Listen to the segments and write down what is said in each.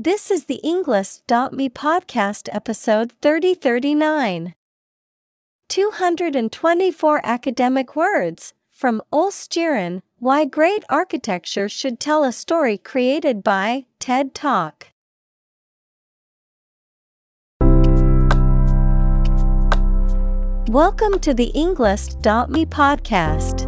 This is the Englist.me podcast episode 3039. 224 academic words from Ulf Why Great Architecture Should Tell a Story created by TED Talk. Welcome to the Englist.me podcast.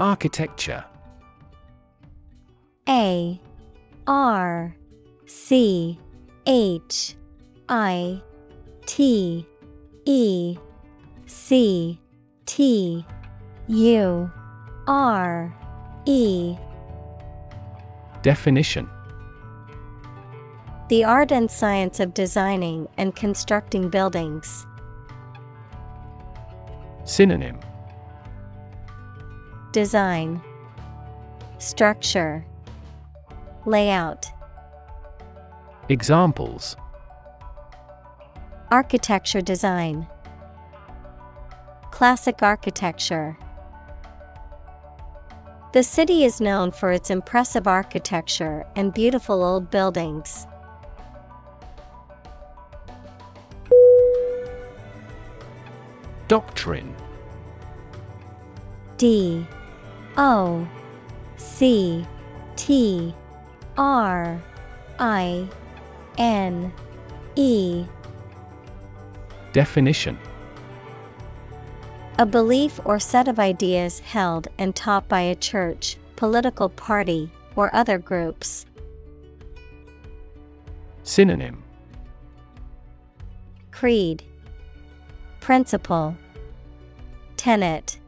Architecture. A R C H I T E C T U R E. Definition. The art and science of designing and constructing buildings. Synonym Design. Structure. Layout. Examples. Architecture design. Classic architecture. The city is known for its impressive architecture and beautiful old buildings. Doctrine. D O C T R I N E. Definition. A belief or set of ideas held and taught by a church, political party, or other groups. Synonym. Creed. Principle. Tenet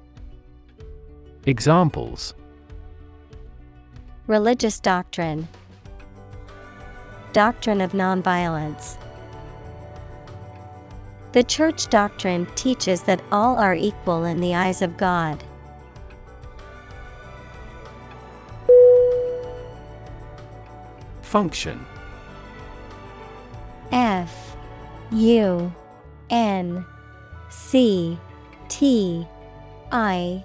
Examples. Religious doctrine. Doctrine of nonviolence. The church doctrine teaches that all are equal in the eyes of God. Function. F U N C T I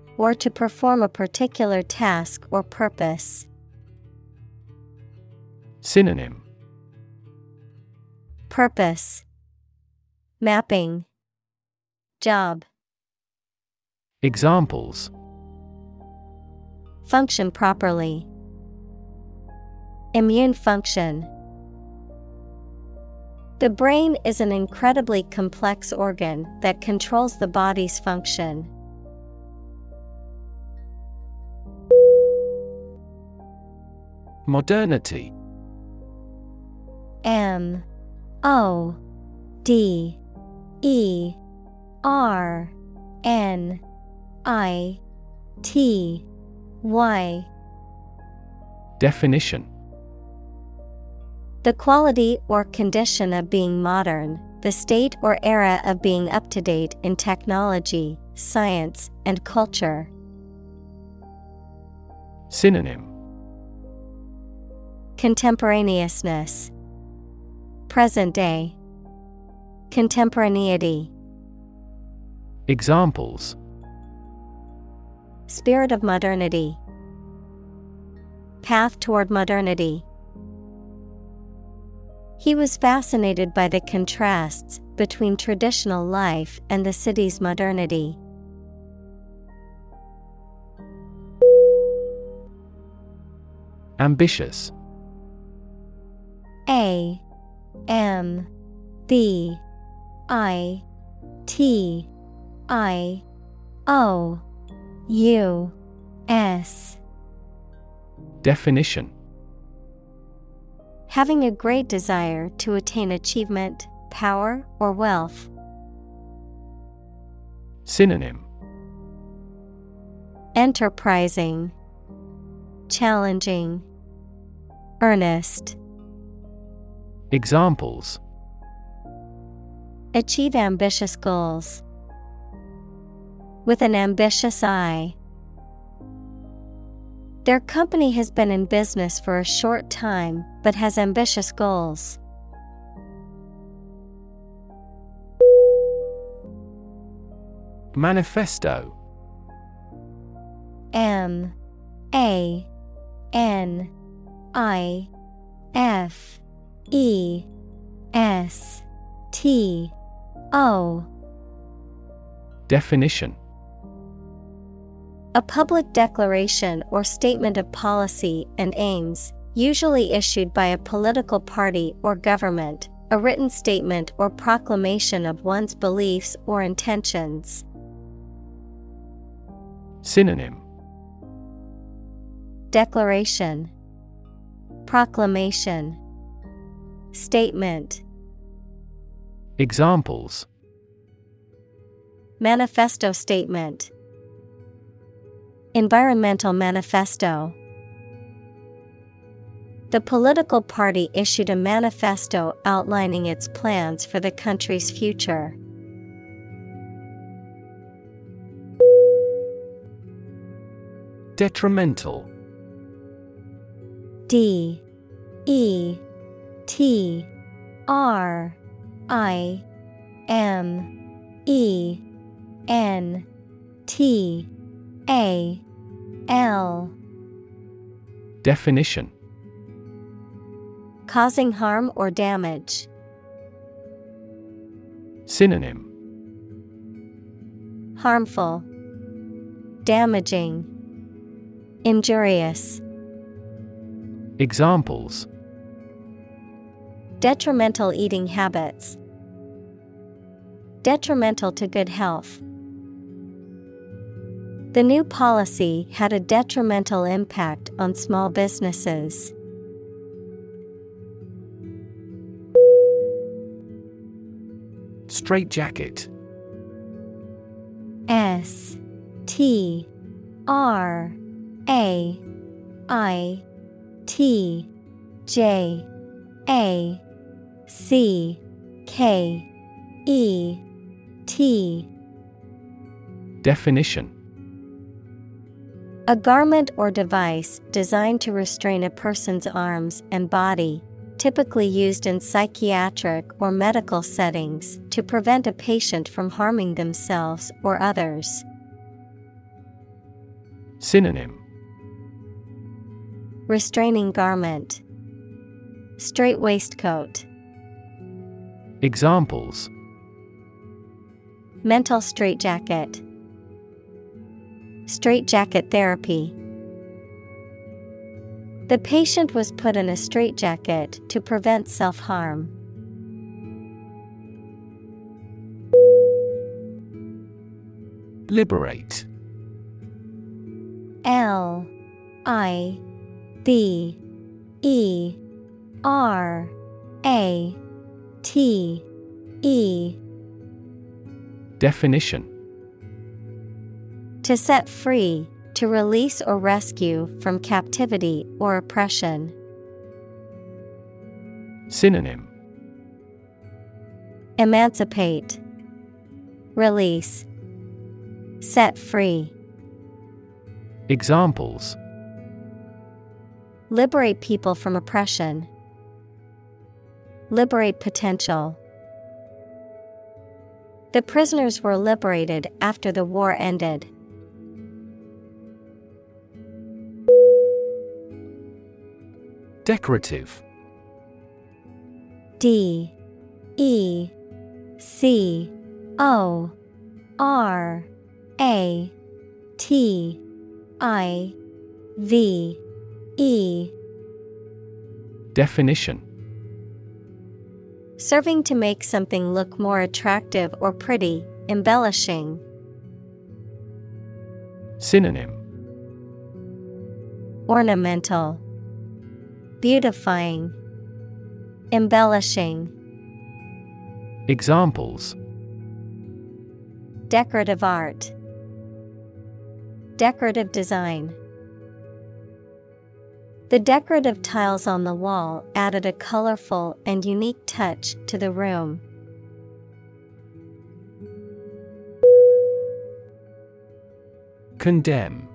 or to perform a particular task or purpose. Synonym Purpose Mapping Job Examples Function properly. Immune function. The brain is an incredibly complex organ that controls the body's function. Modernity. M O D E R N I T Y. Definition. The quality or condition of being modern, the state or era of being up to date in technology, science, and culture. Synonym Contemporaneousness, Present day. Contemporaneity. Examples Spirit of modernity. Path toward modernity. He was fascinated by the contrasts between traditional life and the city's modernity. Ambitious A M B I T I O U S. Definition. Having a great desire to attain achievement, power, or wealth. Synonym. Enterprising, Challenging, Earnest. Examples Achieve ambitious goals. With an ambitious eye. Their company has been in business for a short time but has ambitious goals. Manifesto M A N I F E S T O. Definition. A public declaration or statement of policy and aims, usually issued by a political party or government, a written statement or proclamation of one's beliefs or intentions. Synonym. Declaration. Proclamation Statement. Examples. Manifesto Statement. Environmental Manifesto. The political party issued a manifesto outlining its plans for the country's future. Detrimental. D E T R I M E N T A L. Definition. Causing harm or damage. Synonym. Harmful, Damaging, Injurious. Examples Detrimental eating habits. Detrimental to good health. The new policy had a detrimental impact on small businesses. Straitjacket S T R A I T J A C K E T. Definition. A garment or device designed to restrain a person's arms and body, typically used in psychiatric or medical settings to prevent a patient from harming themselves or others. Synonym. Restraining garment, Straight waistcoat, Examples Mental straitjacket, Straitjacket therapy. The patient was put in a straitjacket to prevent self harm. Liberate L I B E R A T E Definition To set free, to release or rescue from captivity or oppression. Synonym Emancipate, Release, Set free. Examples Liberate people from oppression. Liberate potential. The prisoners were liberated after the war ended. Decorative. D. E. C. O. R. A. T. I. V. E. Definition Serving to make something look more attractive or pretty, embellishing. Synonym Ornamental, Beautifying, Embellishing. Examples Decorative art, Decorative design. The decorative tiles on the wall added a colorful and unique touch to the room. Condemn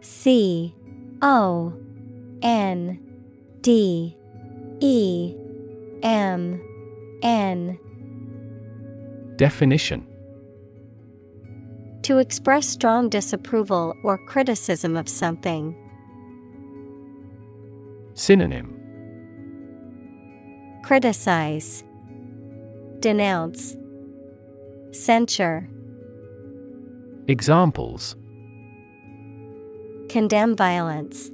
C O N D E M N Definition To express strong disapproval or criticism of something. Synonym. Criticize, Denounce, Censure, Examples. Condemn violence,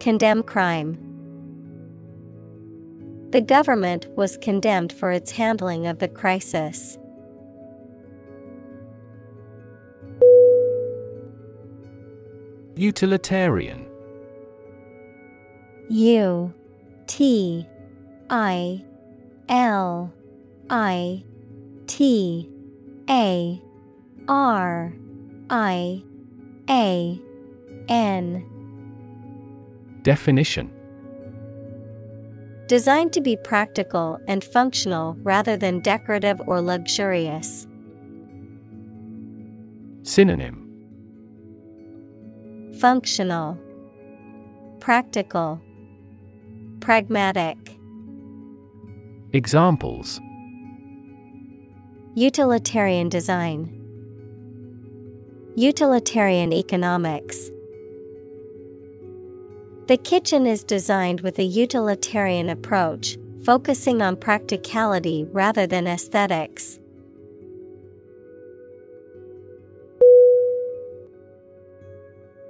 Condemn crime. The government was condemned for its handling of the crisis. Utilitarian U T I L I T A R I A N Definition. Designed to be practical and functional rather than decorative or luxurious. Synonym. Functional, Practical, Pragmatic. Examples Utilitarian design, Utilitarian economics. The kitchen is designed with a utilitarian approach, focusing on practicality rather than aesthetics.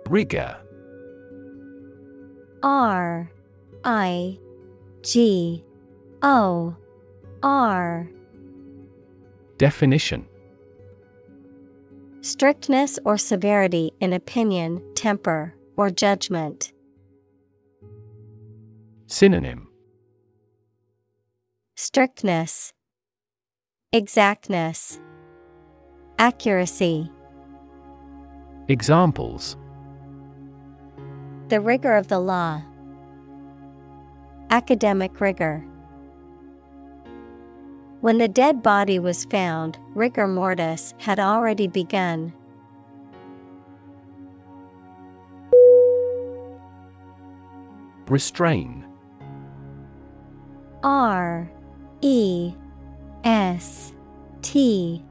Rigor R I G O R Definition Strictness or severity in opinion, temper, or judgment. Synonym Strictness, Exactness, Accuracy. Examples The rigor of the law. Academic rigor. When the dead body was found, rigor mortis had already begun. Restrain R E S T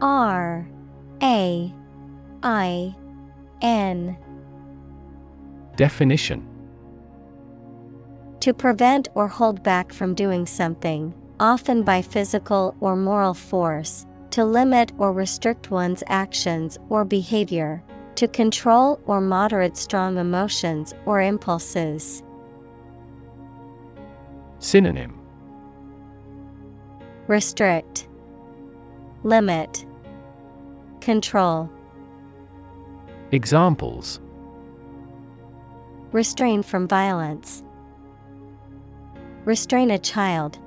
R A I N Definition To prevent or hold back from doing something, often by physical or moral force, to limit or restrict one's actions or behavior, to control or moderate strong emotions or impulses. Synonym Restrict, Limit, Control. Examples Restrain from violence. Restrain a child.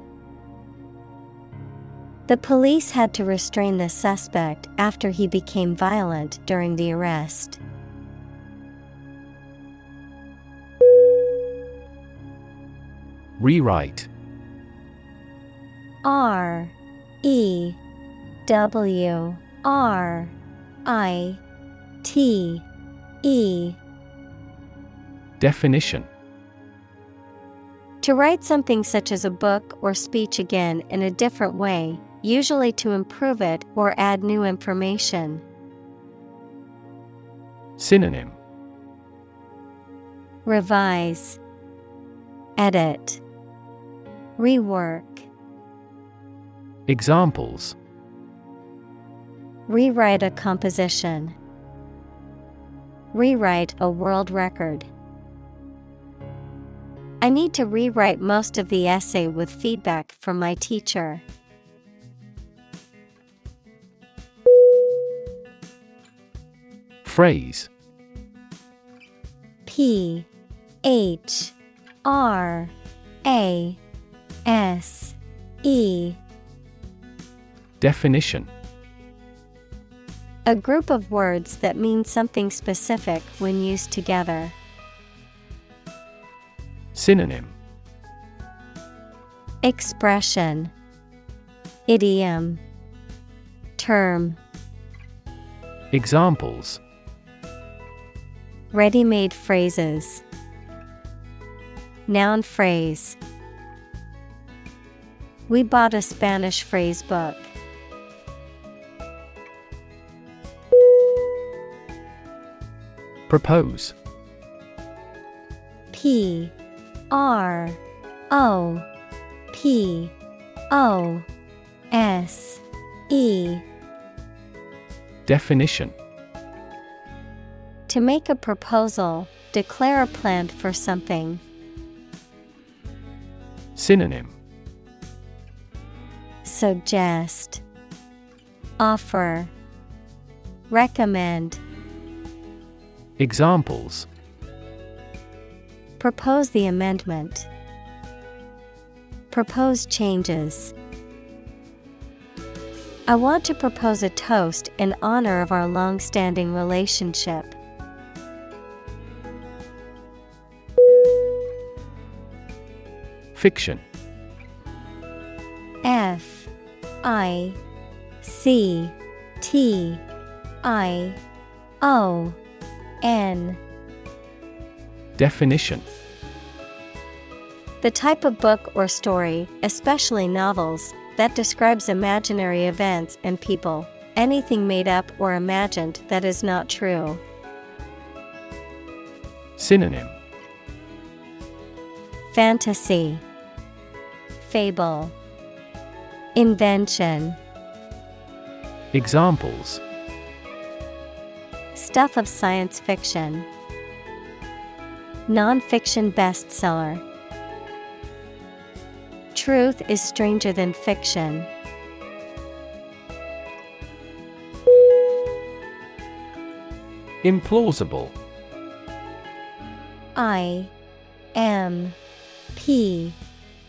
The police had to restrain the suspect after he became violent during the arrest. Rewrite R E W R I T E Definition To write something such as a book or speech again in a different way, usually to improve it or add new information. Synonym Revise, Edit, Rework. Examples Rewrite a composition. Rewrite a world record. I need to rewrite most of the essay with feedback from my teacher. Phrase P H R A S E Definition A group of words that mean something specific when used together. Synonym. Expression. Idiom. Term. Examples. Ready made phrases. Noun phrase. We bought a Spanish phrase book. Propose. P R O P O S E. Definition. To make a proposal, declare a plan for something. Synonym. Suggest. Offer. Recommend. Examples Propose the amendment. Propose changes. I want to propose a toast in honor of our long standing relationship. Fiction F I C T I O N Definition. The type of book or story, especially novels, that describes imaginary events and people, anything made up or imagined that is not true. Synonym. Fantasy. Fable. Invention. Examples. Stuff of science fiction Nonfiction bestseller. Truth is stranger than fiction. Implausible. I M P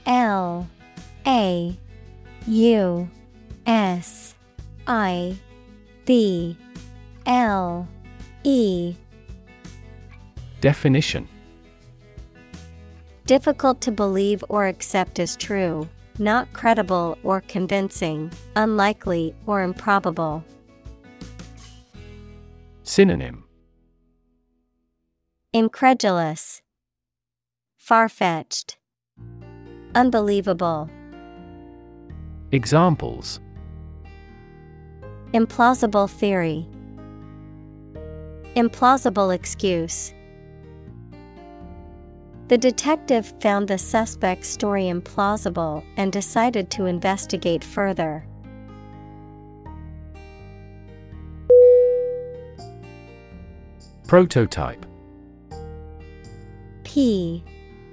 L A U S I B L E. Definition Difficult to believe or accept as true, not credible or convincing, unlikely or improbable. Synonym Incredulous, far fetched, unbelievable. Examples Implausible theory, implausible excuse. The detective found the suspect's story implausible and decided to investigate further. Prototype. P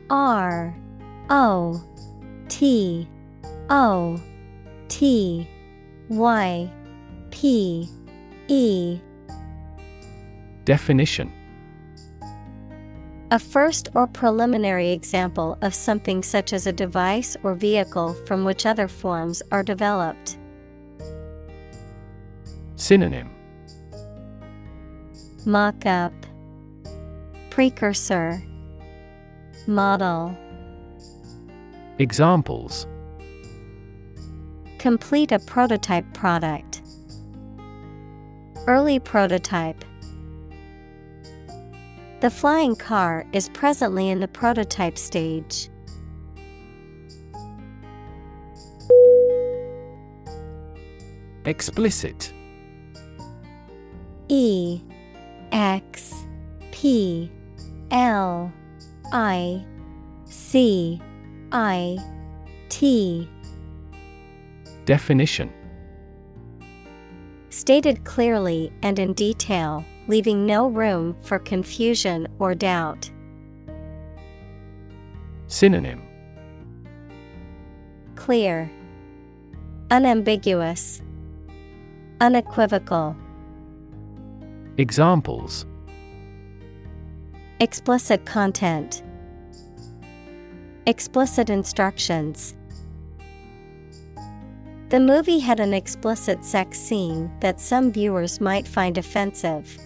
R O T O T Y P E. Definition A first or preliminary example of something such as a device or vehicle from which other forms are developed. Synonym Mock up, Precursor, Model. Examples Complete a prototype product. Early prototype. The flying car is presently in the prototype stage. Explicit E X P L I C I T Definition Stated clearly and in detail leaving no room for confusion or doubt. Synonym Clear, Unambiguous, Unequivocal. Examples Explicit content, Explicit instructions. The movie had an explicit sex scene that some viewers might find offensive.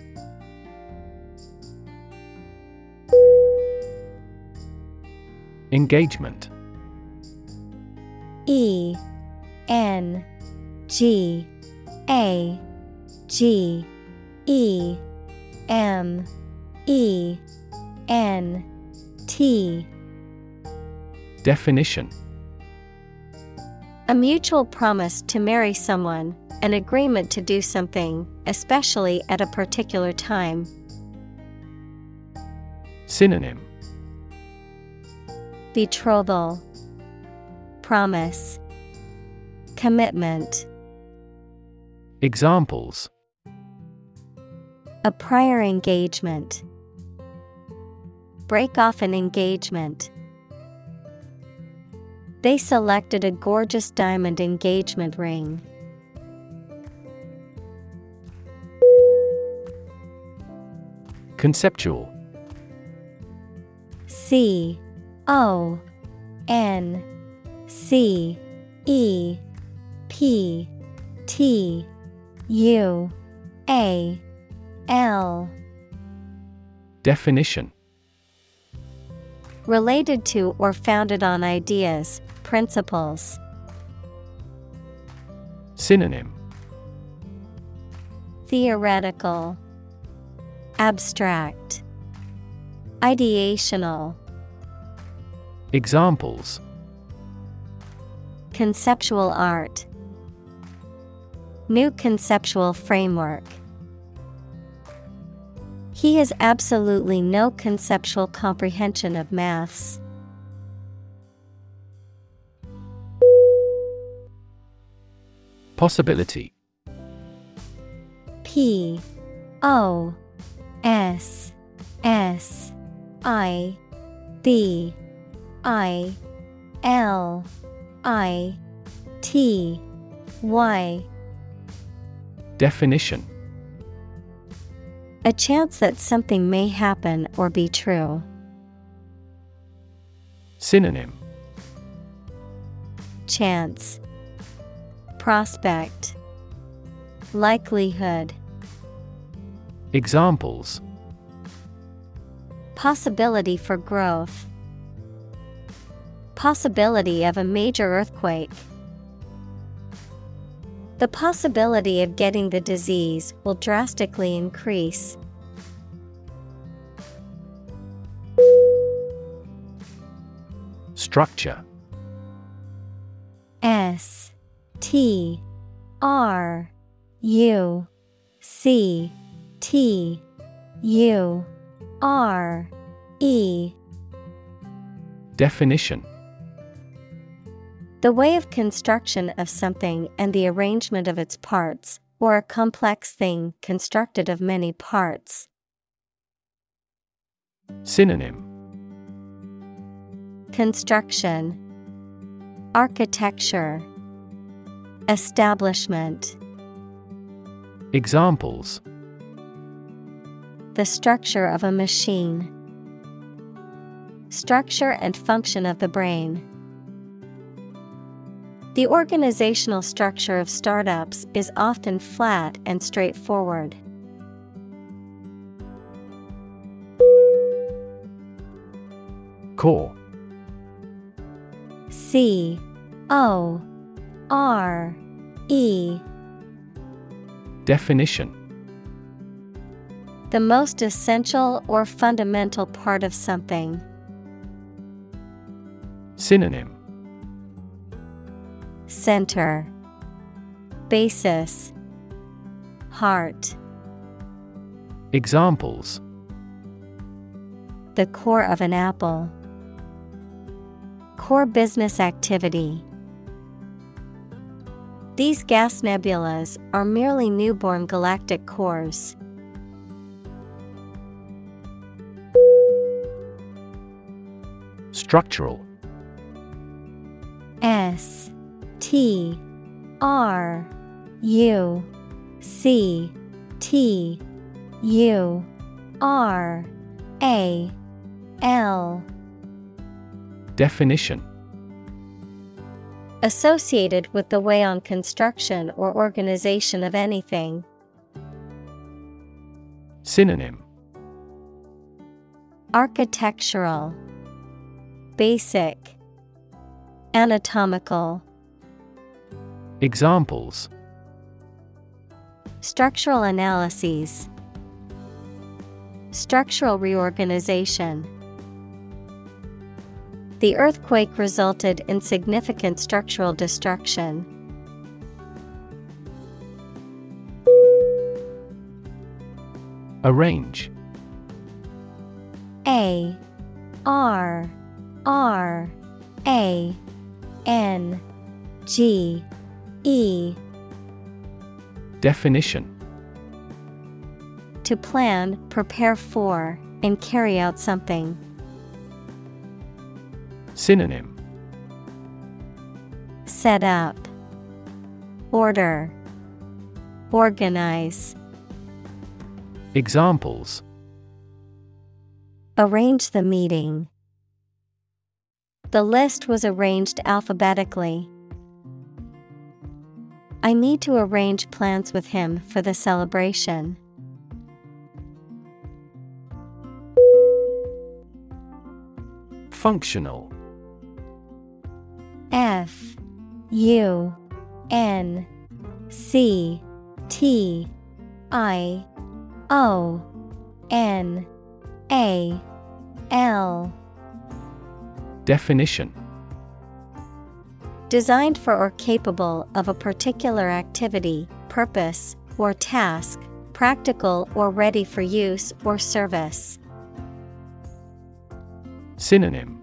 Engagement. E N G A G E M E N T. Definition. A mutual promise to marry someone, an agreement to do something, especially at a particular time. Synonym Betrothal, Promise, Commitment. Examples A prior engagement. Break off an engagement. They selected a gorgeous diamond engagement ring. Conceptual C O N C E P T U A L Definition. Related to or founded on ideas, principles. Synonym. Theoretical, Abstract, Ideational, Examples Conceptual art, New conceptual framework. He has absolutely no conceptual comprehension of maths. Possibility P O S S I B I L I T Y. Definition. A chance that something may happen or be true. Synonym. Chance. Prospect. Likelihood. Examples Possibility for growth. Possibility of a major earthquake. The possibility of getting the disease will drastically increase. Structure S T R U C T U R E. Definition. The way of construction of something and the arrangement of its parts, or a complex thing constructed of many parts. Synonym. Construction. Architecture. Establishment. Examples The structure of a machine. Structure and function of the brain. The organizational structure of startups is often flat and straightforward. Core C O R E Definition The most essential or fundamental part of something. Synonym Center Basis Heart Examples The core of an apple. Core business activity. These gas nebulas are merely newborn galactic cores. Structural. S T R U C T U R A L. Definition. Associated with the way on construction or organization of anything. Synonym. Architectural Basic Anatomical. Examples. Structural analyses. Structural reorganization. The earthquake resulted in significant structural destruction. Arrange. A R R A N G E Definition To plan, prepare for, and carry out something. Synonym Set up, Order, Organize. Examples Arrange the meeting. The list was arranged alphabetically. I need to arrange plans with him for the celebration. Functional F U N C T I O N A L Definition. Designed for or capable of a particular activity, purpose, or task, practical or ready for use or service. Synonym.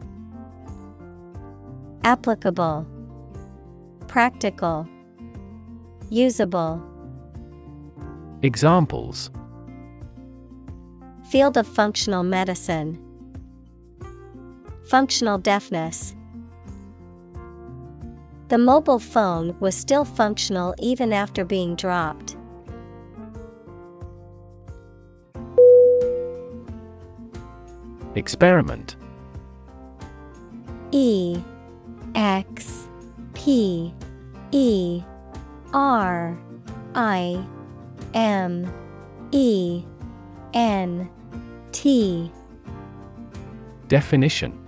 Applicable, Practical, Usable. Examples. Field of functional medicine, Functional deafness. The mobile phone was still functional even after being dropped. Experiment E X P E R I M E N T Definition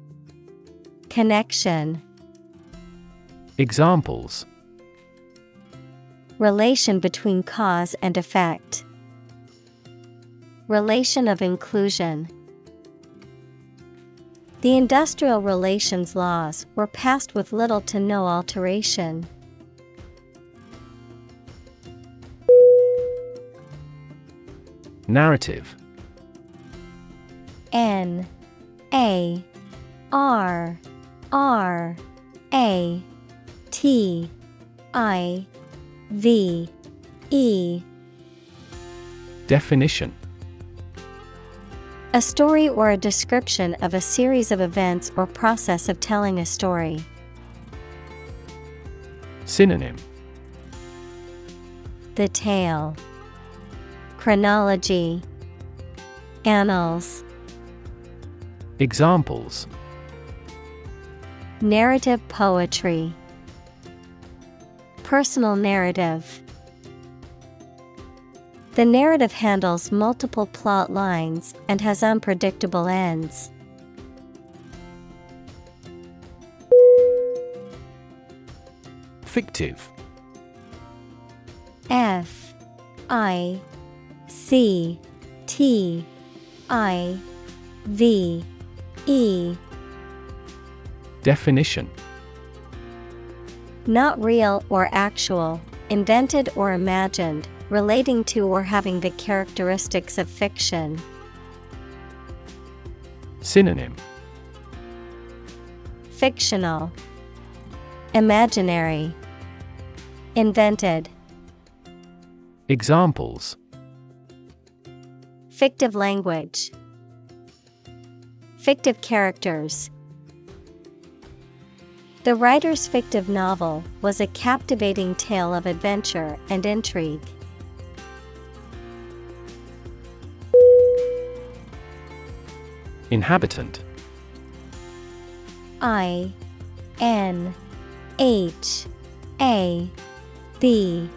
Connection Examples Relation between cause and effect. Relation of inclusion. The industrial relations laws were passed with little to no alteration. Narrative N A R R A T I V E. Definition. A story or a description of a series of events or process of telling a story. Synonym. The tale, Chronology, Annals, Examples Narrative poetry, Personal narrative. The narrative handles multiple plot lines and has unpredictable ends. Fictive F I C T I V E Definition Not real or actual, invented or imagined, relating to or having the characteristics of fiction. Synonym Fictional, Imaginary, Invented. Examples Fictive language, Fictive characters. The writer's fictive novel was a captivating tale of adventure and intrigue. Inhabitant. I N H A B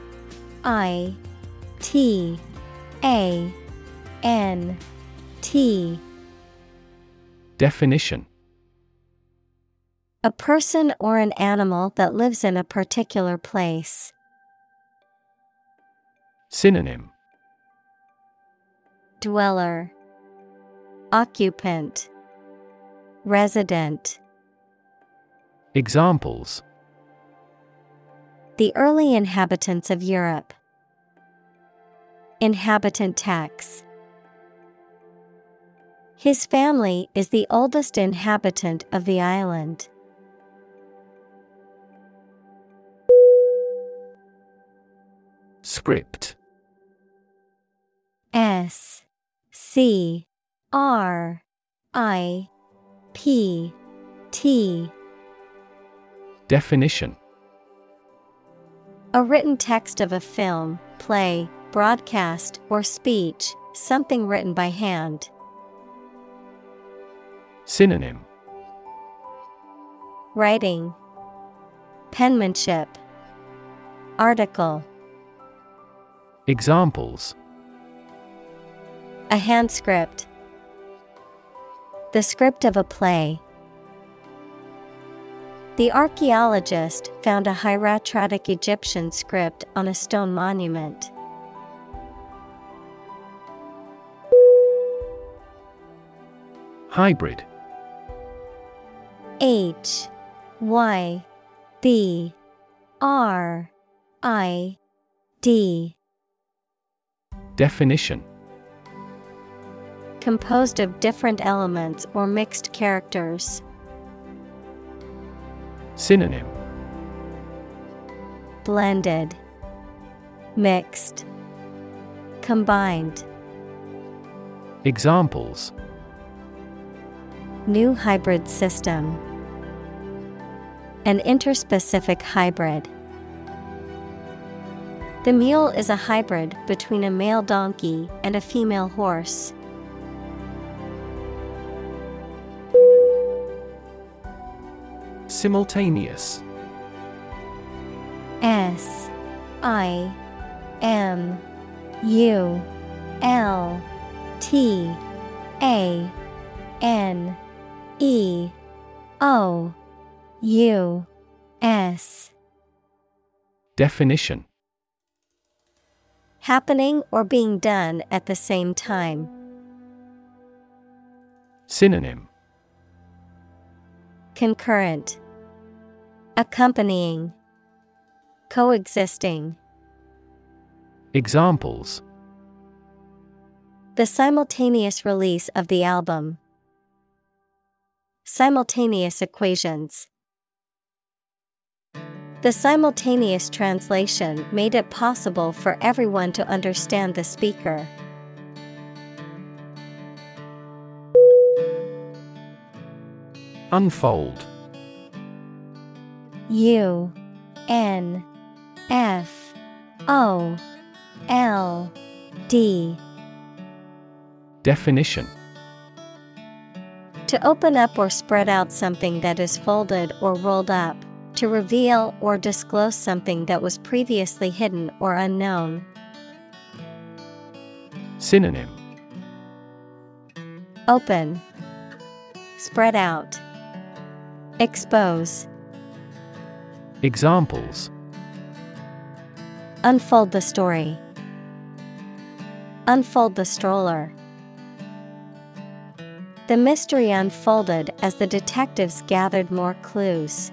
I T A N T. Definition A person or an animal that lives in a particular place. Synonym Dweller Occupant Resident Examples The early inhabitants of Europe. Inhabitant tax. His family is the oldest inhabitant of the island. Script. S C R I P T. Definition. A written text of a film, play, broadcast, or speech, something written by hand. Synonym. Writing, Penmanship, Article, Examples A hand script, The script of a play. The archaeologist found a hieratic Egyptian script on a stone monument. Hybrid H Y B R I D Definition Composed of different elements or mixed characters. Synonym Blended, Mixed, Combined. Examples New hybrid system. An interspecific hybrid. The mule is a hybrid between a male donkey and a female horse. Simultaneous. S I M U L T A N E O U S. Definition Happening or being done at the same time. Synonym Concurrent Accompanying Coexisting Examples The simultaneous release of the album. simultaneous equations. The simultaneous translation made it possible for everyone to understand the speaker. Unfold. U N F O L D. Definition. To open up or spread out something that is folded or rolled up, to reveal or disclose something that was previously hidden or unknown. Synonym Open, Spread out, Expose. Examples Unfold the story. Unfold the stroller. The mystery unfolded as the detectives gathered more clues.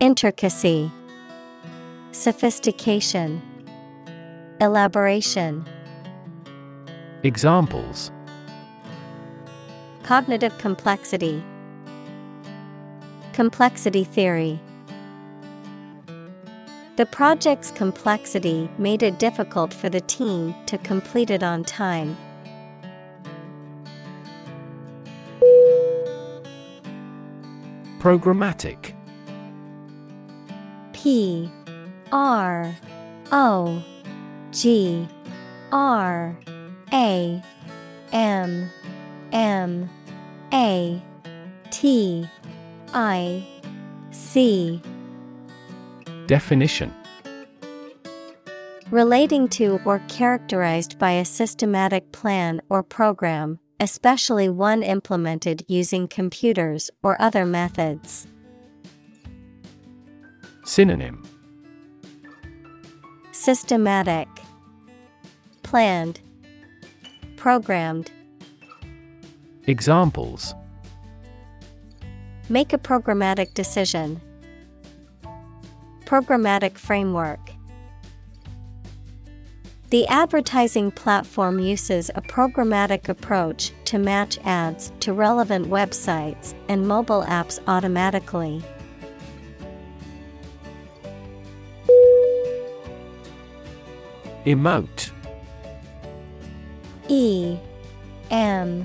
Intricacy, Sophistication, Elaboration. Examples Cognitive complexity, Complexity theory. The project's complexity made it difficult for the team to complete it on time. Programmatic P R O G R A M M A T I C Definition Relating to or characterized by a systematic plan or program, especially one implemented using computers or other methods. Synonym Systematic, Planned, Programmed. Examples Make a programmatic decision. Programmatic framework. The advertising platform uses a programmatic approach to match ads to relevant websites and mobile apps automatically. Emote. E M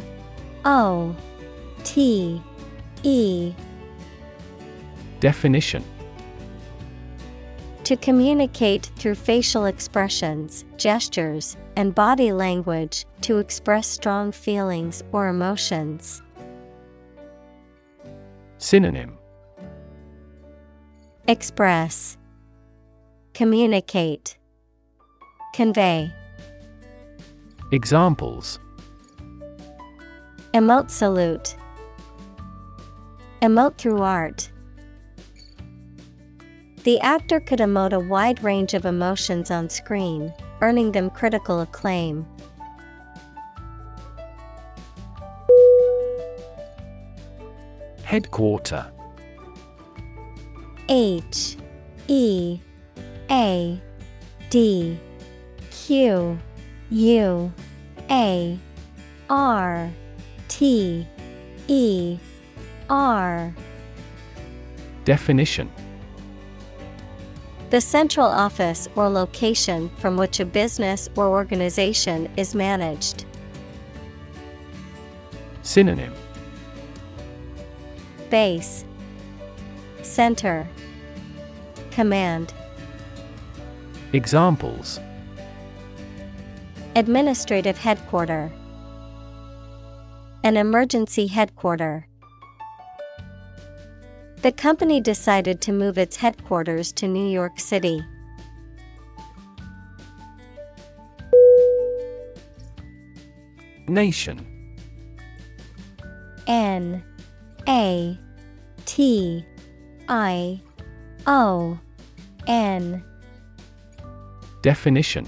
O T E. Definition. To communicate through facial expressions, gestures, and body language to express strong feelings or emotions. Synonym. Express, Communicate, Convey. Examples Emote salute. Emote through art. The actor could emote a wide range of emotions on screen, earning them critical acclaim. Headquarter H E A D Q U A R T E R. Definition. The central office or location from which a business or organization is managed. Synonym. Base. Center. Command. Examples Administrative headquarter. An emergency headquarter. The company decided to move its headquarters to New York City. Nation. N. A. T. I. O. N. Definition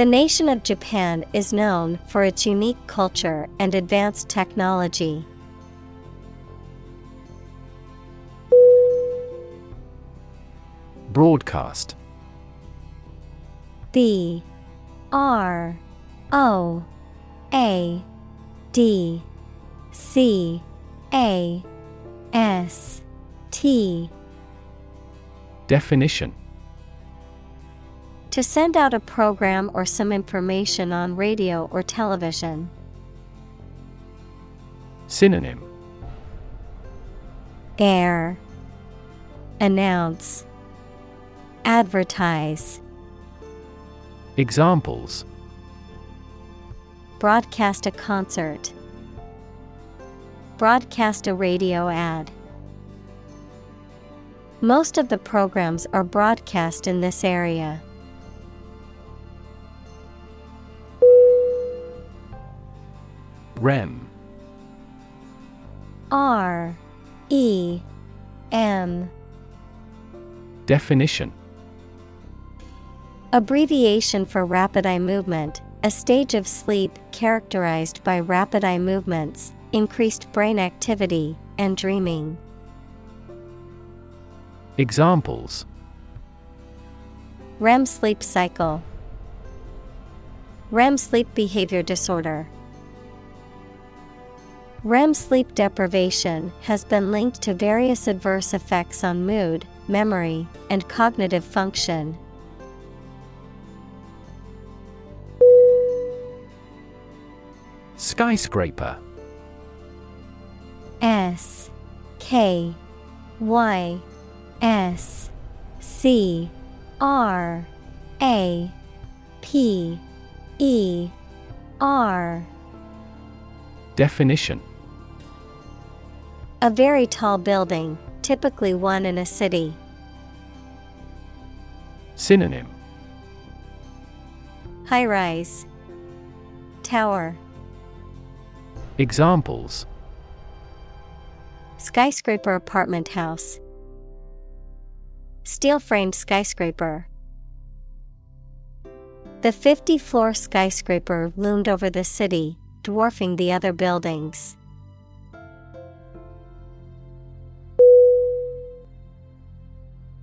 The nation of Japan is known for its unique culture and advanced technology. Broadcast. B R O A D C A S T. Definition To send out a program or some information on radio or television. Synonym Air Announce Advertise Examples Broadcast a concert. Broadcast a radio ad. Most of the programs are broadcast in this area. REM. R E M. Definition. Abbreviation for rapid eye movement, a stage of sleep characterized by rapid eye movements, increased brain activity, and dreaming. Examples. REM sleep cycle, REM sleep behavior disorder. REM sleep deprivation has been linked to various adverse effects on mood, memory, and cognitive function. Skyscraper. S K Y S C R A P E R. Definition A very tall building, typically one in a city. Synonym High rise, Tower, Examples Skyscraper apartment house, Steel framed skyscraper. The 50 floor skyscraper loomed over the city, dwarfing the other buildings.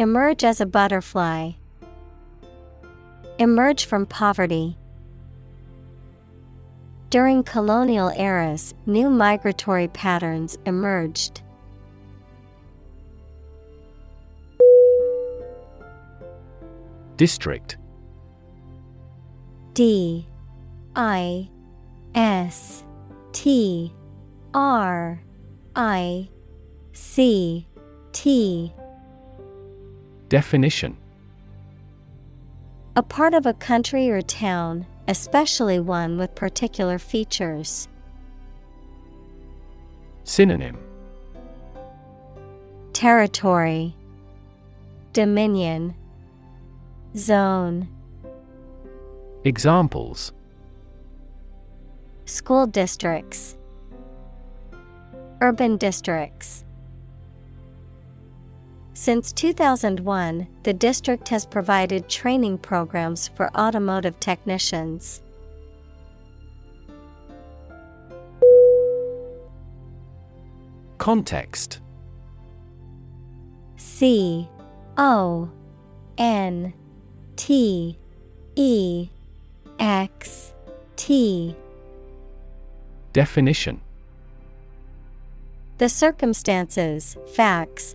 Emerge as a butterfly. Emerge from poverty. During colonial eras, new migratory patterns emerged. District. D. I. S. T. R. I. C. T Definition A part of a country or town, especially one with particular features. Synonym Territory Dominion Zone Examples School districts Urban districts since 2001, the district has provided training programs for automotive technicians. Context. C O N T E X T. Definition. The circumstances, facts,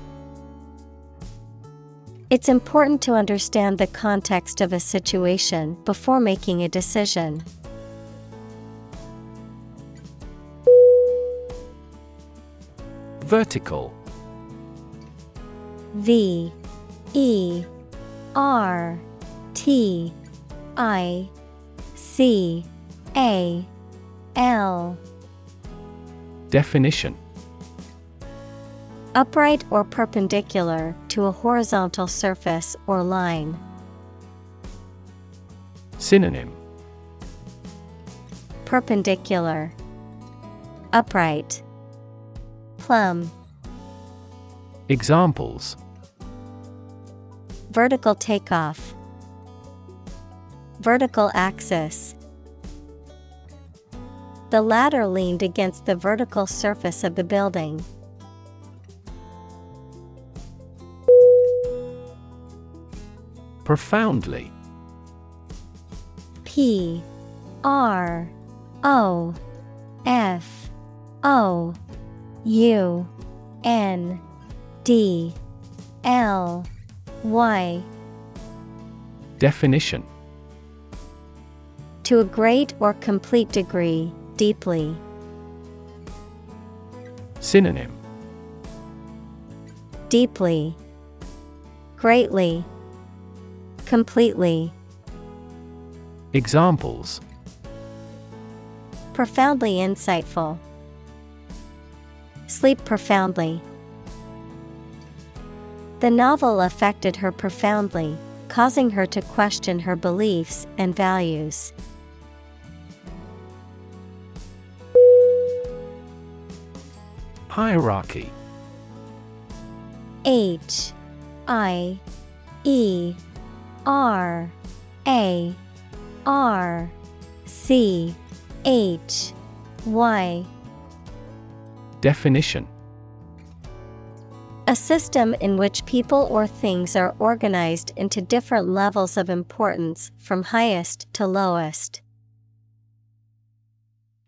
It's important to understand the context of a situation before making a decision. Vertical. V E R T I C A L. Definition Upright or perpendicular to a horizontal surface or line. Synonym. Perpendicular. Upright. Plumb. Examples. Vertical takeoff. Vertical axis. The ladder leaned against the vertical surface of the building. Profoundly. P R O F O U N D L Y. Definition. To a great or complete degree, deeply. Synonym. Deeply, greatly, completely. Examples Profoundly insightful. Sleep profoundly. The novel affected her profoundly, causing her to question her beliefs and values. Hierarchy H I E R A R C H Y. Definition. A system in which people or things are organized into different levels of importance from highest to lowest.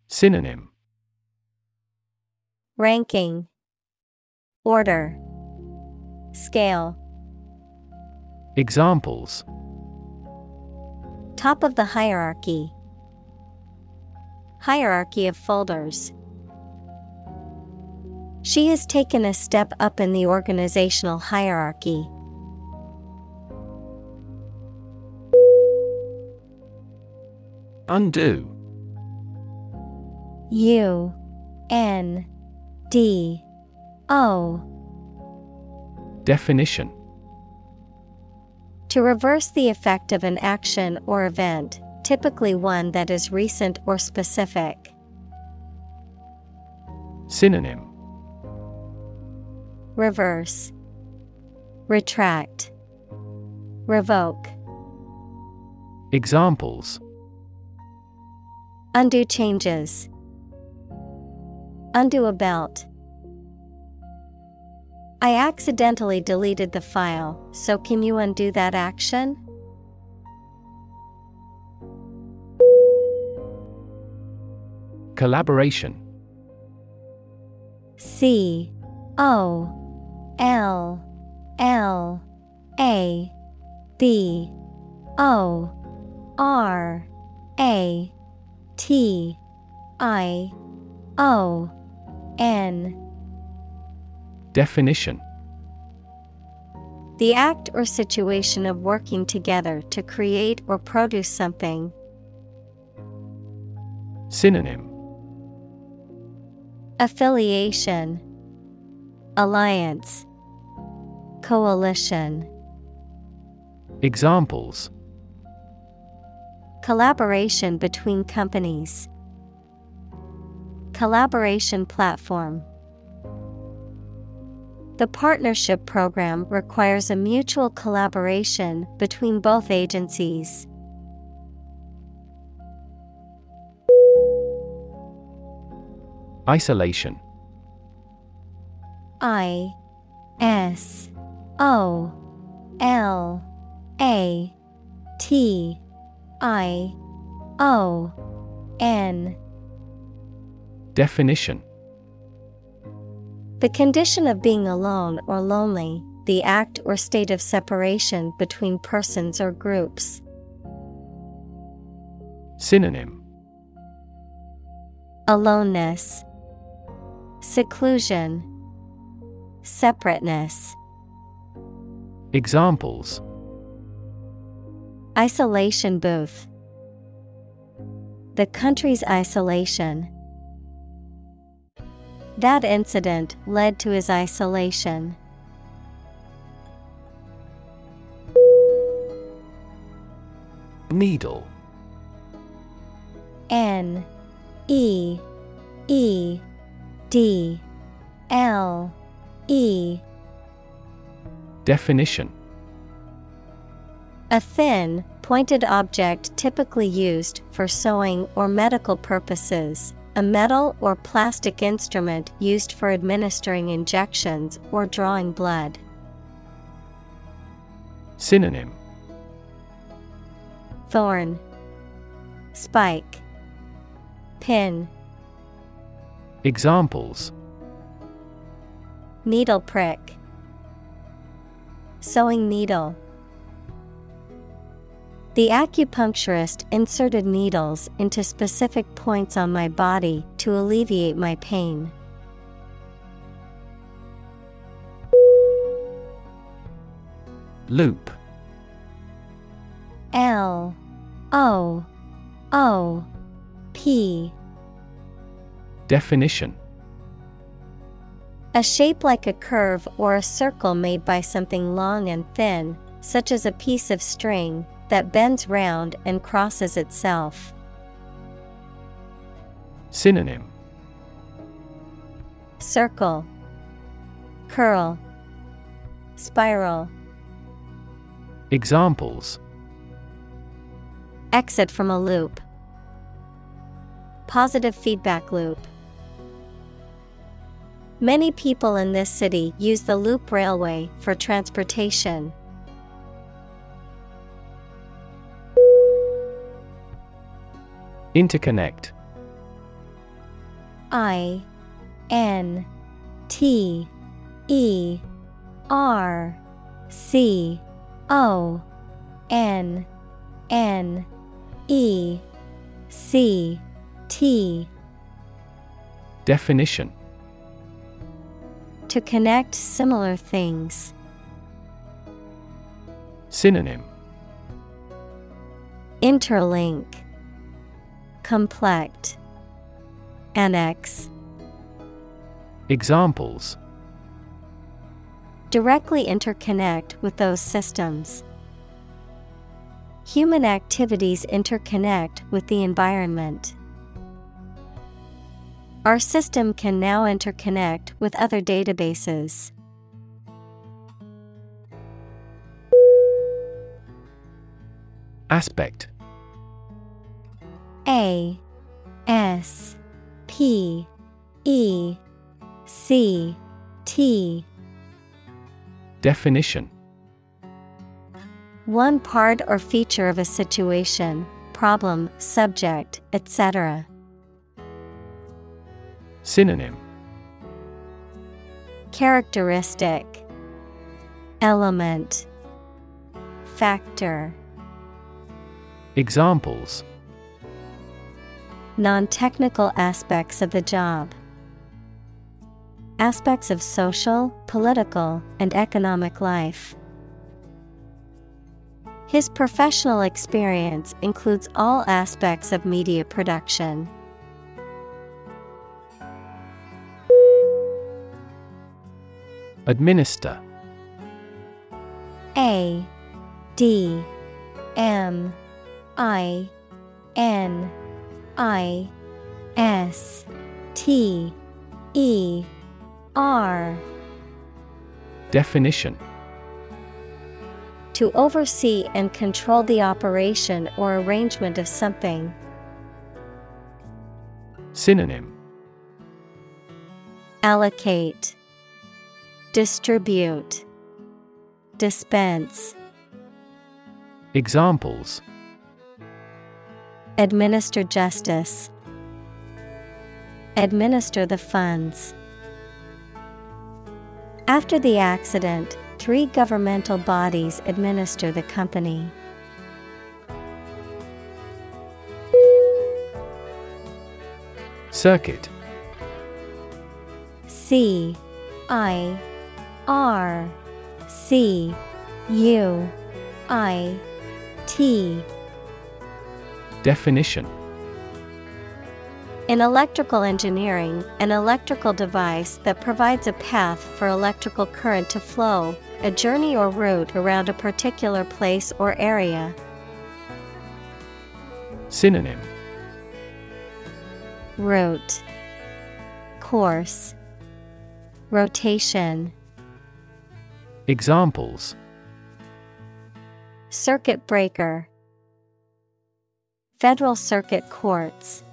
Synonym. Ranking. Order. Scale Examples. Top of the hierarchy. Hierarchy of folders. She has taken a step up in the organizational hierarchy. Undo. U N D O. Definition To reverse the effect of an action or event, typically one that is recent or specific. Synonym Reverse Retract Revoke Examples Undo changes. Undo a belt. I accidentally deleted the file, so can you undo that action? Collaboration C O L L A B O R A T I O N Definition The act or situation of working together to create or produce something. Synonym Affiliation, Alliance, Coalition. Examples Collaboration between companies. Collaboration platform. The partnership program requires a mutual collaboration between both agencies. Isolation. I S O L A T I O N. Definition The condition of being alone or lonely, the act or state of separation between persons or groups. Synonym Aloneness, Seclusion, Separateness. Examples Isolation booth. The country's isolation. That incident led to his isolation. Needle. N. E. E. D. L. E. Definition. A thin, pointed object typically used for sewing or medical purposes, a metal or plastic instrument used for administering injections or drawing blood. Synonym. Thorn, Spike, Pin, Examples. Needle prick, Sewing needle. The acupuncturist inserted needles into specific points on my body to alleviate my pain. Loop. L. O. O. P. Definition. A shape like a curve or a circle made by something long and thin, such as a piece of string, that bends round and crosses itself. Synonym Circle, Curl, Spiral. Examples Exit from a loop. Positive feedback loop. Many people in this city use the loop railway for transportation. Interconnect. I N T E R C O N N E C T. Definition. To connect similar things. Synonym. Interlink Complex Annex Examples Directly interconnect with those systems. Human activities interconnect with the environment. Our system can now interconnect with other databases. Aspect A S P E C T. Definition. One part or feature of a situation, problem, subject, etc. Synonym. Characteristic. Element. Factor. Examples Non technical aspects of the job. Aspects of social, political, and economic life. His professional experience includes all aspects of media production. Administer A D M I N I S T E R. Definition. To oversee and control the operation or arrangement of something. Synonym. Allocate, Distribute, Dispense. Examples Administer justice. Administer the funds. After the accident, three governmental bodies administer the company. Circuit C I R C U I T Definition. In electrical engineering, an electrical device that provides a path for electrical current to flow, a journey or route around a particular place or area. Synonym. Route. Course. Rotation. Examples. Circuit breaker Federal Circuit Courts.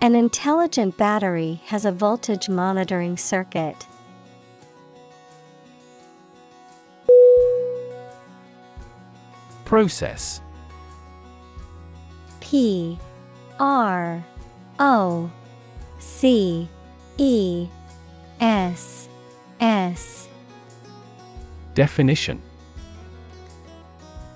An intelligent battery has a voltage monitoring circuit. Process. P R O C E S S. Definition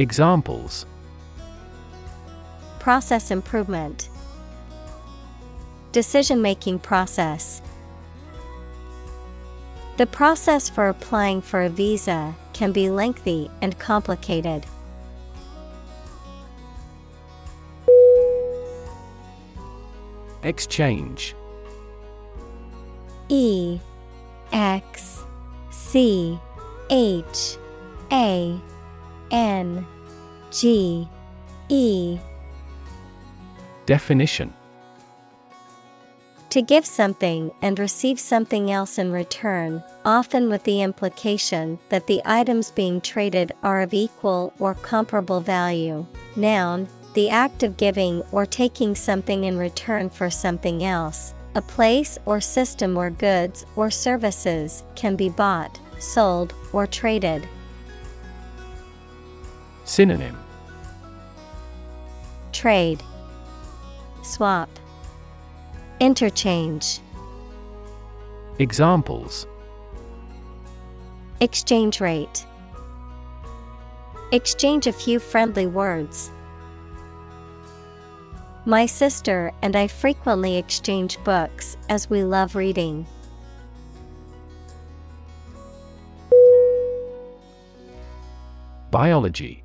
Examples. Process improvement. Decision making process. The process for applying for a visa can be lengthy and complicated. Exchange. E X C H A N G E Definition To give something and receive something else in return, often with the implication that the items being traded are of equal or comparable value. Noun, the act of giving or taking something in return for something else. A place or system where goods or services can be bought, sold, or traded. Synonym Trade, Swap, Interchange. Examples Exchange rate. Exchange a few friendly words. My sister and I frequently exchange books as we love reading. Biology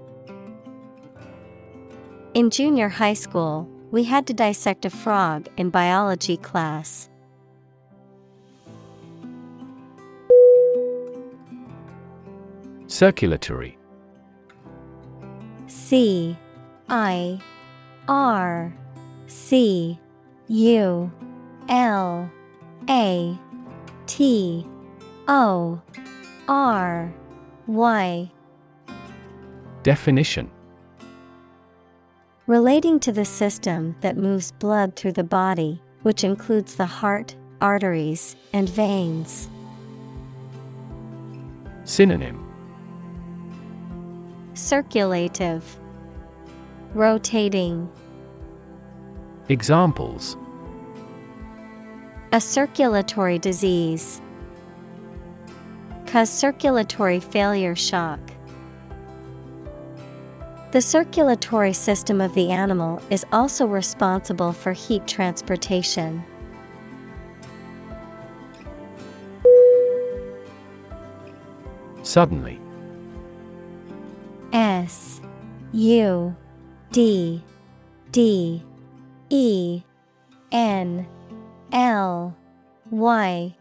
In junior high school, we had to dissect a frog in biology class. Circulatory. C I R C U L A T O R Y. Definition Relating to the system that moves blood through the body, which includes the heart, arteries, and veins. Synonym Circulative, Rotating. Examples A circulatory disease. Cause circulatory failure shock. The circulatory system of the animal is also responsible for heat transportation. Suddenly S U D D E N L Y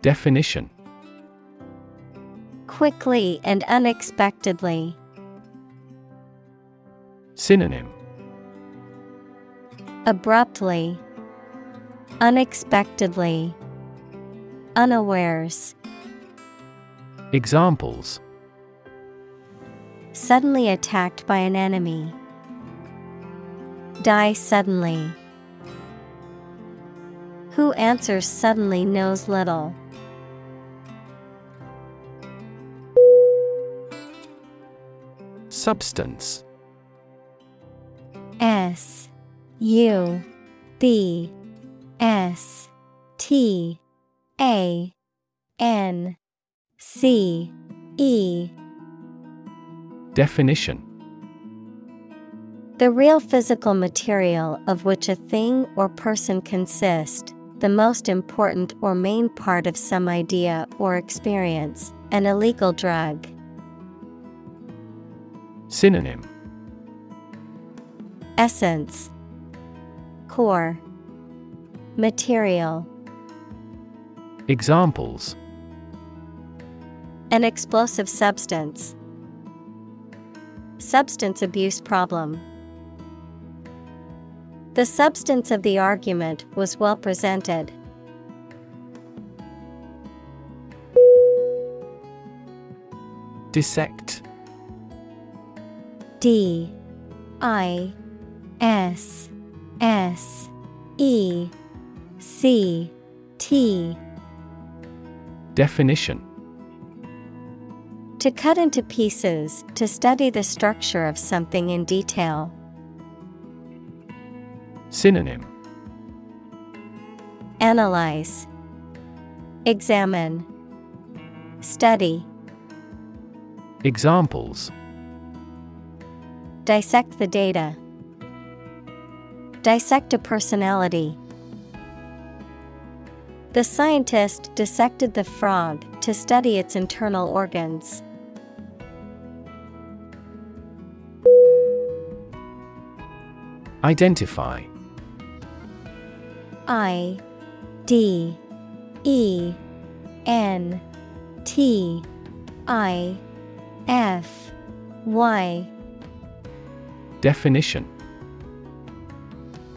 Definition Quickly and unexpectedly. Synonym Abruptly, Unexpectedly, Unawares. Examples Suddenly attacked by an enemy. Die suddenly. Who answers suddenly knows little. Substance S U B S T A N C E. Definition. The real physical material of which a thing or person consists, the most important or main part of some idea or experience, an illegal drug. Synonym Essence Core Material Examples An explosive substance. Substance abuse problem. The substance of the argument was well presented. Dissect D I S S E C T Definition To cut into pieces, to study the structure of something in detail. Synonym Analyze, Examine, Study. Examples Dissect the data. Dissect a personality. The scientist dissected the frog to study its internal organs. Identify I D E N T I F Y Definition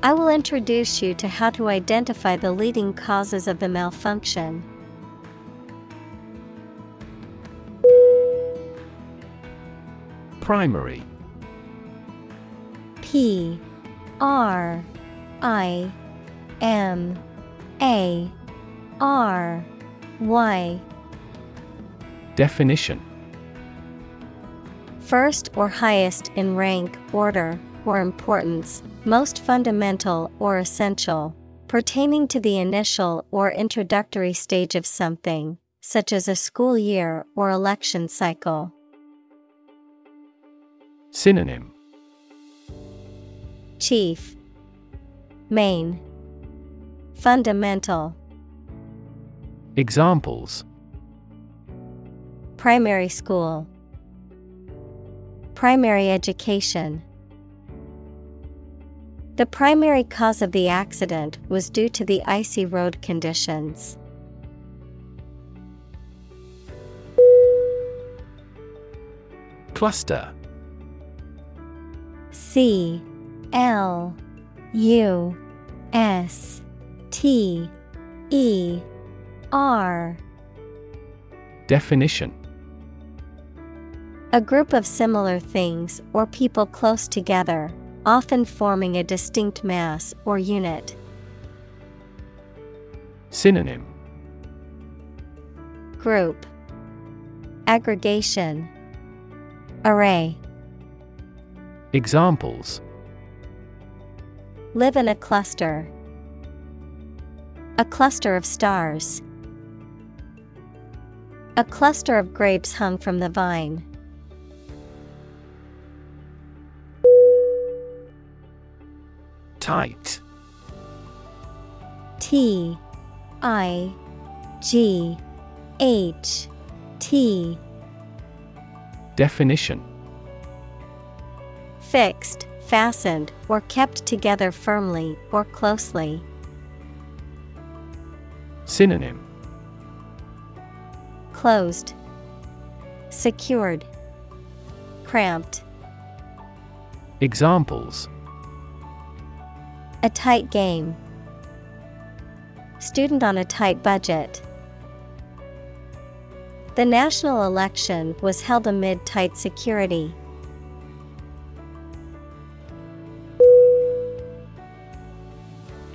I will introduce you to how to identify the leading causes of the malfunction. Primary. P R I M A R Y. Definition. First or highest in rank, order, or importance, most fundamental or essential, pertaining to the initial or introductory stage of something, such as a school year or election cycle. Synonym. Chief, Main, Fundamental, Examples. Primary school, primary education. The primary cause of the accident was due to the icy road conditions. Cluster. C L U S T E R. Definition. A group of similar things or people close together, often forming a distinct mass or unit. Synonym Group Aggregation Array Examples Live in a cluster. A cluster of stars. A cluster of grapes hung from the vine. Tight. T I G H T. Definition. Fixed, fastened, or kept together firmly or closely. Synonym. Closed, Secured, Cramped. Examples A tight game. Student on a tight budget. The national election was held amid tight security.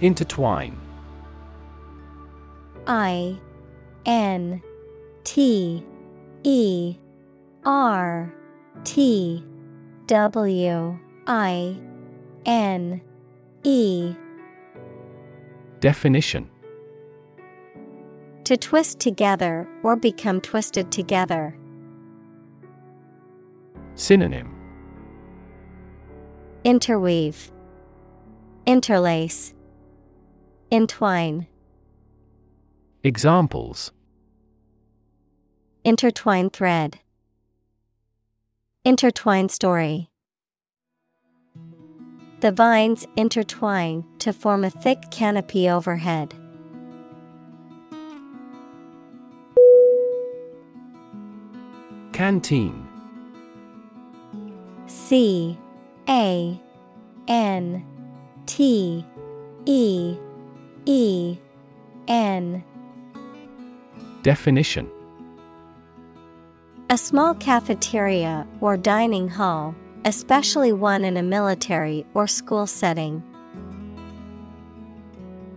Intertwine I N T E R T W I N E. Definition. To twist together or become twisted together. Synonym. Interweave, Interlace, Entwine, Examples. Intertwine thread, Intertwine story. The vines intertwine to form a thick canopy overhead. Canteen. C A N T E E N. Definition. A small cafeteria or dining hall, especially one in a military or school setting.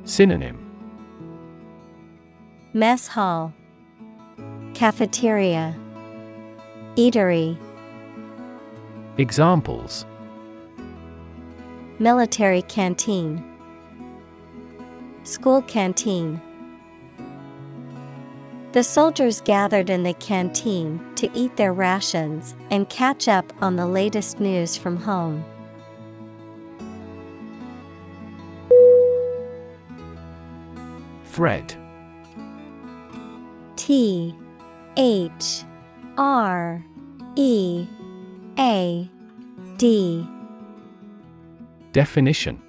Synonym. Mess hall, Cafeteria, Eatery, Examples. Military canteen, School canteen. The soldiers gathered in the canteen to eat their rations and catch up on the latest news from home. Thread T H R E A D. Definition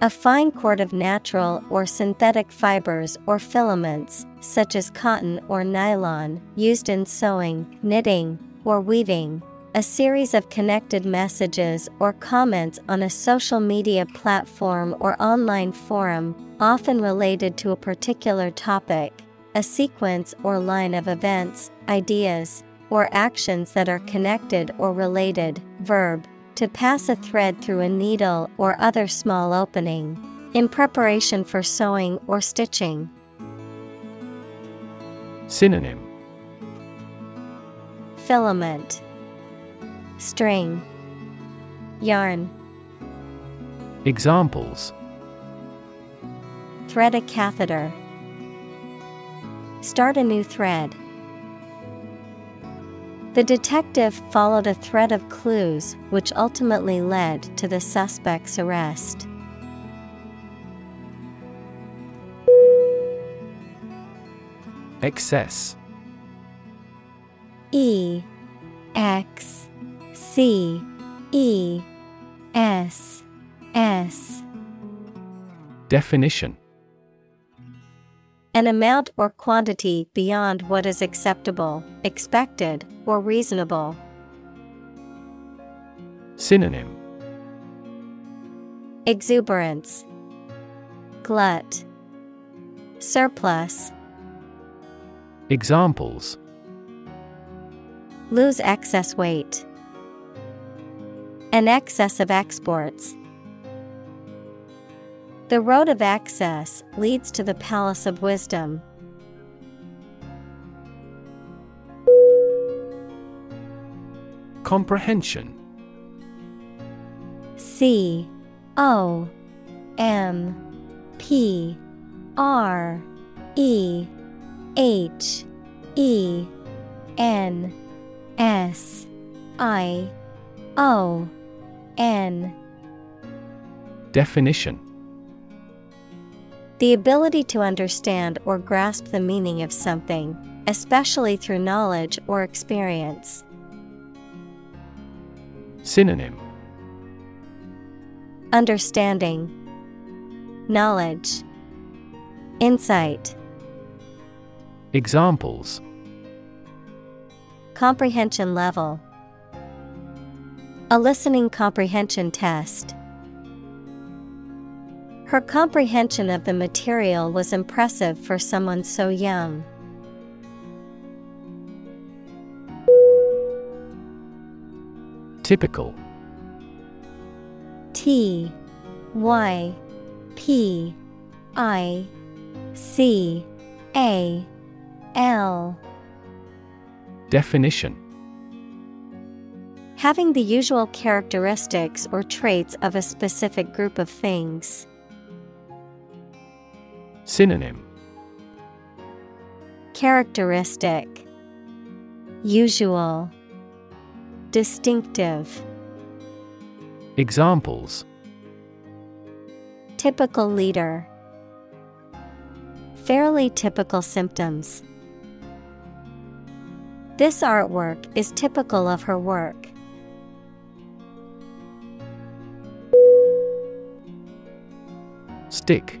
A fine cord of natural or synthetic fibers or filaments, such as cotton or nylon, used in sewing, knitting, or weaving. A series of connected messages or comments on a social media platform or online forum, often related to a particular topic. A sequence or line of events, ideas, or actions that are connected or related. Verb to pass a thread through a needle or other small opening. In preparation for sewing or stitching. Synonym Filament, String, Yarn. Examples Thread a catheter. Start a new thread. The detective followed a thread of clues which ultimately led to the suspect's arrest. Excess. E X C E S S. Definition An amount or quantity beyond what is acceptable, expected, or reasonable. Synonym Exuberance, Glut, Surplus. Examples Lose excess weight. An excess of exports. The road of access leads to the palace of wisdom. Comprehension. C O M P R E H E N S I O N. Definition The ability to understand or grasp the meaning of something, especially through knowledge or experience. Synonym. Understanding, Knowledge, Insight, Examples. Comprehension level, A listening comprehension test. Her comprehension of the material was impressive for someone so young. Typical T Y P I C A L Definition Having the usual characteristics or traits of a specific group of things. Synonym. Characteristic. Usual. Distinctive. Examples. Typical leader. Fairly typical symptoms. This artwork is typical of her work. Stick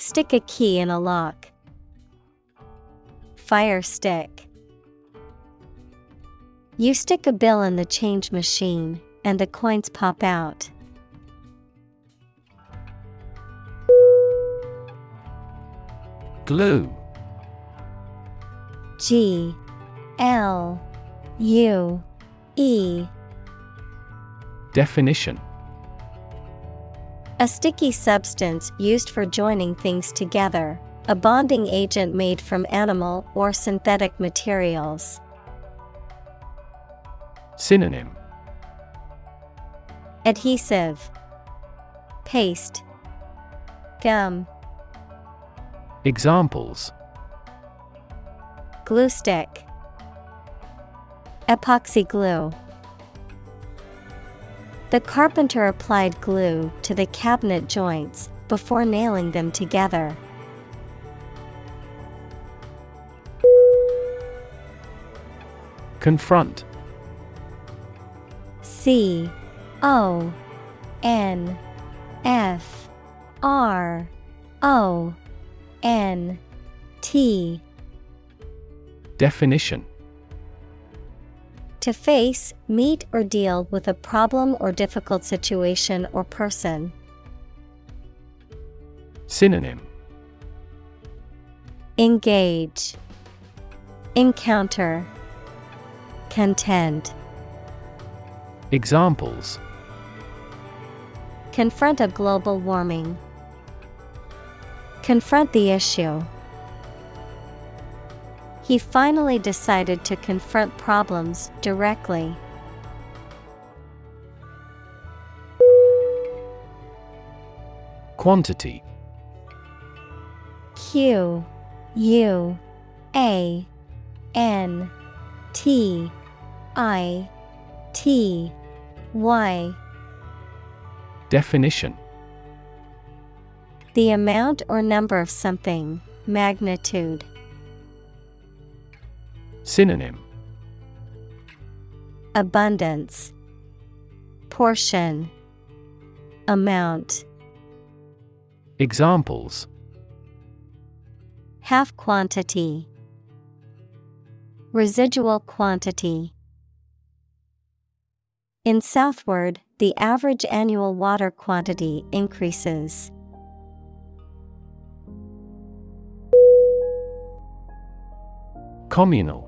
Stick a key in a lock. Fire stick. You stick a bill in the change machine, and the coins pop out. Glue G L U E Definition A sticky substance used for joining things together, a bonding agent made from animal or synthetic materials. Synonym. Adhesive, Paste, Gum, Examples. Glue stick, Epoxy glue. The carpenter applied glue to the cabinet joints before nailing them together. Confront. C O N F R O N T. Definition To face, meet, or deal with a problem or difficult situation or person. Synonym Engage, Encounter, Contend. Examples Confront a global warming. Confront the issue. He finally decided to confront problems directly. Quantity Q U A N T I T Y Definition The amount or number of something, magnitude. Synonym. Abundance. Portion. Amount. Examples. Half quantity. Residual quantity. In southward, the average annual water quantity increases. Communal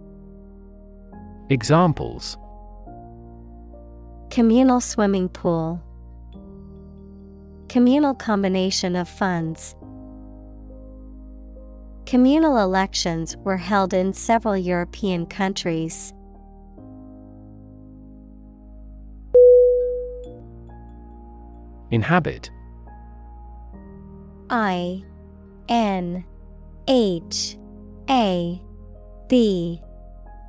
Examples Communal swimming pool, Communal combination of funds. Communal elections were held in several European countries. Inhabit I N H A B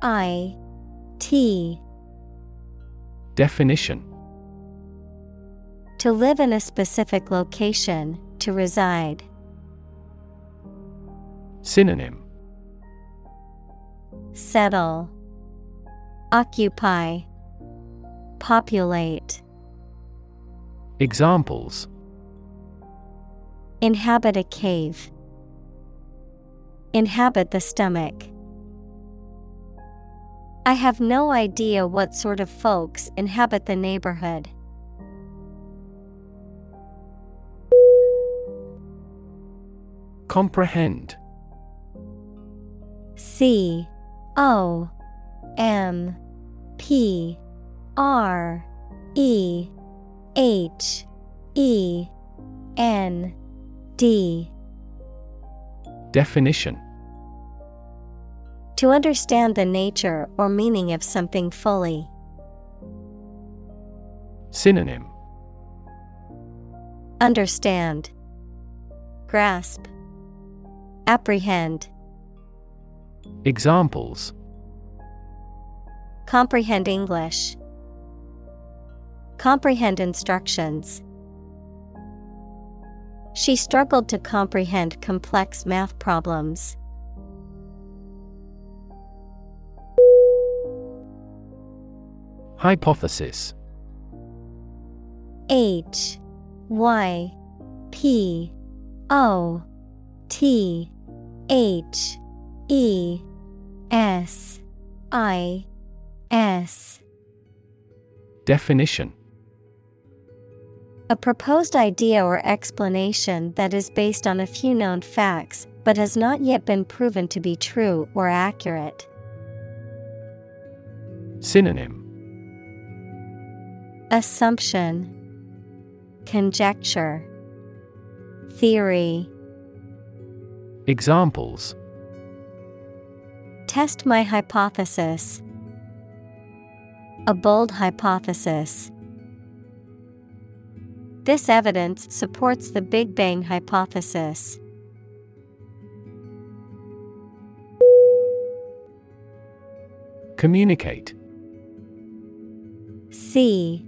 I T Definition To live in a specific location, to reside. Synonym Settle, Occupy, Populate. Examples Inhabit a cave. Inhabit the stomach. I have no idea what sort of folks inhabit the neighborhood. Comprehend. C O M P R E H E N D. Definition To understand the nature or meaning of something fully. Synonym Understand, Grasp, Apprehend. Examples Comprehend English. Comprehend instructions. She struggled to comprehend complex math problems. Hypothesis. H Y P O T H E S I S. Definition. A proposed idea or explanation that is based on a few known facts but has not yet been proven to be true or accurate. Synonym Assumption Conjecture Theory Examples Test my hypothesis. A bold hypothesis. This evidence supports the Big Bang hypothesis. Communicate C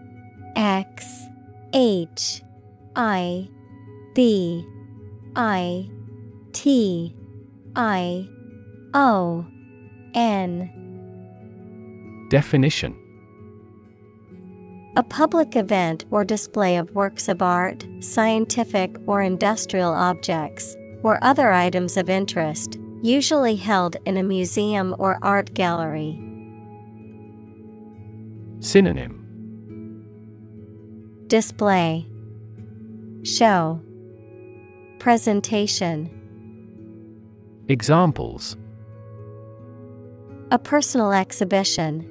X H I B I T I O N. Definition. A public event or display of works of art, scientific or industrial objects, or other items of interest, usually held in a museum or art gallery. Synonym Display Show Presentation Examples A personal exhibition.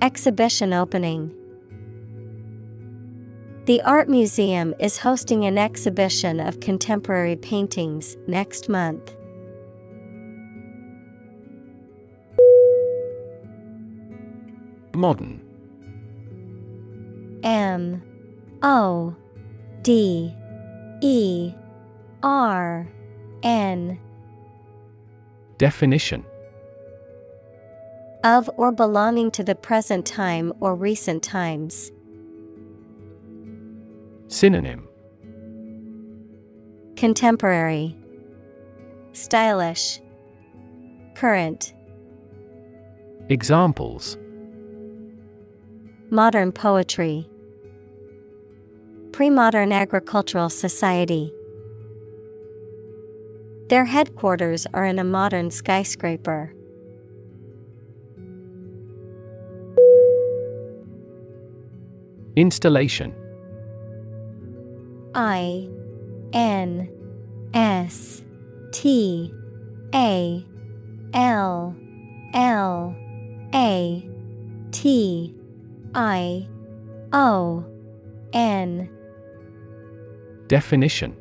Exhibition opening. The Art Museum is hosting an exhibition of contemporary paintings next month. Modern M O D E R N. Definition. Of or belonging to the present time or recent times. Synonym. Contemporary. Stylish. Current. Examples. Modern poetry Pre-modern agricultural society. Their headquarters are in a modern skyscraper. Installation. I N S T A L L A T I O N Definition.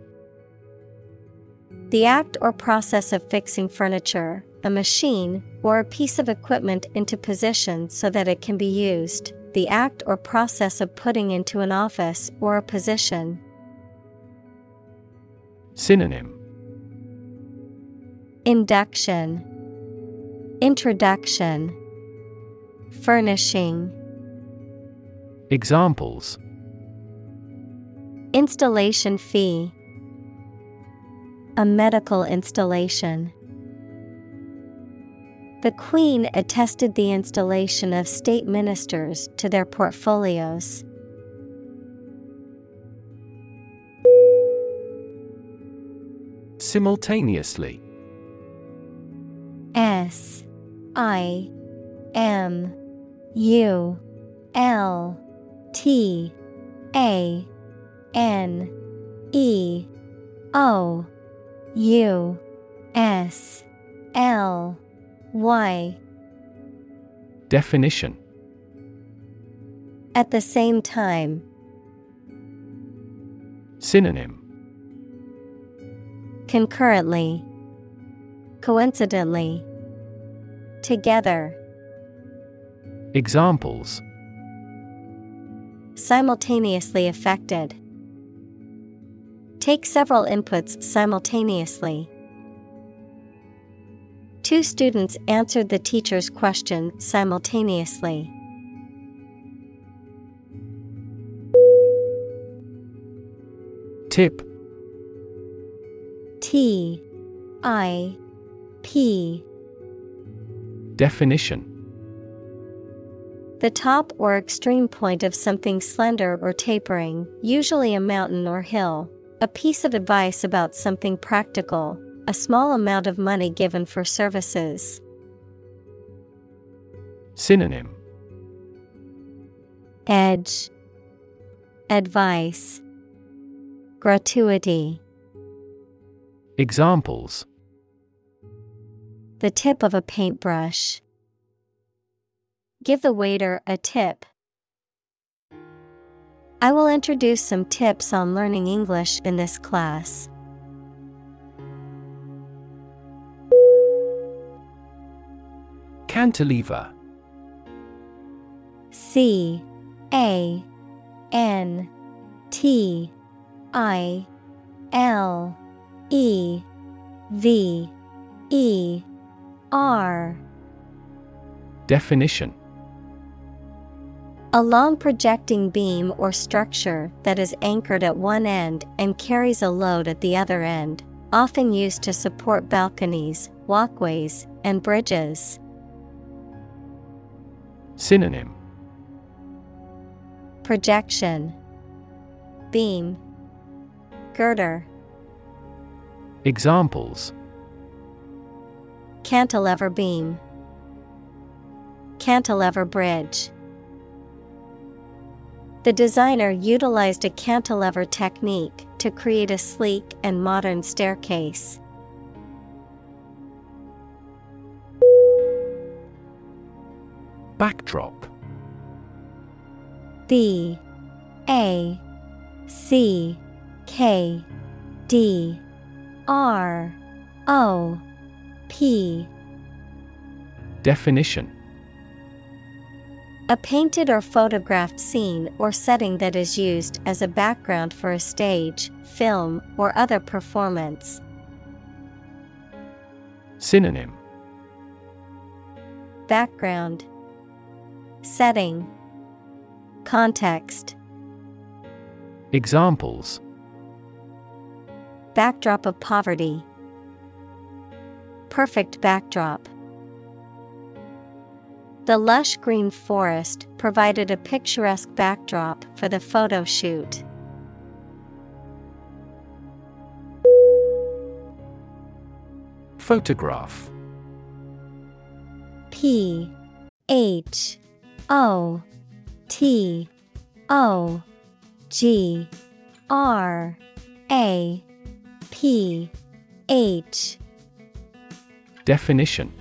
The act or process of fixing furniture, a machine, or a piece of equipment into position so that it can be used. The act or process of putting into an office or a position. Synonym. Induction, Introduction, Furnishing, Examples Installation fee, A medical installation. The Queen attested the installation of state ministers to their portfolios. Simultaneously S I M U L T A N E O U S L Y. Definition. At the same time, Synonym. Concurrently, coincidentally, together, Examples. Simultaneously affected. Take several inputs simultaneously. Two students answered the teacher's question simultaneously. Tip T I P Definition The top or extreme point of something slender or tapering, usually a mountain or hill. A piece of advice about something practical, a small amount of money given for services. Synonym Edge, Advice, Gratuity. Examples the tip of a paintbrush. Give the waiter a tip. I will introduce some tips on learning English in this class. Cantilever. C A N T I L E V E R. Definition A long projecting beam or structure that is anchored at one end and carries a load at the other end, often used to support balconies, walkways, and bridges. Synonym. Projection. Beam. Girder. Examples. Cantilever beam. Cantilever bridge The designer utilized a cantilever technique to create a sleek and modern staircase. Backdrop. B. A. C. K. D. R. O. P. Definition A painted or photographed scene or setting that is used as a background for a stage, film, or other performance. Synonym Background Setting Context Examples Backdrop of poverty. Perfect backdrop. The lush green forest provided a picturesque backdrop for the photo shoot. Photograph. P H O T O G R A P H. Definition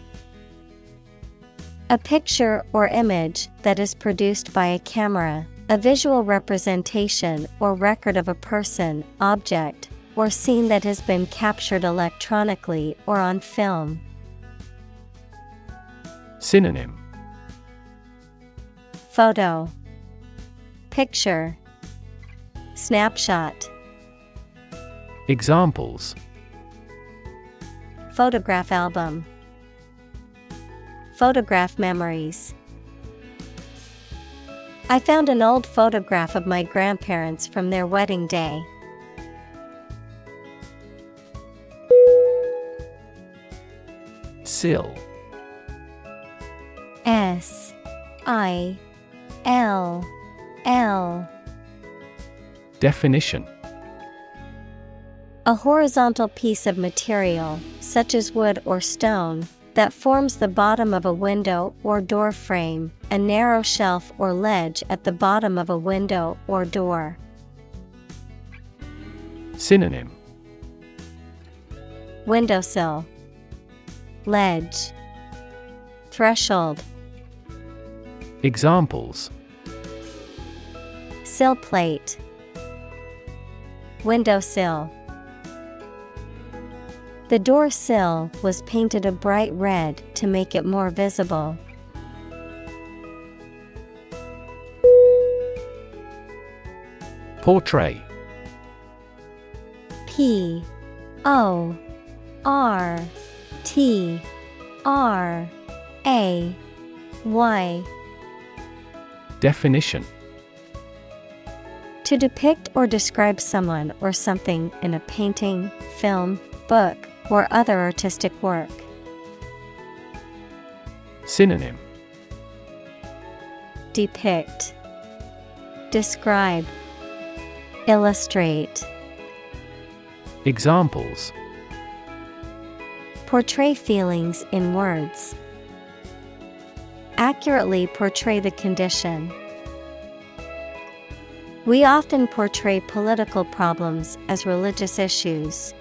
A picture or image that is produced by a camera, a visual representation or record of a person, object, or scene that has been captured electronically or on film. Synonym. Photo. Picture. Snapshot. Examples. Photograph album Photograph memories. I found an old photograph of my grandparents from their wedding day. Sill S. I. L. L. Definition. A horizontal piece of material, such as wood or stone, that forms the bottom of a window or door frame, a narrow shelf or ledge at the bottom of a window or door. Synonym. Windowsill, Ledge, Threshold, Examples. Sill plate, Windowsill. The door sill was painted a bright red to make it more visible. Portray P O R T R A Y. Definition. To depict or describe someone or something in a painting, film, book, or other artistic work. Synonym Depict, Describe, Illustrate. Examples Portray feelings in words. Accurately portray the condition. We often portray political problems as religious issues.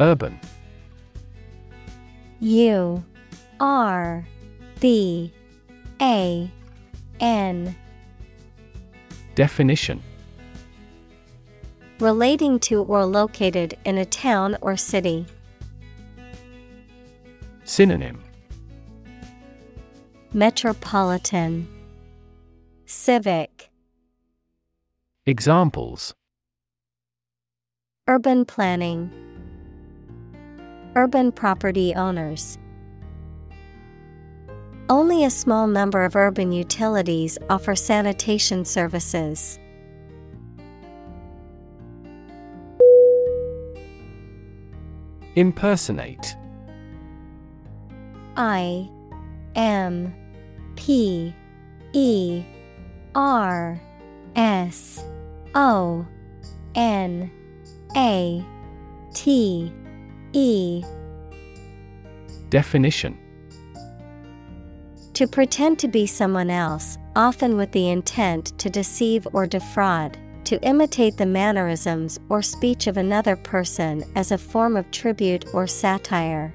Urban. U R B A N. Definition Relating to or located in a town or city. Synonym Metropolitan Civic Examples Urban planning Urban property owners Only a small number of urban utilities offer sanitation services. Impersonate I M P E R S O N A T E. Definition. To pretend to be someone else, often with the intent to deceive or defraud, to imitate the mannerisms or speech of another person as a form of tribute or satire.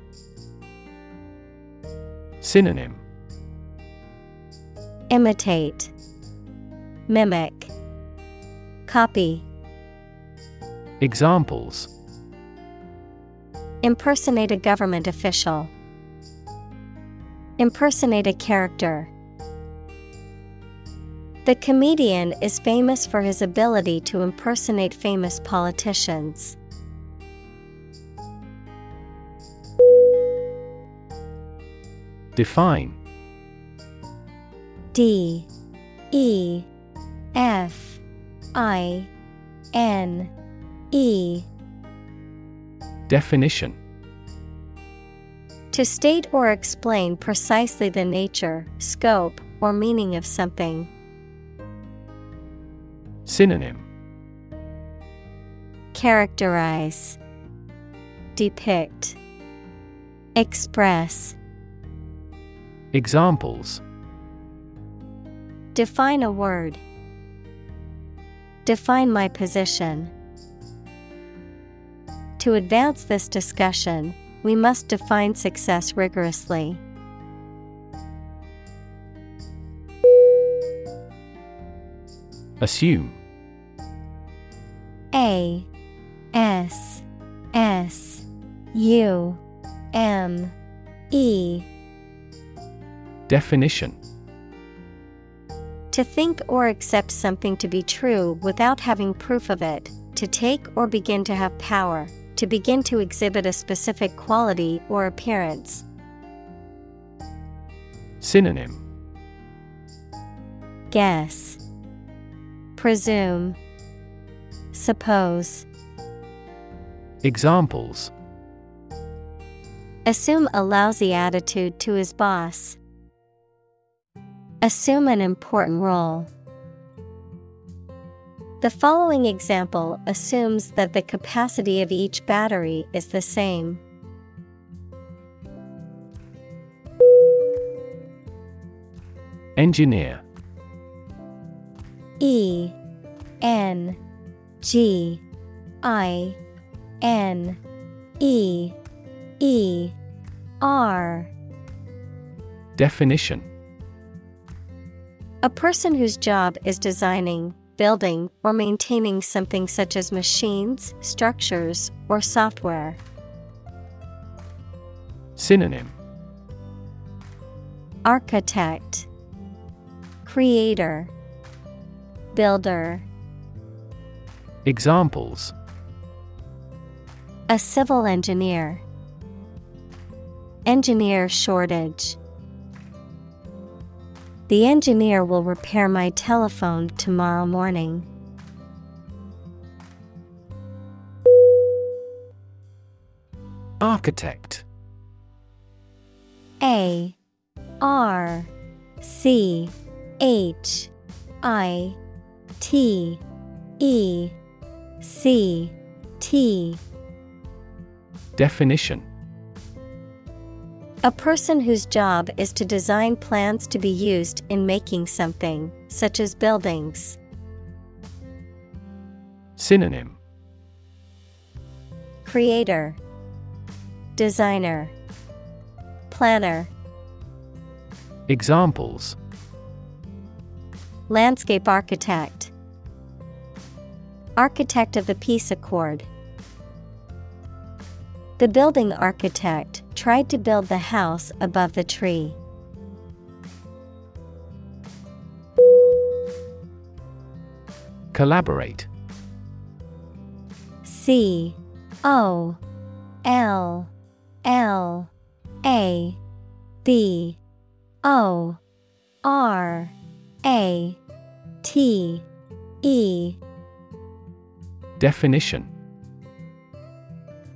Synonym. Imitate, Mimic, Copy. Examples Impersonate a government official. Impersonate a character. The comedian is famous for his ability to impersonate famous politicians. Define. D. E. F. I. N. E Definition To state or explain precisely the nature, scope, or meaning of something. Synonym Characterize, Depict, Express. Examples Define a word. Define my position. To advance this discussion, we must define success rigorously. Assume. A S S U M E. Definition. To think or accept something to be true without having proof of it, to take or begin to have power, to begin to exhibit a specific quality or appearance. Synonym Guess, Presume, Suppose. Examples Assume a lousy attitude to his boss. Assume an important role. The following example assumes that the capacity of each battery is the same. Engineer. E N G I N E E R. Definition. A person whose job is designing, building, or maintaining something such as machines, structures, or software. Synonym Architect, Creator, Builder. Examples A civil engineer. Engineer shortage. The engineer will repair my telephone tomorrow morning. Architect. A R C H I T E C T. Definition A person whose job is to design plans to be used in making something, such as buildings. Synonym. Creator, Designer, Planner, Examples. Landscape Architect, Architect of the Peace Accord. The building architect tried to build the house above the tree. Collaborate. C O L L A B O R A T E. Definition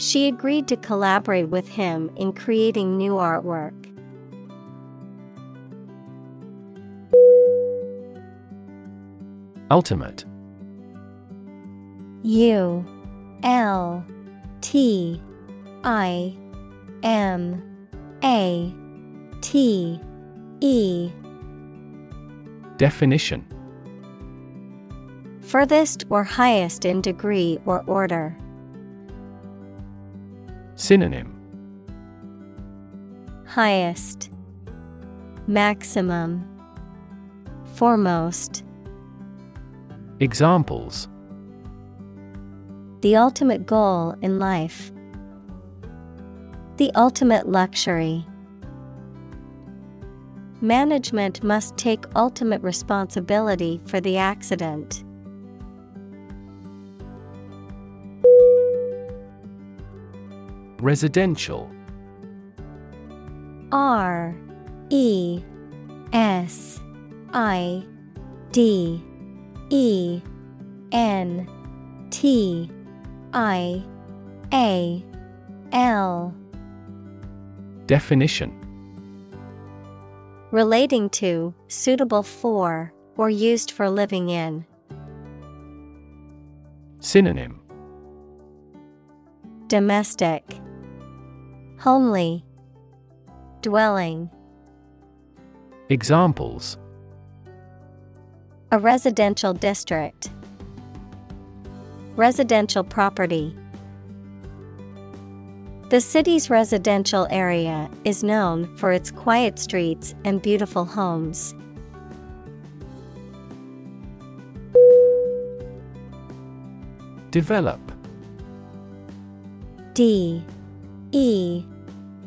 She agreed to collaborate with him in creating new artwork. Ultimate U L T I M A T E Definition Furthest or highest in degree or order. Synonym Highest, Maximum, Foremost. Examples The ultimate goal in life. The ultimate luxury. Management must take ultimate responsibility for the accident. Residential. R E S I D E N T I A L. Definition. Relating to, suitable for, or used for living in. Synonym. Domestic, Homely, Dwelling. Examples A residential district. Residential property. The city's residential area is known for its quiet streets and beautiful homes. Develop D E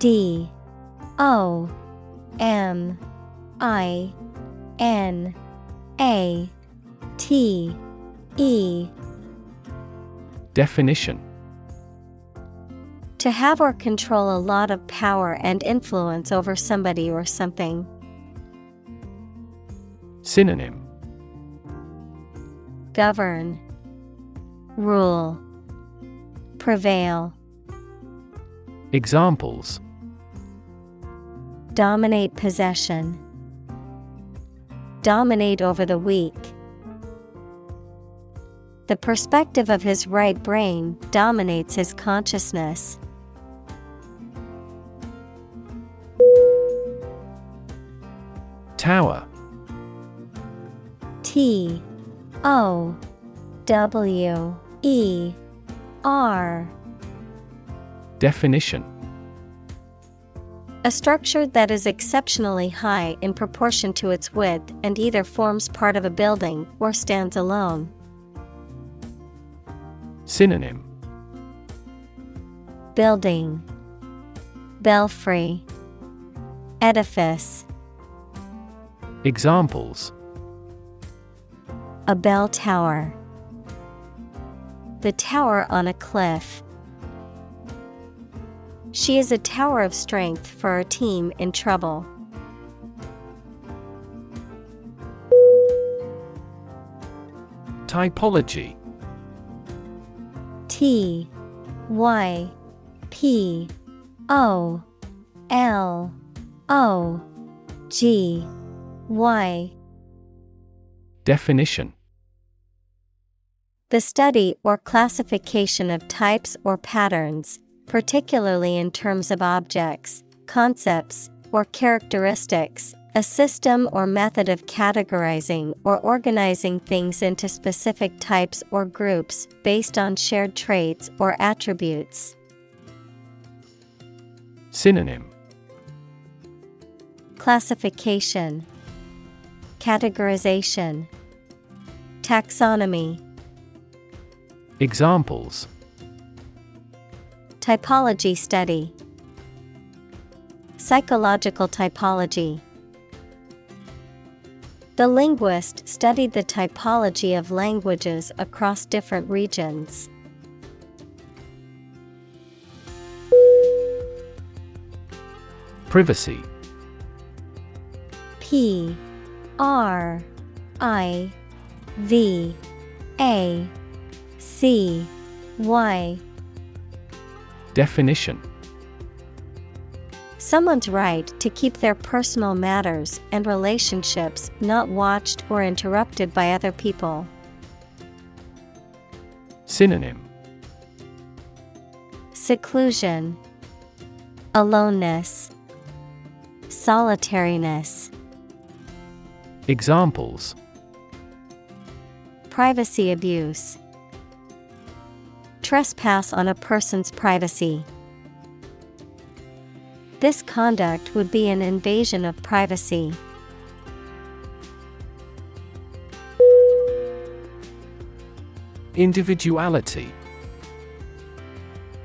D O M I N A T E. Definition. To have or control a lot of power and influence over somebody or something. Synonym. Govern, Rule, Prevail. Examples Dominate possession. Dominate over the weak. The perspective of his right brain dominates his consciousness. Tower T O W E R Definition A structure that is exceptionally high in proportion to its width and either forms part of a building or stands alone. Synonym. Building. Belfry. Edifice. Examples. A bell tower. The tower on a cliff. She is a tower of strength for our team in trouble. Typology. T Y P O L O G Y. Definition. The study or classification of types or patterns, particularly in terms of objects, concepts, or characteristics, a system or method of categorizing or organizing things into specific types or groups based on shared traits or attributes. Synonym. Classification, Categorization, Taxonomy, Examples Typology study, Psychological typology. The linguist studied the typology of languages across different regions. Privacy P R I V A C Y Definition Someone's right to keep their personal matters and relationships not watched or interrupted by other people. Synonym Seclusion, Aloneness, Solitariness. Examples Privacy abuse. Trespass on a person's privacy. This conduct would be an invasion of privacy. Individuality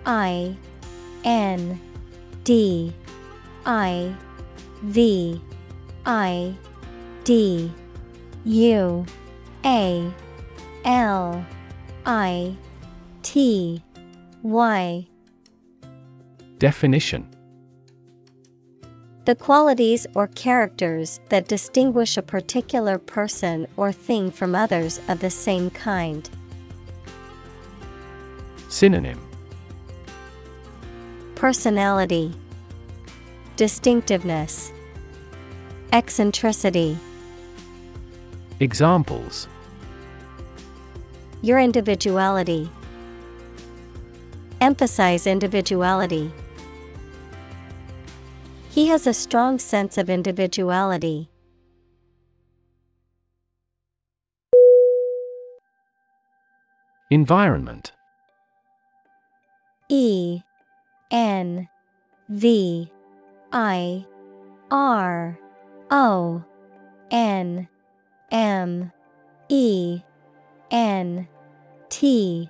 I N D I V I D U A L I T Y Definition The qualities or characters that distinguish a particular person or thing from others of the same kind. Synonym Personality, Distinctiveness, Eccentricity. Examples Your individuality. Emphasize individuality. He has a strong sense of individuality. Environment E N V I R O N M E N T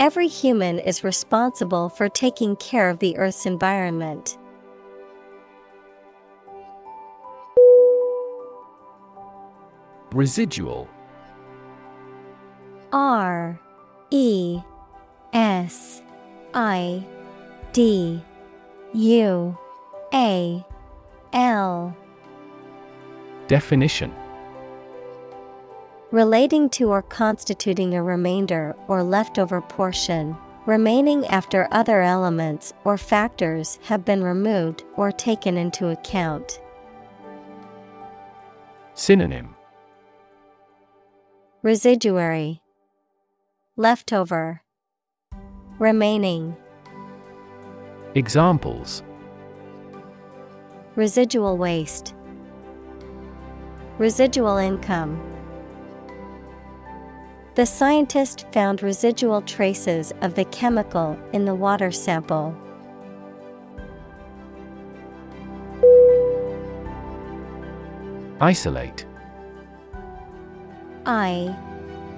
Every human is responsible for taking care of the Earth's environment. Residual R E S I D U A L. Definition Relating to or constituting a remainder or leftover portion, remaining after other elements or factors have been removed or taken into account. Synonym. Residuary. Leftover. Remaining. Examples. Residual waste. Residual income the scientist found residual traces of the chemical in the water sample. Isolate. I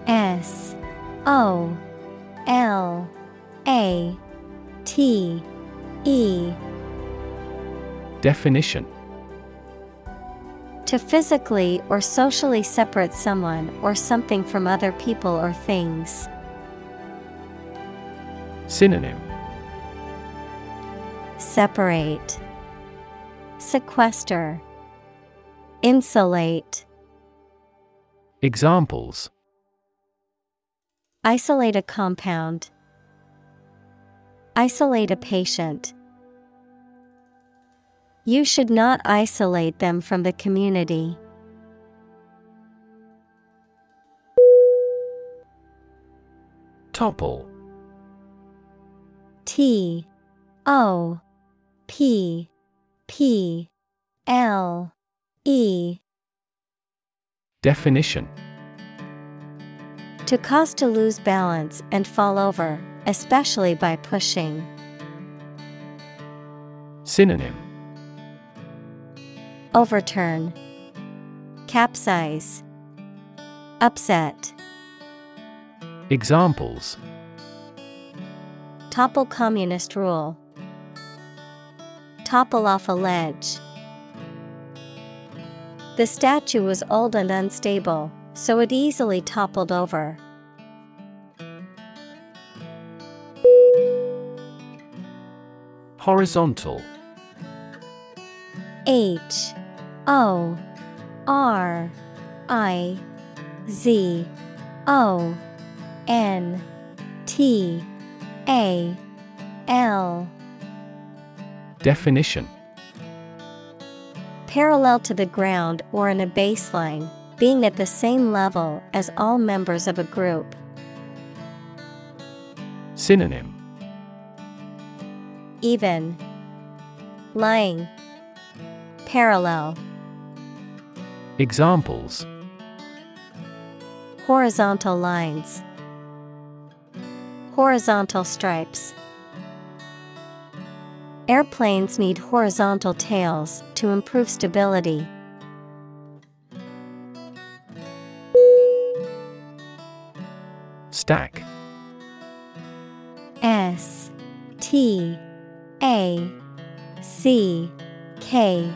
S O L A T E. Definition To physically or socially separate someone or something from other people or things. Synonym Separate, Sequester, Insulate. Examples Isolate a compound. Isolate a patient. You should not isolate them from the community. Topple T O P P L E Definition To cause to lose balance and fall over, especially by pushing. Synonym Overturn, Capsize, Upset. Examples Topple communist rule. Topple off a ledge. The statue was old and unstable, so it easily toppled over. Horizontal H O R I Z O N T A L Definition Parallel to the ground or in a baseline, being at the same level as all members of a group. Synonym Even. Lying. Parallel. Examples Horizontal lines. Horizontal stripes. Airplanes need horizontal tails to improve stability. Stack S T A C K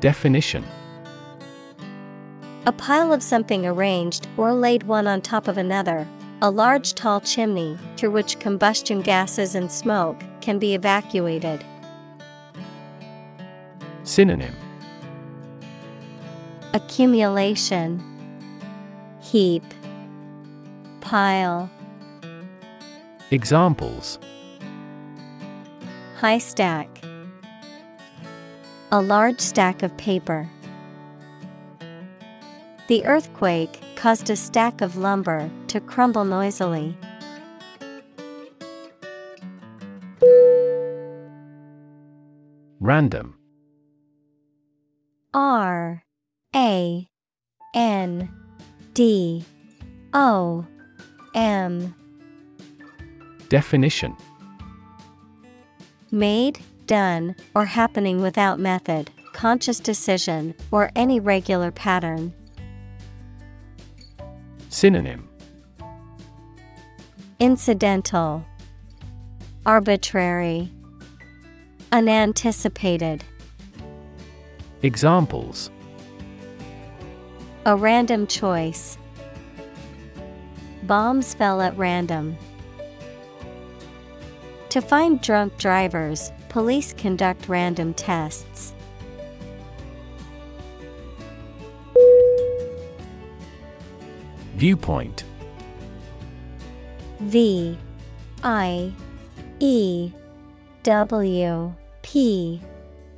Definition A pile of something arranged or laid one on top of another, a large tall chimney through which combustion gases and smoke can be evacuated. Synonym. Accumulation. Heap. Pile. Examples. High stack. A large stack of paper. The earthquake caused a stack of lumber to crumble noisily. Random R A N D O M Definition Made, done, or happening without method, conscious decision, or any regular pattern. Synonym Incidental, Arbitrary, Unanticipated. Examples A random choice. Bombs fell at random. To find drunk drivers, Police conduct random tests. Viewpoint. V I E W P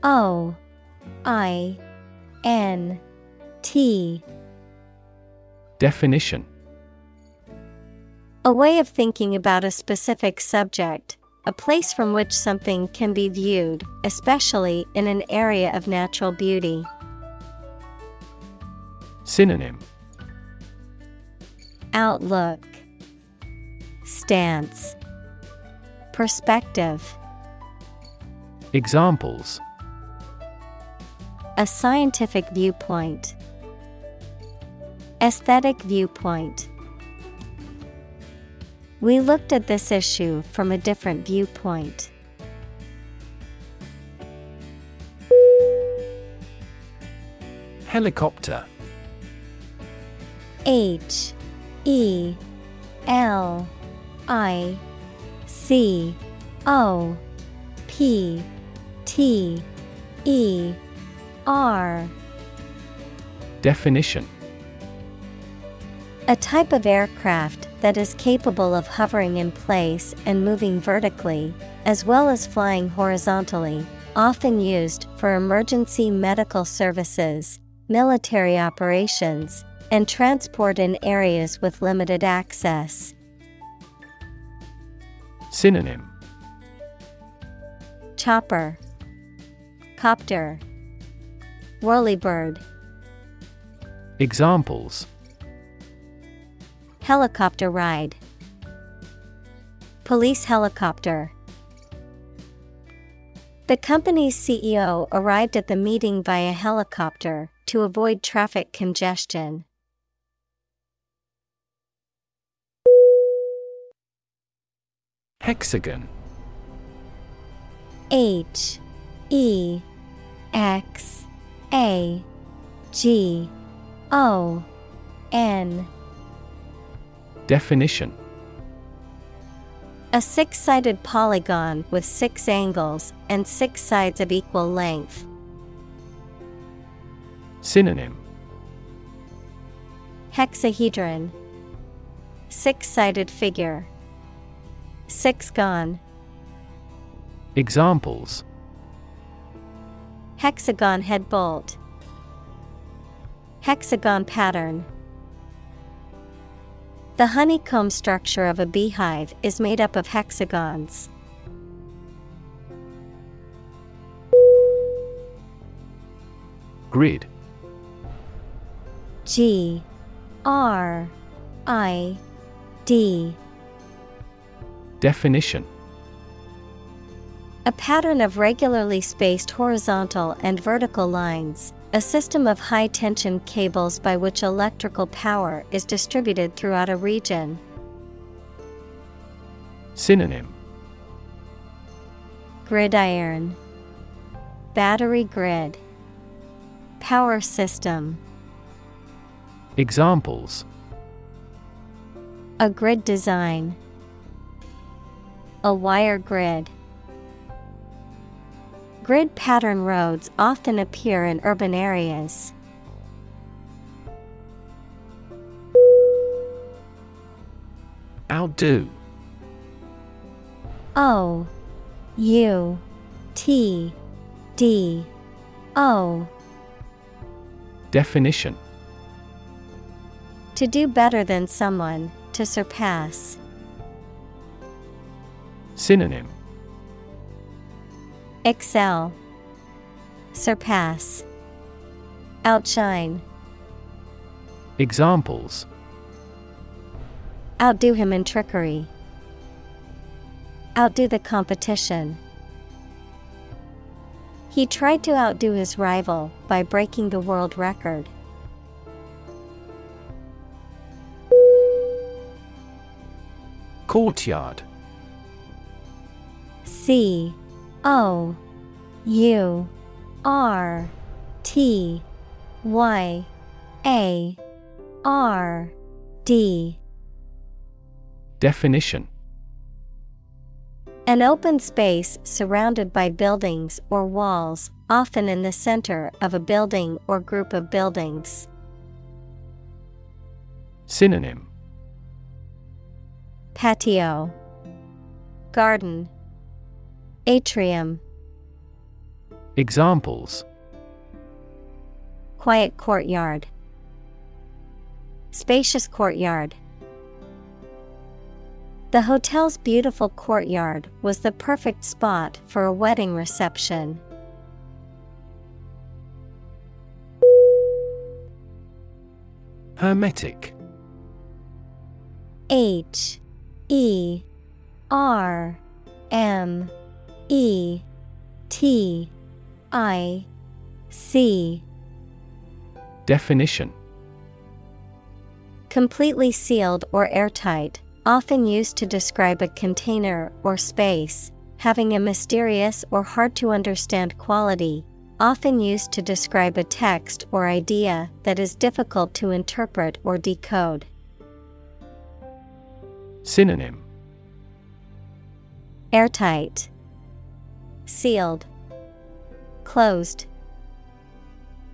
O I N T. Definition. A way of thinking about a specific subject, a place from which something can be viewed, especially in an area of natural beauty. Synonym Outlook Stance Perspective Examples A scientific viewpoint. Aesthetic viewpoint. We looked at this issue from a different viewpoint. Helicopter H E L I C O P T E R. Definition. A type of aircraft that is capable of hovering in place and moving vertically, as well as flying horizontally, often used for emergency medical services, military operations, and transport in areas with limited access. Synonym Chopper, Copter, Whirlybird, Examples Helicopter ride, Police helicopter. The company's CEO arrived at the meeting via helicopter to avoid traffic congestion. Hexagon. H E X A G O N. Definition. A six sided polygon with six angles and six sides of equal length. Synonym. Hexahedron. Six sided figure. Sixgon Examples Hexagon head bolt. Hexagon pattern. The honeycomb structure of a beehive is made up of hexagons. Grid G R I D Definition A pattern of regularly spaced horizontal and vertical lines, a system of high tension cables by which electrical power is distributed throughout a region. Synonym Gridiron, Battery grid, Power system. Examples A grid design. A wire grid. Grid pattern roads often appear in urban areas. Outdo O U T D O Definition To do better than someone, to surpass. Synonym Excel, Surpass, Outshine, Examples Outdo him in trickery. Outdo the competition. He tried to outdo his rival by breaking the world record. Courtyard C O U R T Y A R D. Definition An open space surrounded by buildings or walls, often in the center of a building or group of buildings. Synonym Patio, Garden, Atrium. Examples Quiet courtyard, Spacious courtyard. The hotel's beautiful courtyard was the perfect spot for a wedding reception. Hermetic H E R M E T I C. Definition. Completely sealed or airtight, often used to describe a container or space, having a mysterious or hard to understand quality, often used to describe a text or idea that is difficult to interpret or decode. Synonym. Airtight, Sealed, Closed.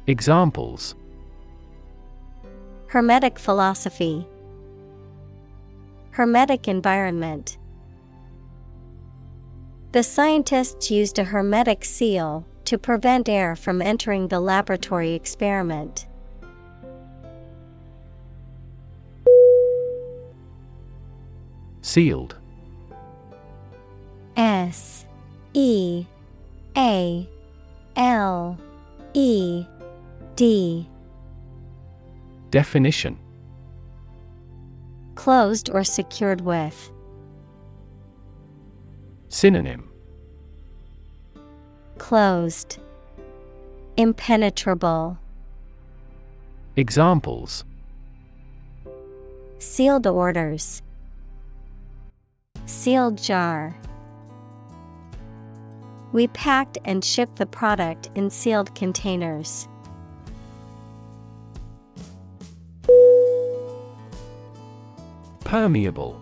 Examples Hermetic philosophy, Hermetic environment. The scientists used a hermetic seal to prevent air from entering the laboratory experiment. Sealed S E A L E D Definition Closed or secured with. Synonym Closed. Impenetrable. Examples Sealed orders. Sealed jar. We packed and shipped the product in sealed containers. Permeable.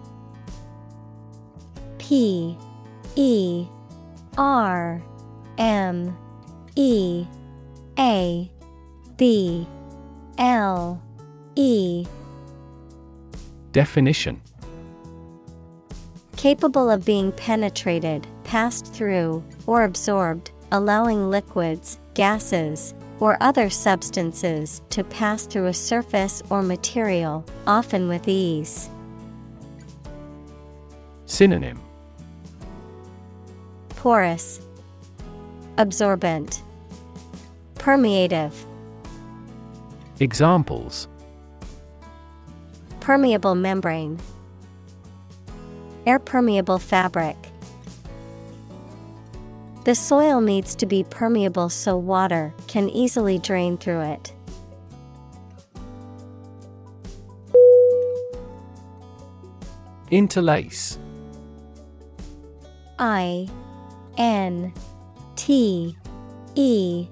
P E R M E A B L E. Definition. Capable of being penetrated, passed through, or absorbed, allowing liquids, gases, or other substances to pass through a surface or material, often with ease. Synonym Porous, Absorbent, Permeative. Examples Permeable membrane, Air permeable fabric. The soil needs to be permeable so water can easily drain through it. Interlace. I N T E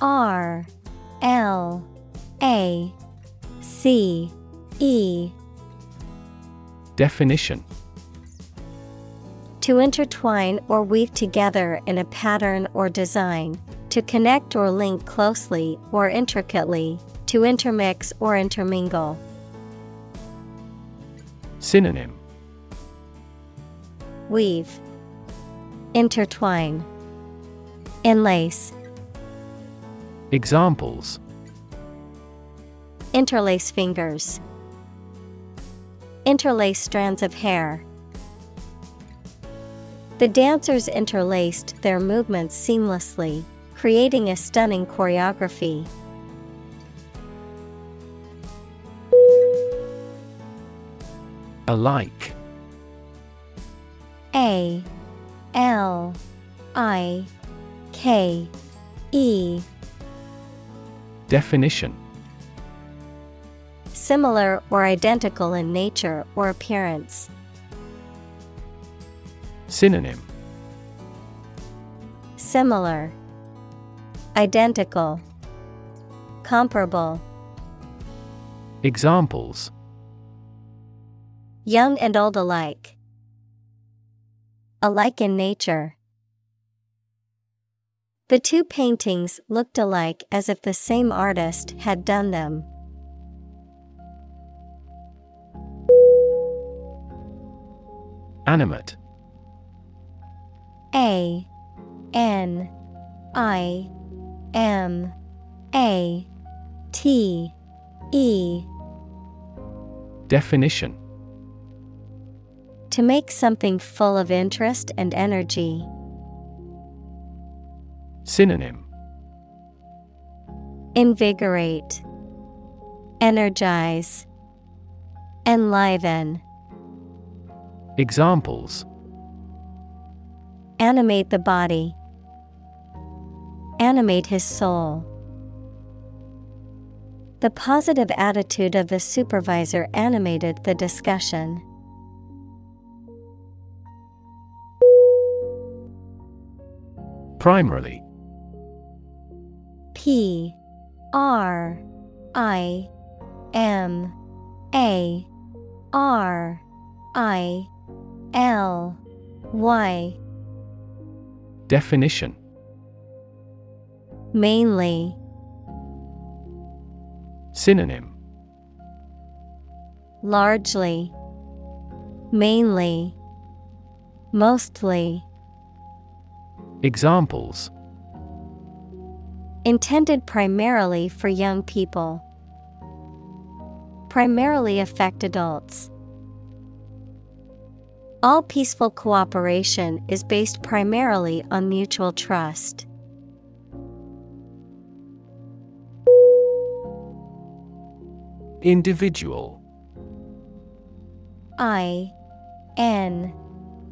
R L A C E. Definition To intertwine or weave together in a pattern or design, to connect or link closely or intricately, to intermix or intermingle. Synonym Weave, Intertwine, Enlace. Examples Interlace fingers. Interlace strands of hair. The dancers interlaced their movements seamlessly, creating a stunning choreography. Alike A L I K E Definition Similar or identical in nature or appearance. Synonym Similar, Identical, Comparable. Examples Young and old alike. alike in nature. The two paintings looked alike as if the same artist had done them. Animate. A N I M A T E. Definition. To make something full of interest and energy. Synonym. Invigorate, Energize, Enliven. Examples Animate the body, Animate his soul. The positive attitude of the supervisor animated the discussion. Primarily P R I M A R I L Y Definition. Mainly. Synonym. Largely. Mainly. Mostly. Examples. Intended primarily for young people. Primarily affect adults. All peaceful cooperation is based primarily on mutual trust. Individual. I N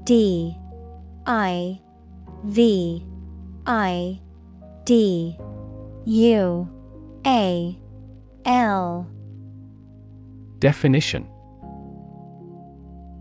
D I V I D U A L. Definition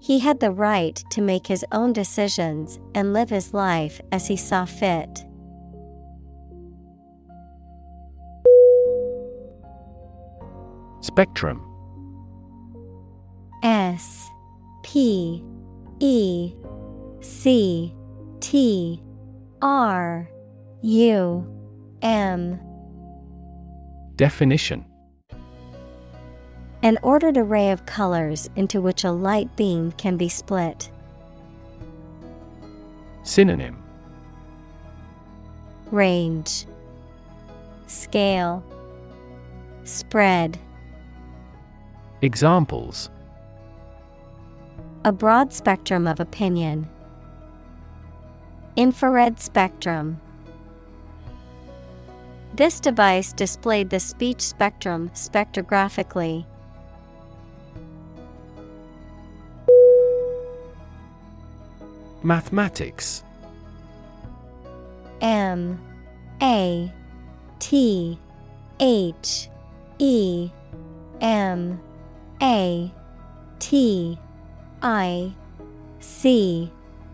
he had the right to make his own decisions and live his life as he saw fit. Spectrum. S P E C T R U M. Definition An ordered array of colors into which a light beam can be split. Synonym Range Scale Spread Examples A broad spectrum of opinion. Infrared spectrum. This device displayed the speech spectrum spectrographically. Mathematics. M A T H E M A T I C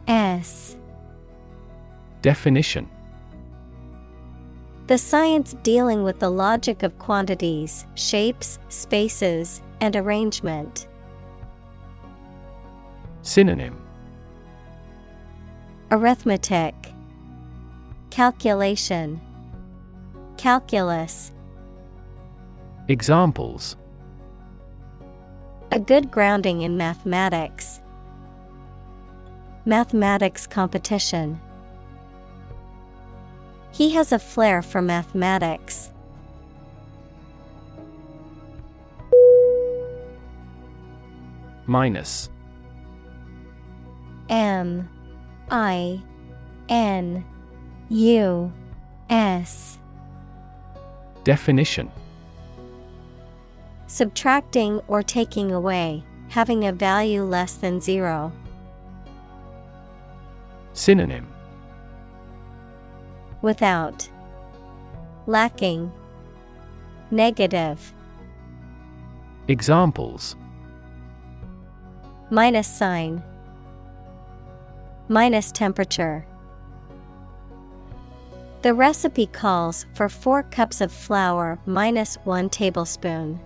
S. Definition. The science dealing with the logic of quantities, shapes, spaces, and arrangement. Synonym Arithmetic Calculation Calculus Examples A good grounding in mathematics. Mathematics competition. He has a flair for mathematics. Minus M I N U S Definition Subtracting or taking away, having a value less than zero. Synonym Without, Lacking. Negative. Examples Minus sign. Minus temperature. The recipe calls for 4 cups of flour minus 1 tablespoon.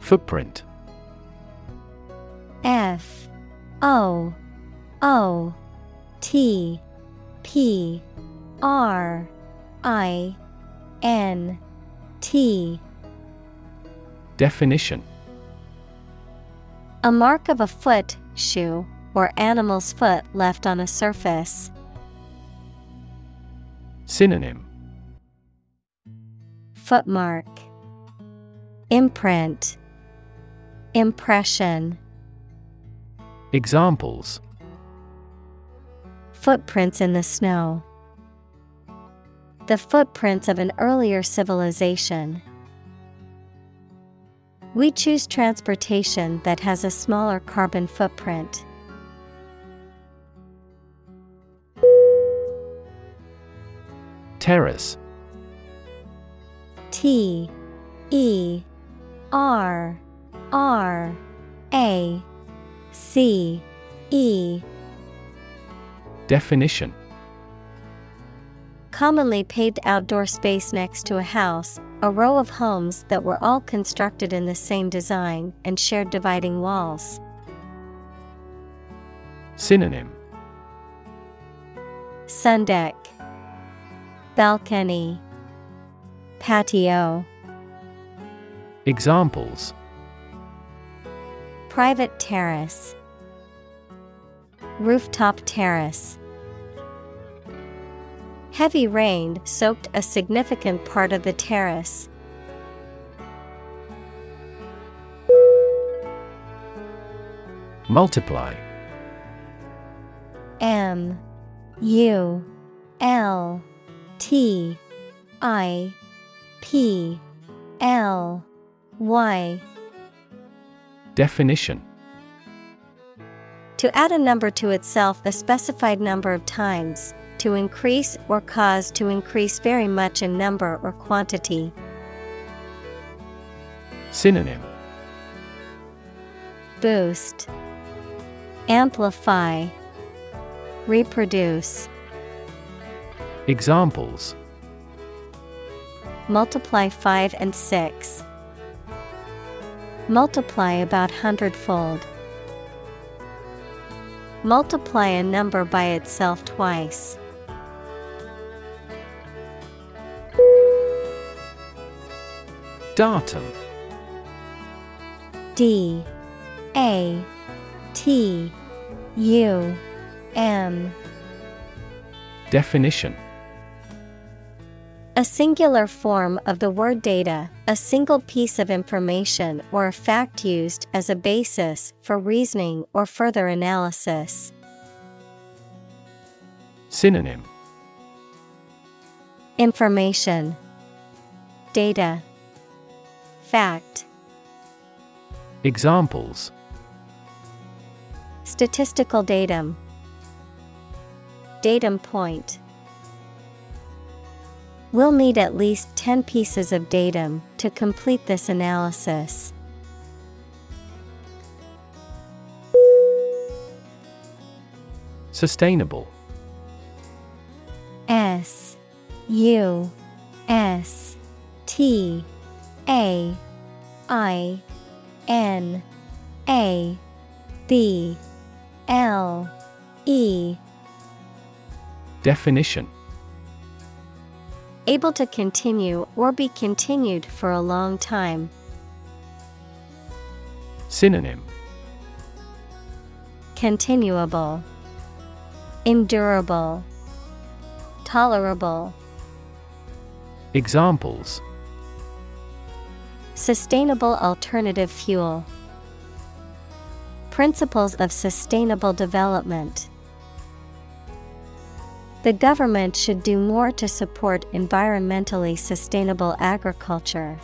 Footprint F O O T P R I N T Definition A mark of a foot, shoe, or animal's foot left on a surface. Synonym Footmark Imprint Impression Examples Footprints in the snow. The footprints of an earlier civilization. We choose transportation that has a smaller carbon footprint. Terrace. T E R R A C E. Definition. Commonly paved outdoor space next to a house, a row of homes that were all constructed in the same design and shared dividing walls. Synonym Sundeck, Balcony, Patio. Examples Private terrace, Rooftop terrace. Heavy rain soaked a significant part of the terrace. Multiply. M U L T I P L Y. Definition. To add a number to itself a specified number of times, to increase or cause to increase very much in number or quantity. Synonym Boost, Amplify, Reproduce. Examples Multiply 5 and 6. Multiply about hundredfold. Multiply a number by itself twice. Datum? D A T U M. Definition. A singular form of the word data, a single piece of information or a fact used as a basis for reasoning or further analysis. Synonym. Information. Data Fact. Examples. Statistical datum. Datum point. We'll need at least 10 pieces of datum to complete this analysis. Sustainable. S U S T A I N A B L E. Definition. Able to continue or be continued for a long time. Synonym. Continuable, Endurable, Tolerable. Examples Sustainable alternative fuel. Principles of sustainable development. The government should do more to support environmentally sustainable agriculture.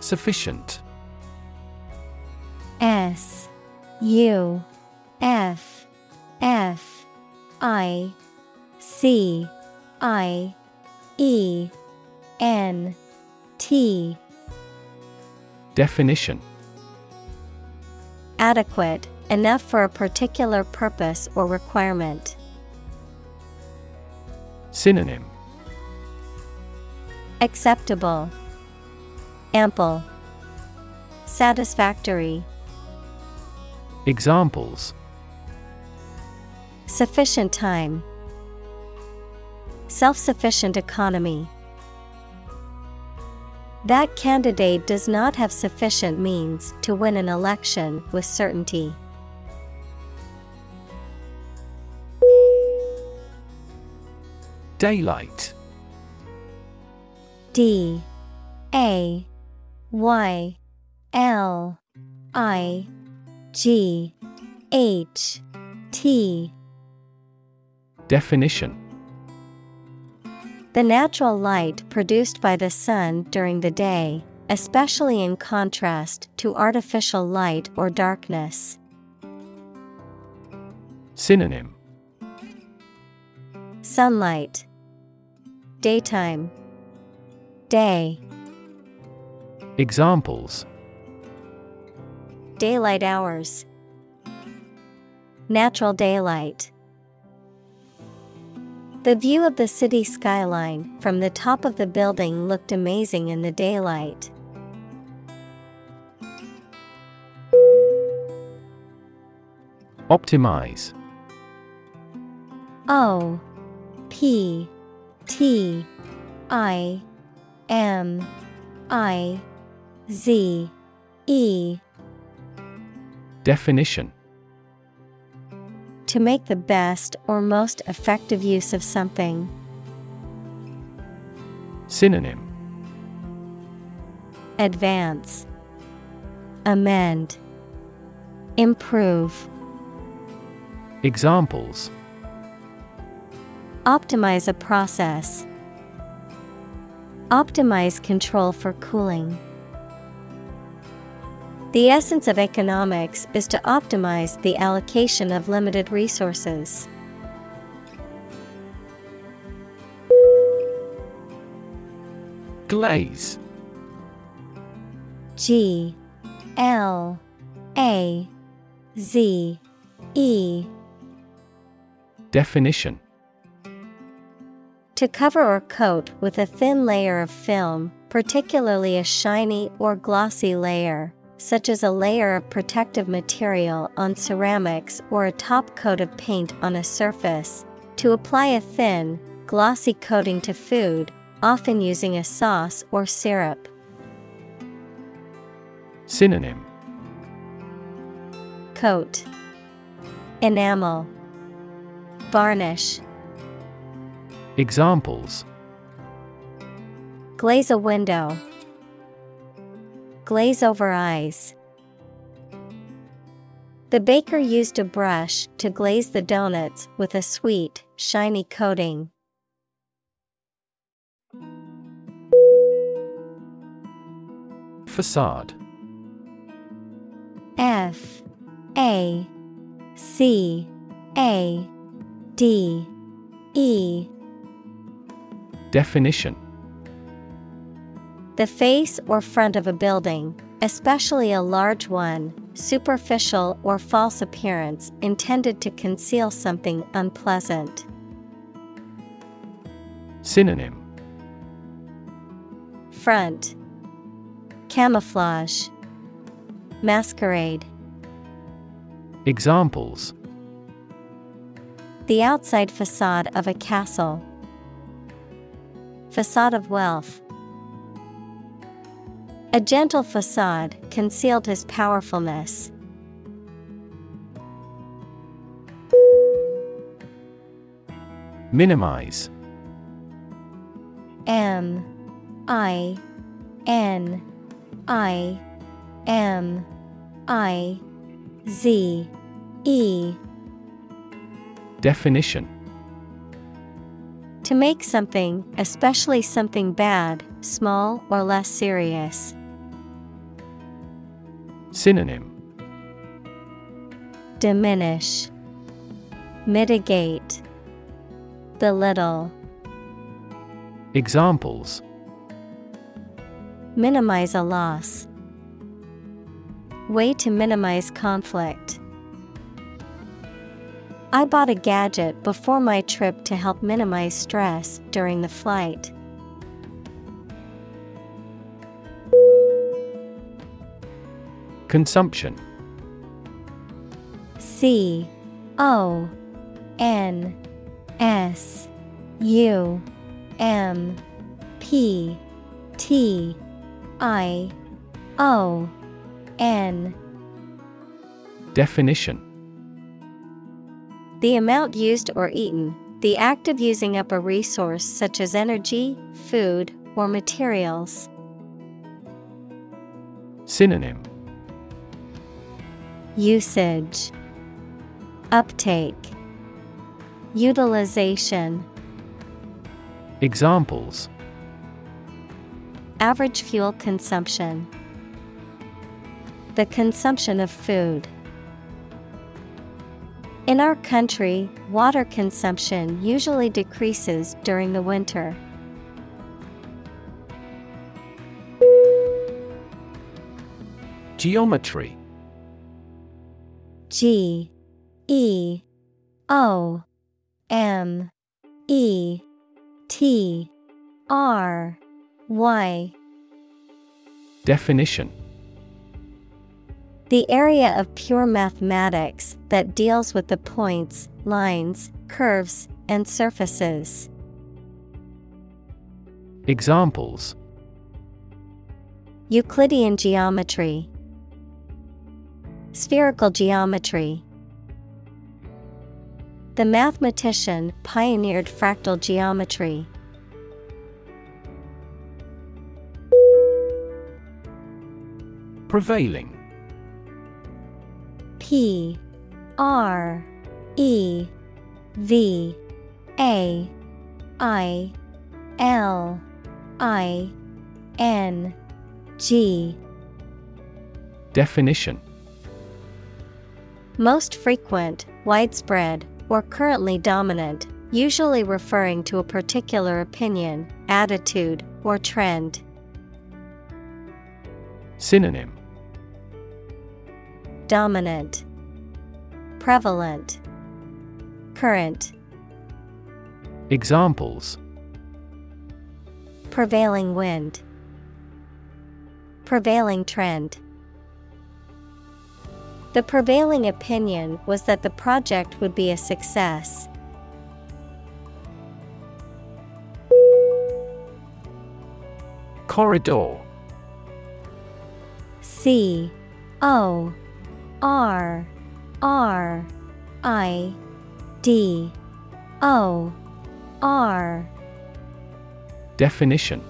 Sufficient S U F F I C I E N T. Definition. Adequate, enough for a particular purpose or requirement. Synonym. Acceptable, Ample, Satisfactory. Examples. Sufficient time, Self sufficient economy. That candidate does not have sufficient means to win an election with certainty. Daylight D A Y L I G H T Definition The natural light produced by the sun during the day, especially in contrast to artificial light or darkness. Synonym. Sunlight, Daytime, Day, Examples. Daylight hours, Natural daylight. The view of the city skyline from the top of the building looked amazing in the daylight. Optimize. O P T I M I Z E. Definition To make the best or most effective use of something. Synonym Advance, Amend, Improve. Examples Optimize a process. Optimize control for cooling. The essence of economics is to optimize the allocation of limited resources. Glaze. G L A Z E. Definition. To cover or coat with a thin layer of film, particularly a shiny or glossy layer, such as a layer of protective material on ceramics or a top coat of paint on a surface, to apply a thin, glossy coating to food, often using a sauce or syrup. Synonym. Coat. Enamel. Varnish. Examples. Glaze a window. Glaze over eyes. The baker used a brush to glaze the donuts with a sweet, shiny coating. Facade F A C A D E Definition The face or front of a building, especially a large one, superficial or false appearance intended to conceal something unpleasant. Synonym Front Camouflage Masquerade Examples The outside facade of a castle. Facade of wealth. A gentle facade concealed his powerfulness. Minimize M I N I M I Z E Definition To make something, especially something bad, small or less serious. Synonym Diminish, Mitigate, Belittle. Examples Minimize a loss. Way to minimize conflict. I bought a gadget before my trip to help minimize stress during the flight. Consumption. C O N S U M P T I O N. Definition. The amount used or eaten, the act of using up a resource such as energy, food, or materials. Synonym Usage Uptake Utilization Examples Average fuel consumption The consumption of food. In our country, water consumption usually decreases during the winter. Geometry G E O M E T R Y. Definition. The area of pure mathematics that deals with the points, lines, curves, and surfaces. Examples. Euclidean geometry, Spherical geometry. The mathematician pioneered fractal geometry. Prevailing P R E V A I L I N G Definition Most frequent, widespread, or currently dominant, usually referring to a particular opinion, attitude, or trend. Synonym. Dominant, Prevalent, Current, Examples. Prevailing wind, Prevailing trend. The prevailing opinion was that the project would be a success. Corridor. C O R R I D O R. Definition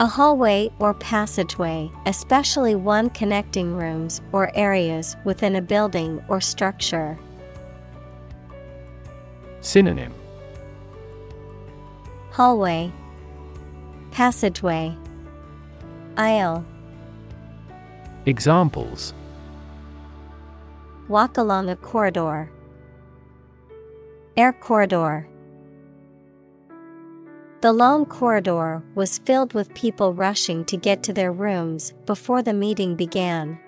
A hallway or passageway, especially one connecting rooms or areas within a building or structure. Synonym Hallway, Passageway, Aisle. Examples Walk along a corridor. Air corridor. The long corridor was filled with people rushing to get to their rooms before the meeting began.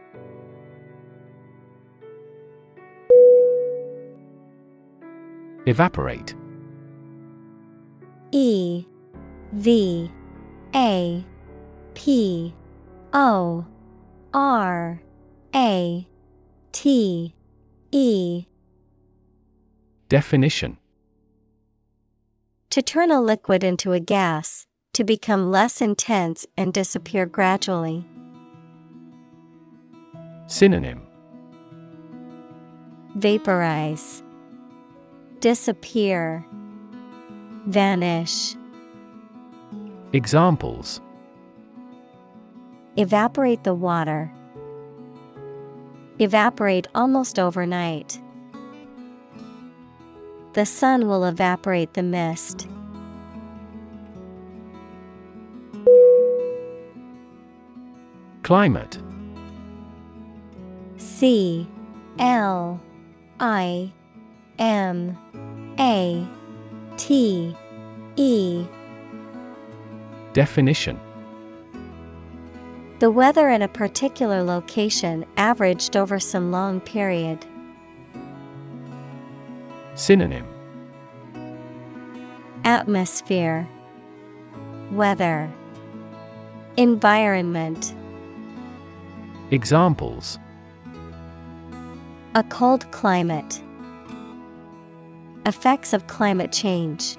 Evaporate. E V A P O R A T E. Definition To turn a liquid into a gas, to become less intense and disappear gradually. Synonym Vaporize, Disappear, Vanish. Examples Evaporate the water. Evaporate almost overnight. The sun will evaporate the mist. Climate C L I M A T E Definition The weather in a particular location averaged over some long period. Synonym. Atmosphere. Weather. Environment. Examples. A cold climate. Effects of climate change.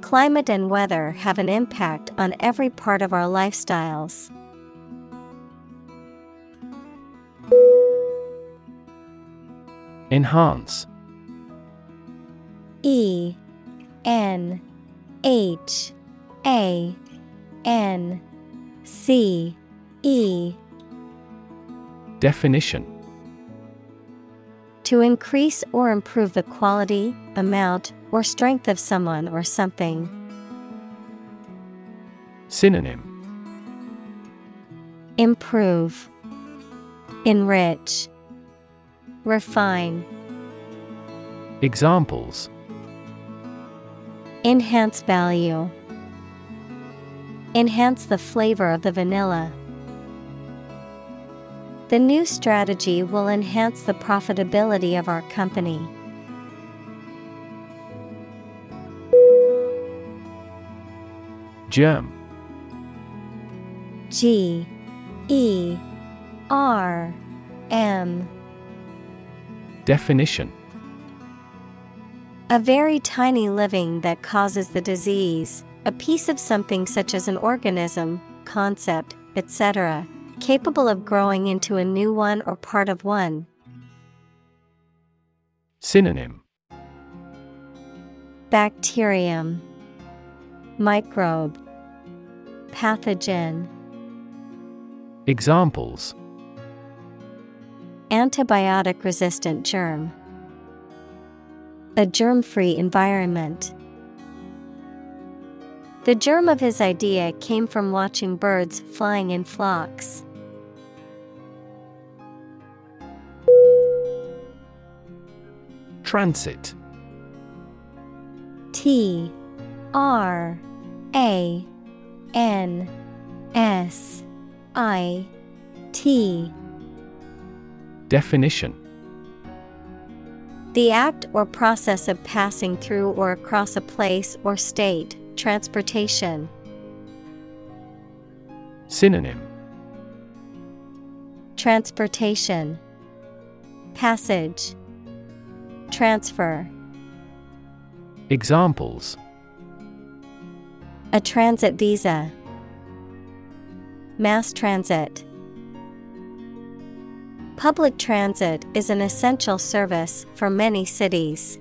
Climate and weather have an impact on every part of our lifestyles. Enhance. E N H A N C E. Definition. To increase or improve the quality, amount, or strength of someone or something. Synonym. Improve, Enrich, Refine, Examples. Enhance value, Enhance the flavor of the vanilla. The new strategy will enhance the profitability of our company. Germ G E R M Definition A very tiny living that causes the disease, a piece of something such as an organism, concept, etc., capable of growing into a new one or part of one. Synonym Bacterium, Microbe, Pathogen. Examples Antibiotic resistant germ. A germ free environment. The germ of his idea came from watching birds flying in flocks. Transit T R A N S I T Definition. The act or process of passing through or across a place or state, transportation. Synonym. Transportation. Passage. Transfer. Examples. A transit visa. Mass transit Public transit is an essential service for many cities.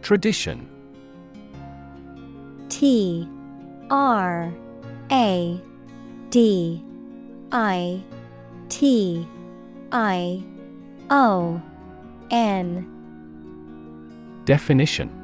Tradition. T R A D I T I O N. Definition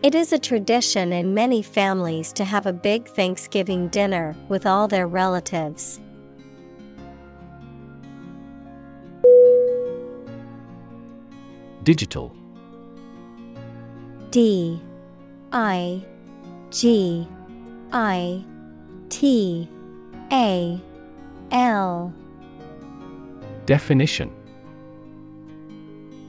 It is a tradition in many families to have a big Thanksgiving dinner with all their relatives. Digital. D. I. G. I. T. A. L. Definition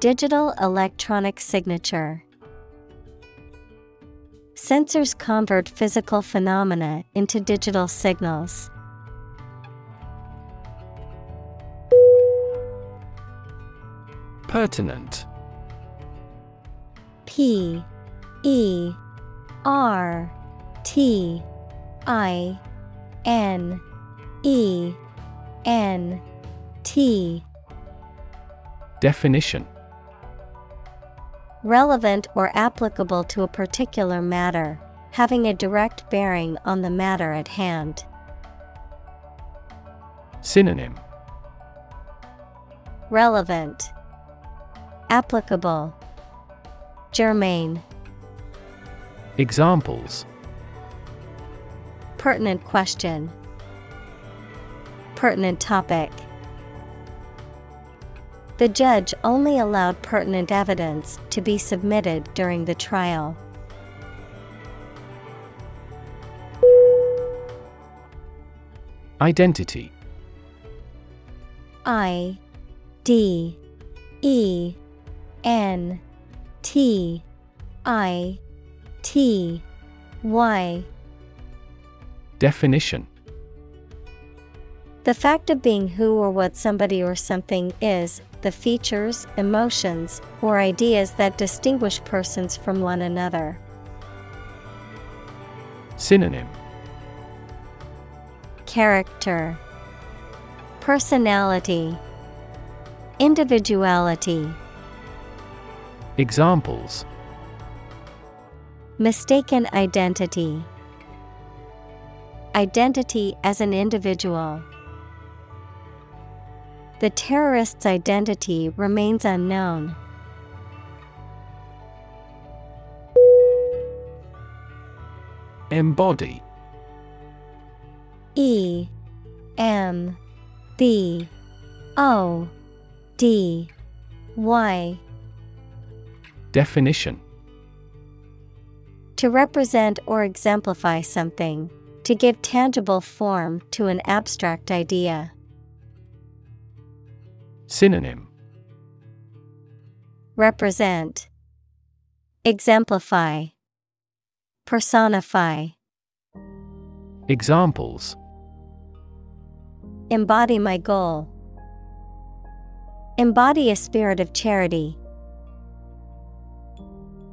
Digital electronic signature. Sensors convert physical phenomena into digital signals. Pertinent P E R T I N E N T Definition Relevant or applicable to a particular matter, having a direct bearing on the matter at hand. Synonym Relevant, Applicable, Germane. Examples Pertinent question, Pertinent topic. The judge only allowed pertinent evidence to be submitted during the trial. Identity. I D E N T I T Y. Definition The fact of being who or what somebody or something is, the features, emotions, or ideas that distinguish persons from one another. Synonym Character, Personality, Individuality. Examples Mistaken identity, Identity as an individual. The terrorist's identity remains unknown. Embody E M B O D Y Definition To represent or exemplify something, to give tangible form to an abstract idea. Synonym Represent, Exemplify, Personify, Examples Embody my goal. Embody a spirit of charity.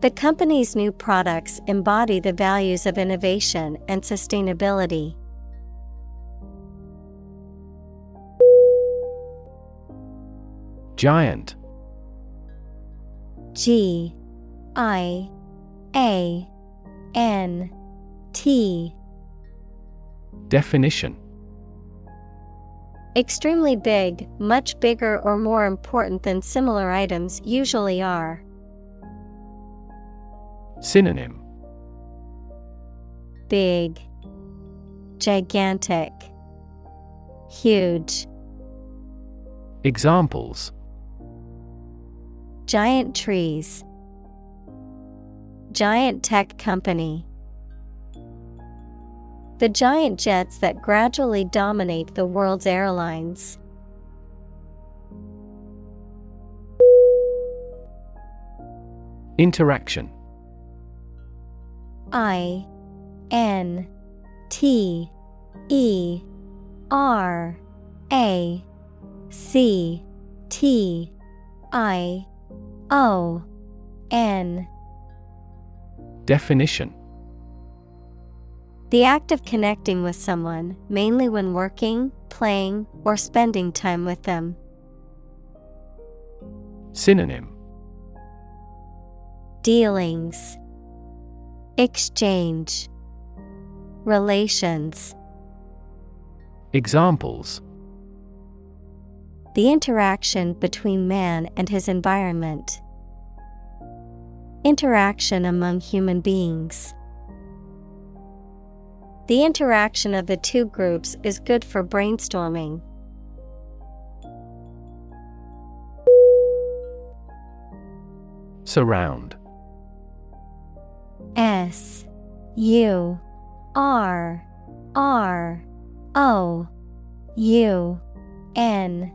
The company's new products embody the values of innovation and sustainability. Giant. G I A N T. Definition. Extremely big, much bigger or more important than similar items usually are. Synonym. Big, Gigantic, Huge. Examples Giant trees. Giant tech company. The giant jets that gradually dominate the world's airlines. Interaction I N T E R A C T I O N. Definition. The act of connecting with someone, mainly when working, playing, or spending time with them. Synonym. Dealings, Exchange, Relations. Examples The interaction between man and his environment. Interaction among human beings. The interaction of the two groups is good for brainstorming. Surround S U R R O U N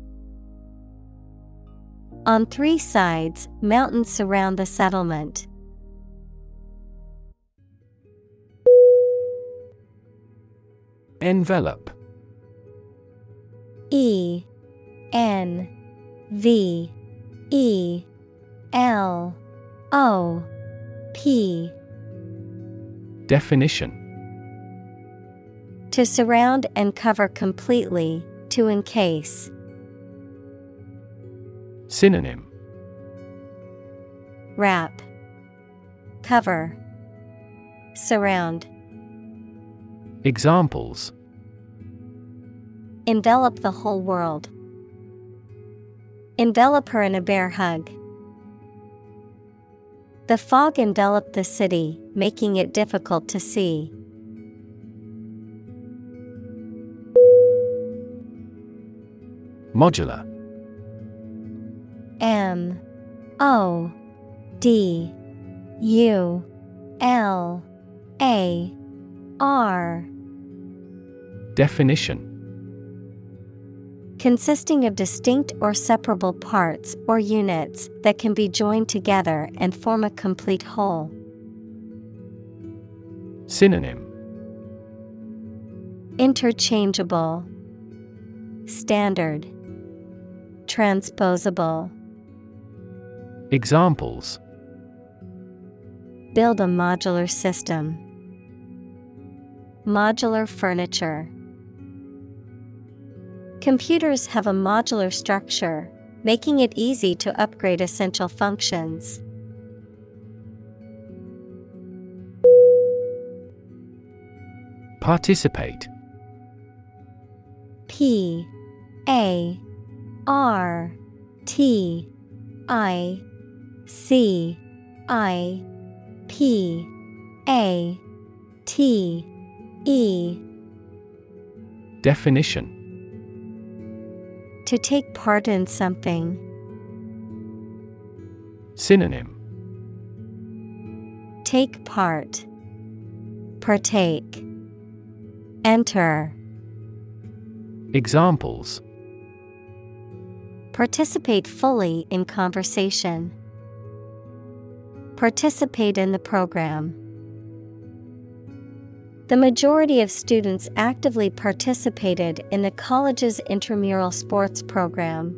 On three sides, mountains surround the settlement. Envelope E N V E L O P Definition To surround and cover completely, to encase. Synonym Wrap, Cover, Surround. Examples Envelop the whole world. Envelop her in a bear hug. The fog enveloped the city, making it difficult to see. Modular M O D U L A R. Definition. Consisting of distinct or separable parts or units that can be joined together and form a complete whole. Synonym. Interchangeable, Standard, Transposable. Examples Build a modular system. Modular furniture. Computers have a modular structure, making it easy to upgrade essential functions. Participate P A R T I C I P A T E Definition To take part in something. Synonym Take part. Partake. Enter. Examples Participate fully in conversation. Participate in the program. The majority of students actively participated in the college's intramural sports program.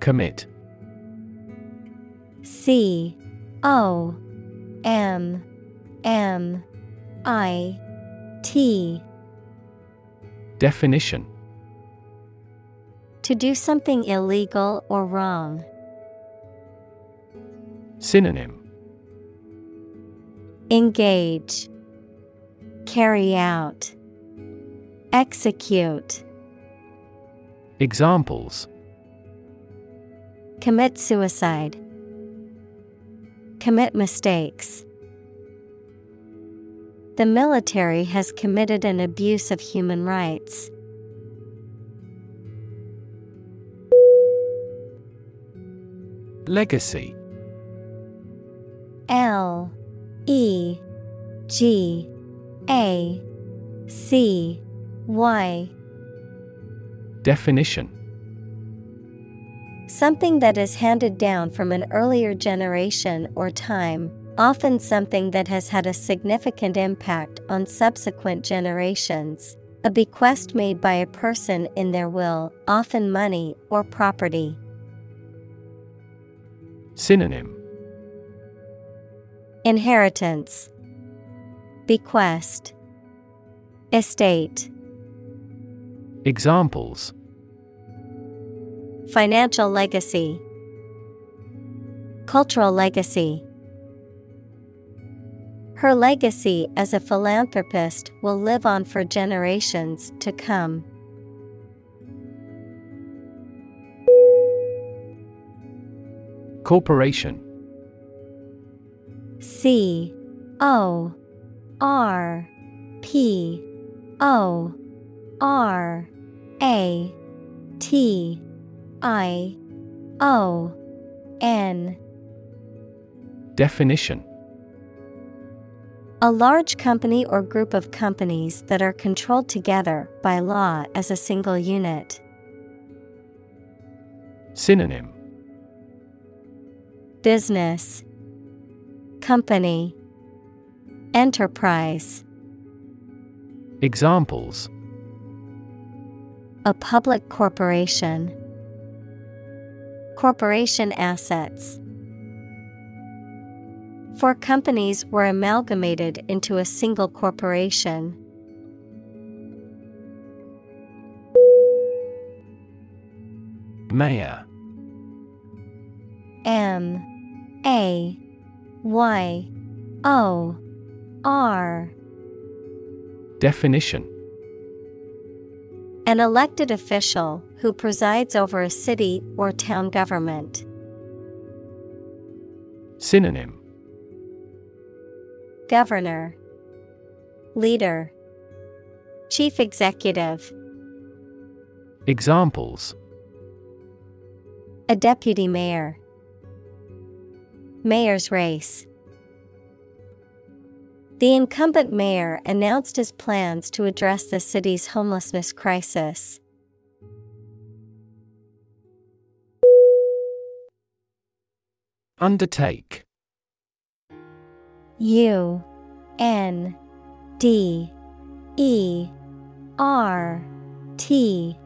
Commit C O M M I T Definition To do something illegal or wrong. Synonym Engage. Carry out. Execute. Examples Commit suicide. Commit mistakes. The military has committed an abuse of human rights. Legacy L E G A C Y Definition Something that is handed down from an earlier generation or time, often something that has had a significant impact on subsequent generations. A bequest made by a person in their will, often money or property. Synonym Inheritance, Bequest, Estate. Examples Financial legacy, Cultural legacy. Her legacy as a philanthropist will live on for generations to come. Corporation. C O R P O R A T I O N. Definition. A large company or group of companies that are controlled together by law as a single unit. Synonym Business Company Enterprise. Examples. A public corporation. Corporation assets. Four companies were amalgamated into a single corporation. Mayor. M A Y O R. Definition. An elected official who presides over a city or town government. Synonym. Governor. Leader. Chief Executive. Examples. A deputy mayor Mayor's race. The incumbent mayor announced his plans to address the city's homelessness crisis. Undertake. U N D E R T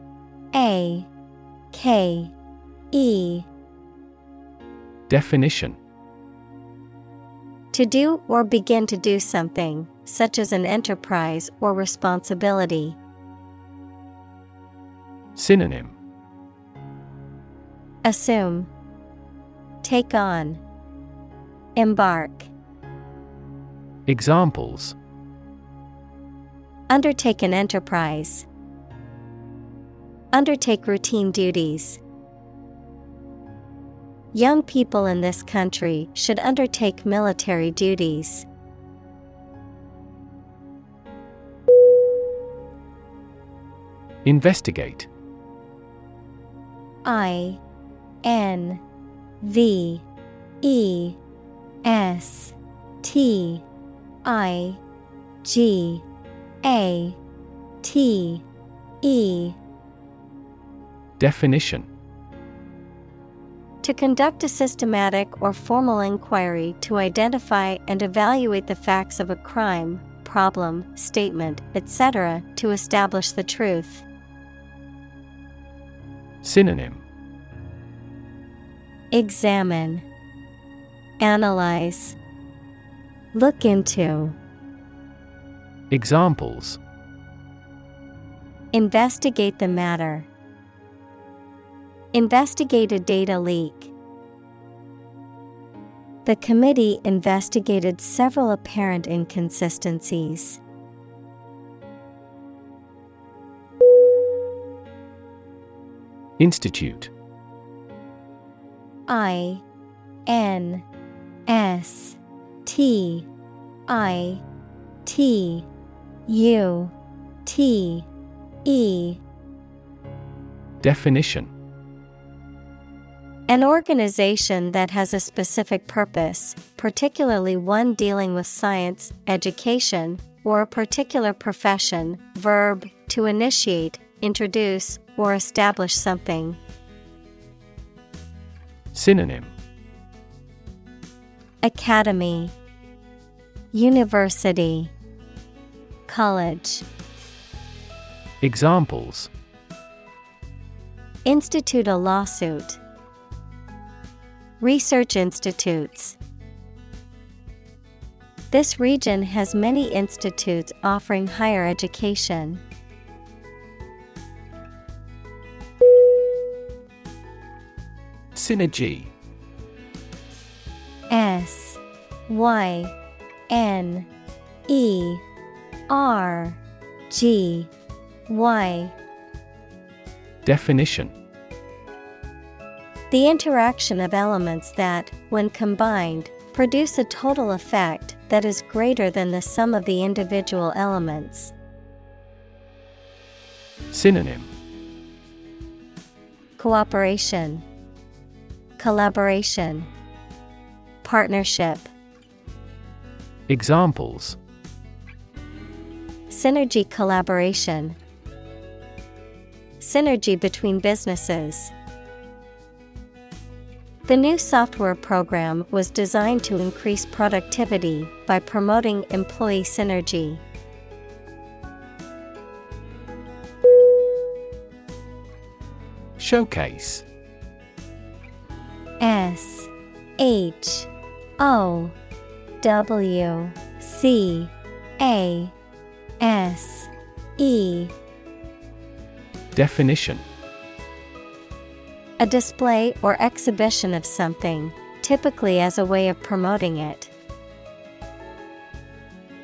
A K E. Definition To do or begin to do something, such as an enterprise or responsibility. Synonym Assume, Take on, Embark. Examples Undertake an enterprise. Undertake routine duties. Young people in this country should undertake military duties. Investigate. I N V E S T I G A T E. Definition To conduct a systematic or formal inquiry to identify and evaluate the facts of a crime, problem, statement, etc., to establish the truth. Synonym Examine, Analyze, Look into, Examples Investigate the matter. Investigate a data leak. The committee investigated several apparent inconsistencies. Institute I N S T I T U T E Definition An organization that has a specific purpose, particularly one dealing with science, education, or a particular profession. Verb to initiate, introduce, or establish something. Synonym Academy, University, College. Examples Institute a lawsuit. Research institutes. This region has many institutes offering higher education. Synergy S Y N E R G Y. Definition The interaction of elements that, when combined, produce a total effect that is greater than the sum of the individual elements. Synonym Cooperation, Collaboration, Partnership. Examples Synergy collaboration, Synergy between businesses. The new software program was designed to increase productivity by promoting employee synergy. Showcase. S H O W C A S E. Definition A display or exhibition of something, typically as a way of promoting it.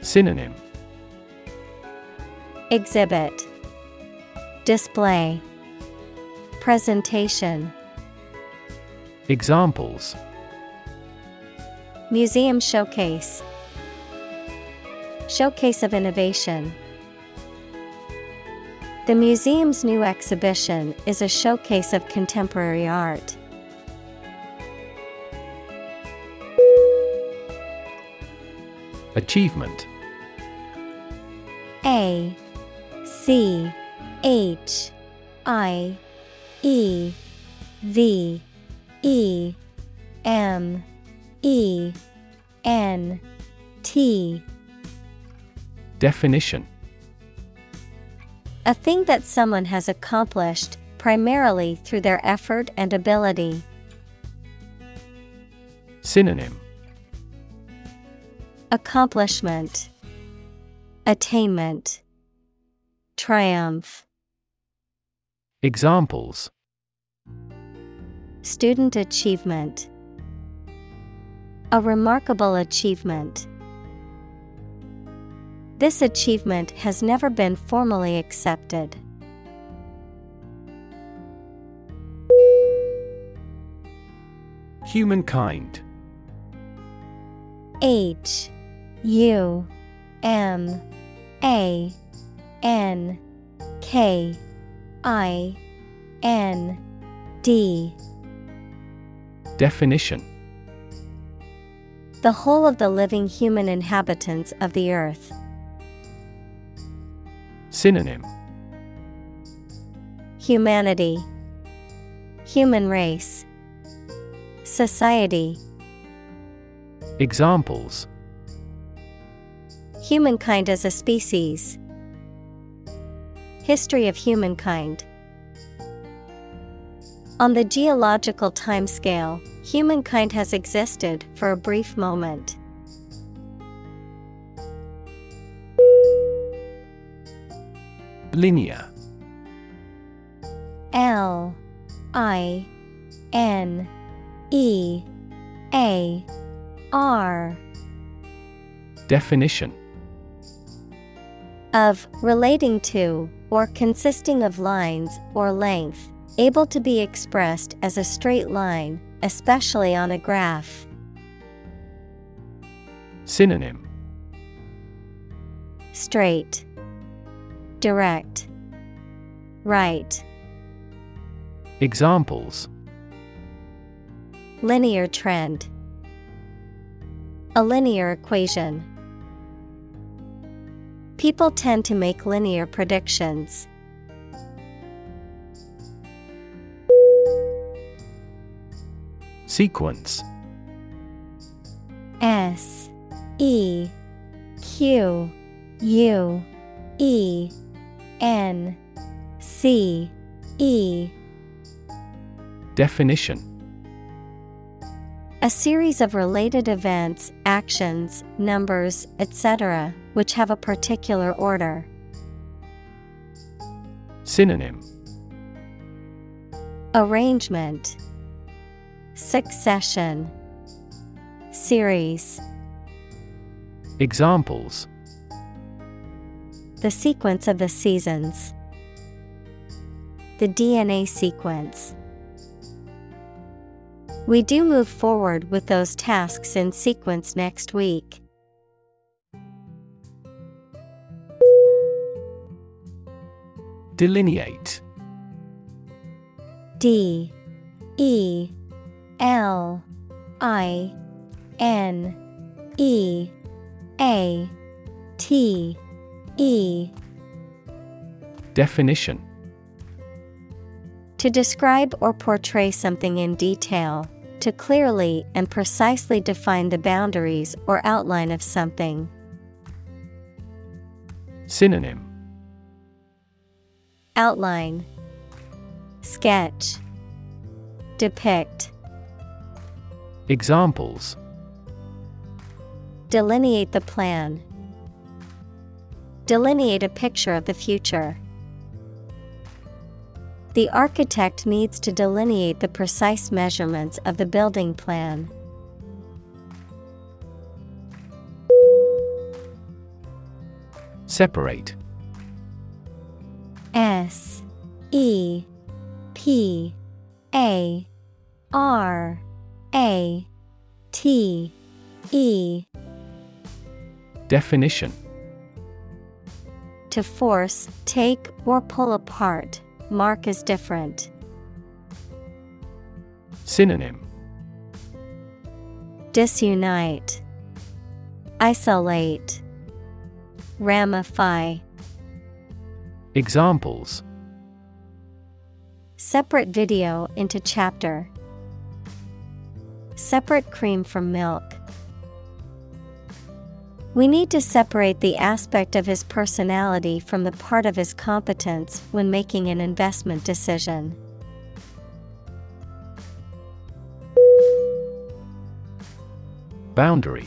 Synonym. Exhibit. Display. Presentation. Examples. Museum Showcase. Showcase of Innovation The museum's new exhibition is a showcase of contemporary art. Achievement. A C H I E V E M E N T. Definition A thing that someone has accomplished, primarily through their effort and ability. Synonym. Accomplishment. Attainment. Triumph. Examples. Student achievement. A remarkable achievement. This achievement has never been formally accepted. Humankind H U M A N K I N D Definition The whole of the living human inhabitants of the earth. Synonym Humanity Human race Society Examples Humankind as a species. History of humankind. On the geological timescale, humankind has existed for a brief moment. Linear. L I N E A R. Definition. Of relating to or consisting of lines or length, able to be expressed as a straight line, especially on a graph. Synonym. Straight, direct, right. Examples Linear trend, a linear equation. People tend to make linear predictions. Sequence S E Q U E N C E. Definition. A series of related events, actions, numbers, etc., which have a particular order. Synonym. Arrangement. Succession. Series. Examples The sequence of the seasons, the DNA sequence. We do move forward with those tasks in sequence next week. Delineate D E L I N E A T E. Definition. To describe or portray something in detail, to clearly and precisely define the boundaries or outline of something. Synonym. Outline. Sketch. Depict. Examples. Delineate the plan. Delineate a picture of the future. The architect needs to delineate the precise measurements of the building plan. Separate S E P A R A T E Definition To force, take, or pull apart, mark as different. Synonym Disunite, Isolate, Ramify. Examples Separate video into chapter. Separate cream from milk. We need to separate the aspect of his personality from the part of his competence when making an investment decision. Boundary.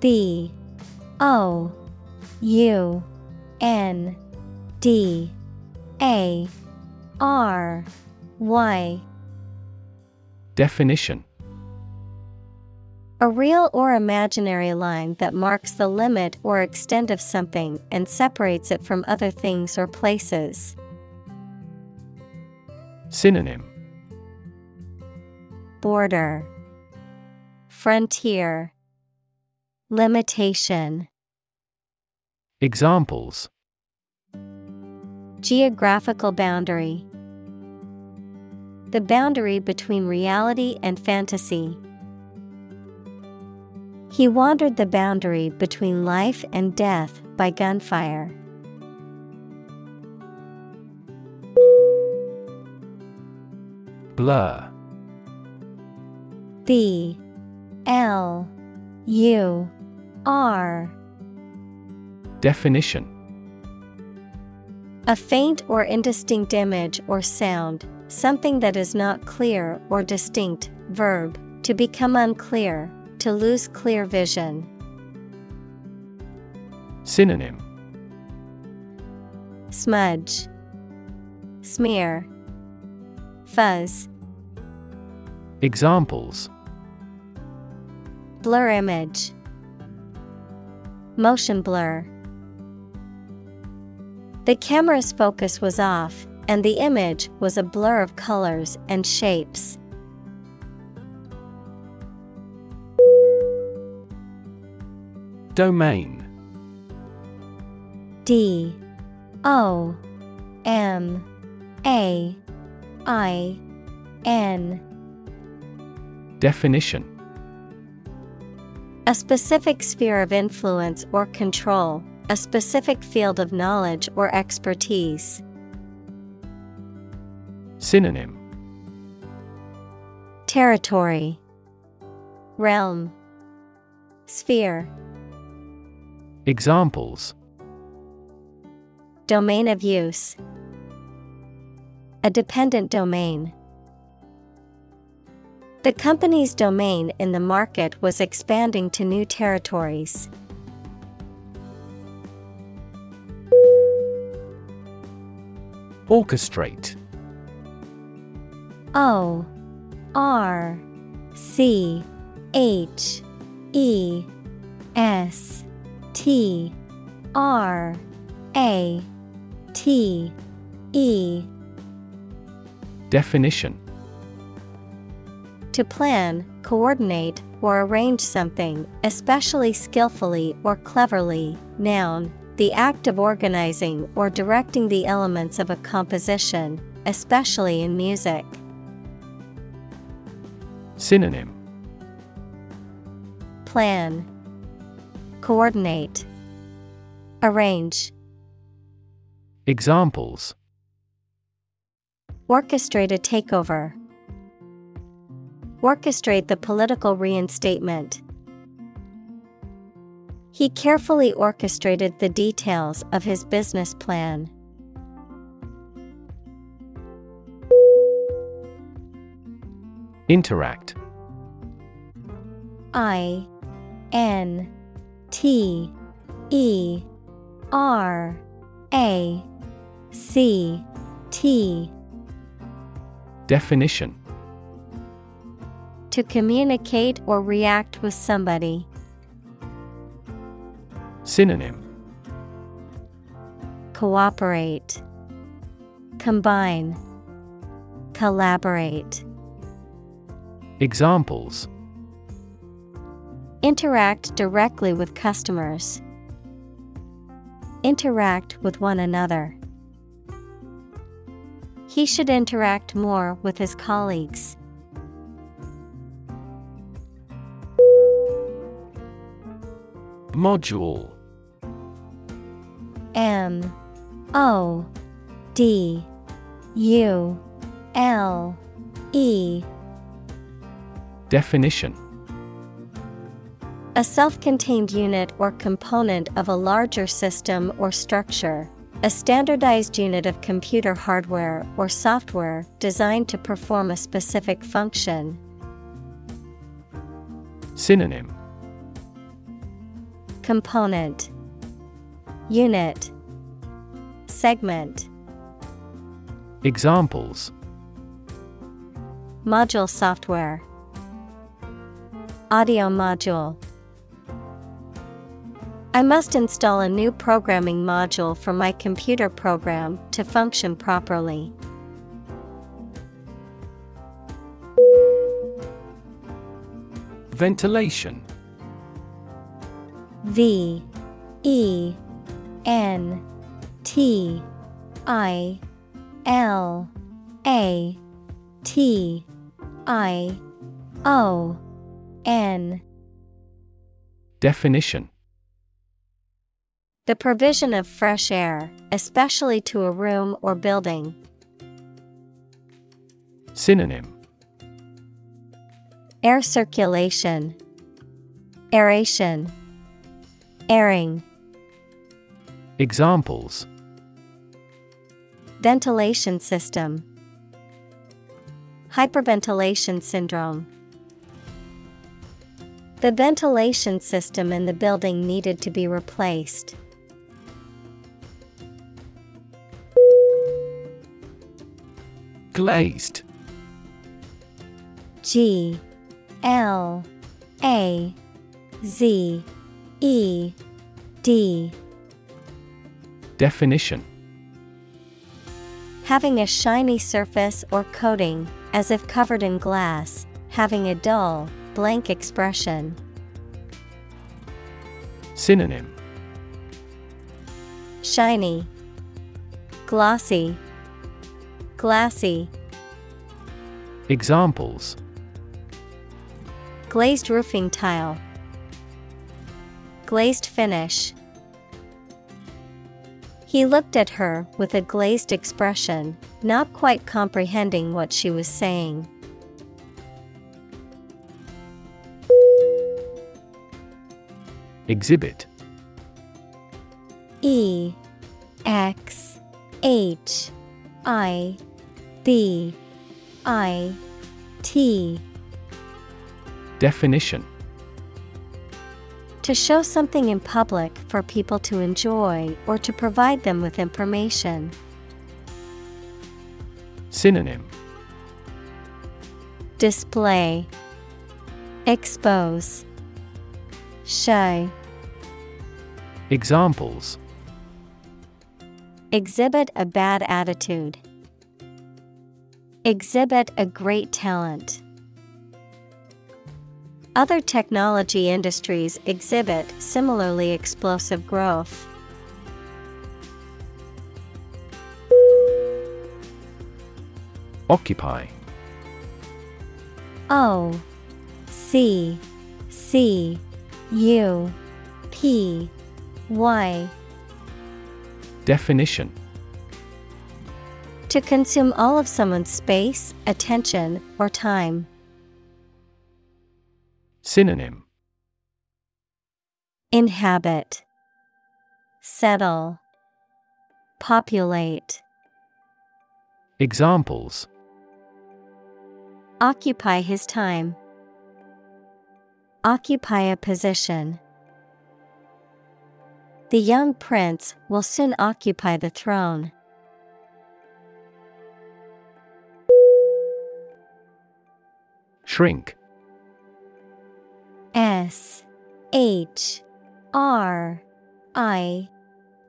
B. O. U. N. D. A. R. Y. Definition A real or imaginary line that marks the limit or extent of something and separates it from other things or places. Synonym. Border. Frontier. Limitation. Examples. Geographical boundary. The boundary between reality and fantasy. He wandered the boundary between life and death by gunfire. Blur. B. L. U. R. Definition. A faint or indistinct image or sound, something that is not clear or distinct. Verb, to become unclear, to lose clear vision. Synonym Smudge, Smear, Fuzz, Examples Blur image, Motion blur. The camera's focus was off, and the image was a blur of colors and shapes. Domain. D O M A I N. Definition. A specific sphere of influence or control, a specific field of knowledge or expertise. Synonym. Territory. Realm. Sphere Examples Domain of use A dependent domain. The company's domain in the market was expanding to new territories. Orchestrate O R C H E S T R A T E Definition To plan, coordinate, or arrange something, especially skillfully or cleverly. Noun, the act of organizing or directing the elements of a composition, especially in music. Synonym Plan, Coordinate, Arrange. Examples Orchestrate a takeover. Orchestrate the political reinstatement. He carefully orchestrated the details of his business plan. Interact I N T E R A C T. Definition. To communicate or react with somebody. Synonym. Cooperate, Combine, Collaborate. Examples Interact directly with customers. Interact with one another. He should interact more with his colleagues. Module M O D U L E Definition A self contained unit or component of a larger system or structure. A standardized unit of computer hardware or software designed to perform a specific function. Synonym. Component. Unit. Segment. Examples. Module software. Audio module I must install a new programming module for my computer program to function properly. Ventilation. V E N T I L A T I O N. Definition The provision of fresh air, especially to a room or building. Synonym Air circulation, aeration, airing. Examples Ventilation system, hyperventilation syndrome. The ventilation system in the building needed to be replaced. Glazed. G L A Z E D. Definition. Having a shiny surface or coating, as if covered in glass, having a dull, blank expression. Synonym. Shiny, Glossy, Glassy. Examples Glazed roofing tile. Glazed finish. He looked at her with a glazed expression, not quite comprehending what she was saying. Exhibit E X H I B I T. Definition. To show something in public for people to enjoy or to provide them with information. Synonym. Display. Expose. Show. Examples. Exhibit a bad attitude. Exhibit a great talent. Other technology industries exhibit similarly explosive growth. Occupy O C C U P Y Definition To consume all of someone's space, attention, or time. Synonym Inhabit, Settle, Populate. Examples Occupy his time. Occupy a position. The young prince will soon occupy the throne. Shrink. S H R I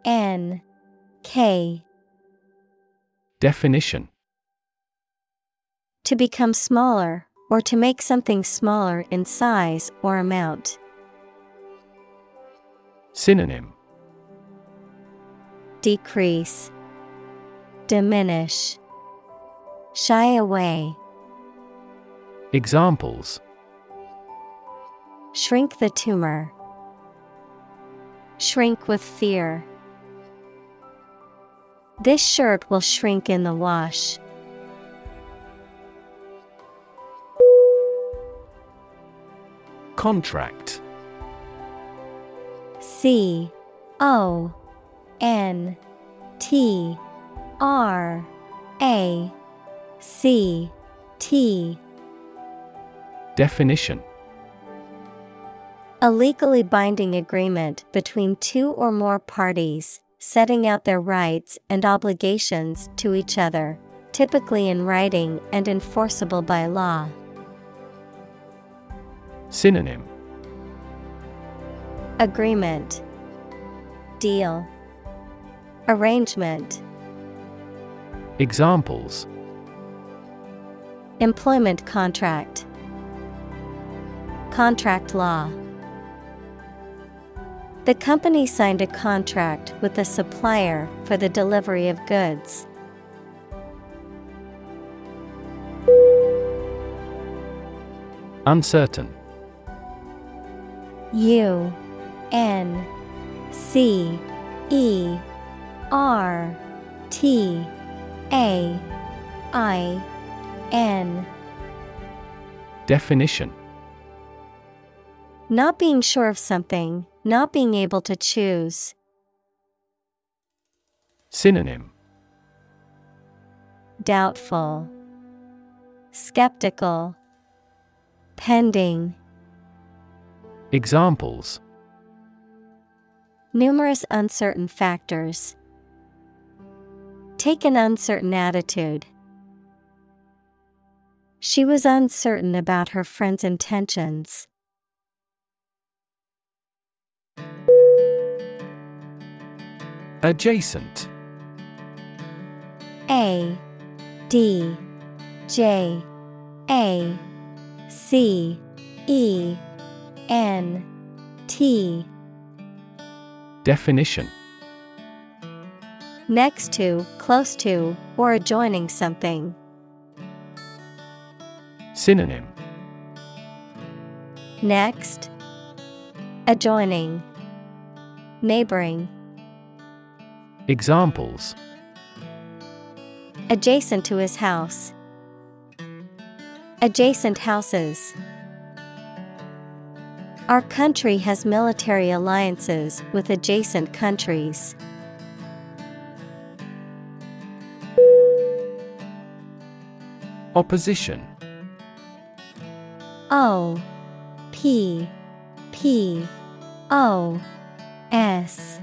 N K. Definition. To become smaller, or to make something smaller in size or amount. Synonym. Decrease, Diminish, Shy away, Examples Shrink the tumor. Shrink with fear. This shirt will shrink in the wash. Contract C O N T R A C T Definition. A legally binding agreement between two or more parties, setting out their rights and obligations to each other, typically in writing and enforceable by law. Synonym. Agreement. Deal. Arrangement. Examples. Employment contract Contract law. The company signed a contract with the supplier for the delivery of goods. Uncertain. U N C E R T A I N. Definition Not being sure of something, not being able to choose. Synonym Doubtful, Skeptical, Pending. Examples Numerous uncertain factors. Take an uncertain attitude. She was uncertain about her friend's intentions. Adjacent. A D J A C E N T. Definition. Next to, close to, or adjoining something. Synonym. Next, adjoining, neighboring, Examples adjacent to his house, adjacent houses. Our country has military alliances with adjacent countries. Opposition O P P O S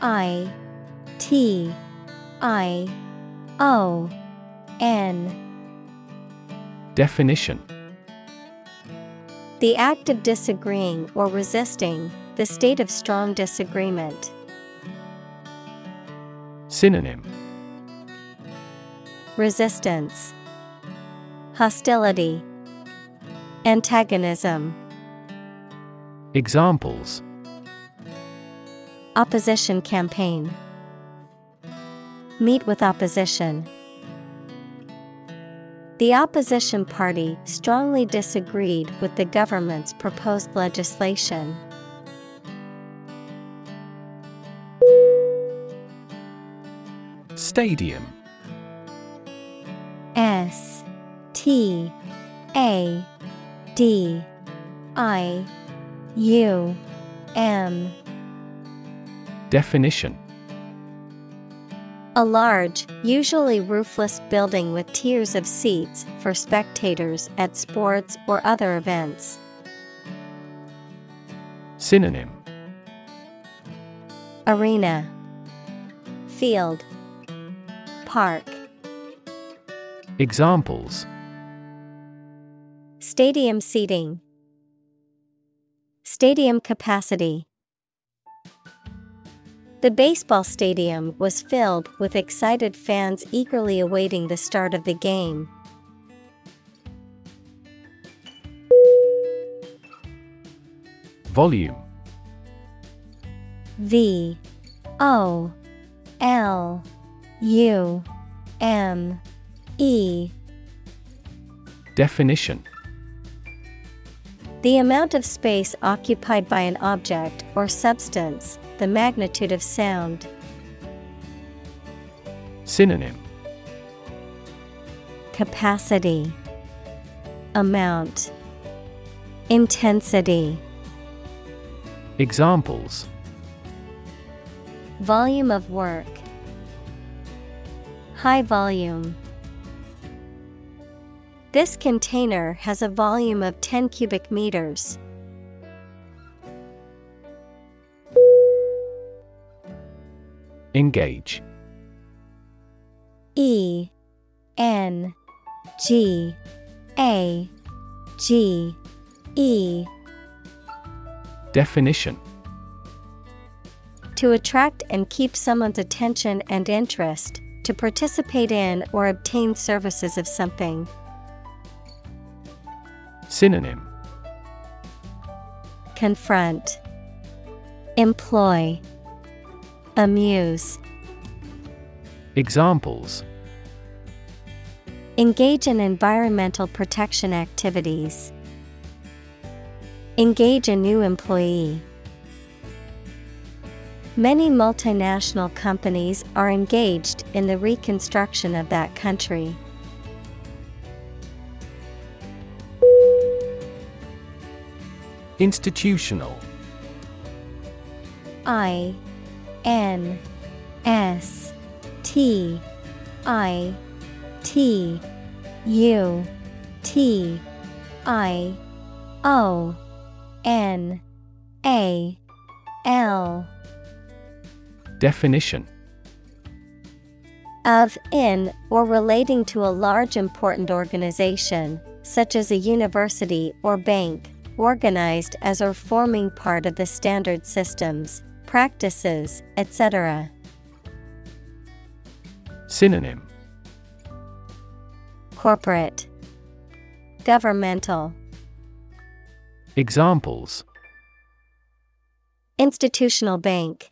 I T I O N Definition The act of disagreeing or resisting, the state of strong disagreement. Synonym Resistance, Hostility, Antagonism. Examples Opposition campaign. Meet with opposition. The opposition party strongly disagreed with the government's proposed legislation. Stadium S T A D I U M Definition A large, usually roofless building with tiers of seats for spectators at sports or other events. Synonym. Arena. Field. Park. Examples. Stadium seating. Stadium capacity The baseball stadium was filled with excited fans eagerly awaiting the start of the game. Volume. V. O. L. U. M. E. Definition. The amount of space occupied by an object or substance, the magnitude of sound. Synonym. Capacity. Amount. Intensity. Examples. Volume of work. High volume. This container has a volume of 10 cubic meters. Engage. E N G A G E. Definition. To attract and keep someone's attention and interest, to participate in or obtain services of something. Synonym. Confront, Employ, Amuse. Examples Engage in environmental protection activities. Engage a new employee. Many multinational companies are engaged in the reconstruction of that country. Institutional I N S T I T U T I O N A L. Definition. Of in or relating to a large important organization, such as a university or bank, organized as or forming part of the standard systems, practices, etc. Synonym Corporate, Governmental, Examples Institutional Bank.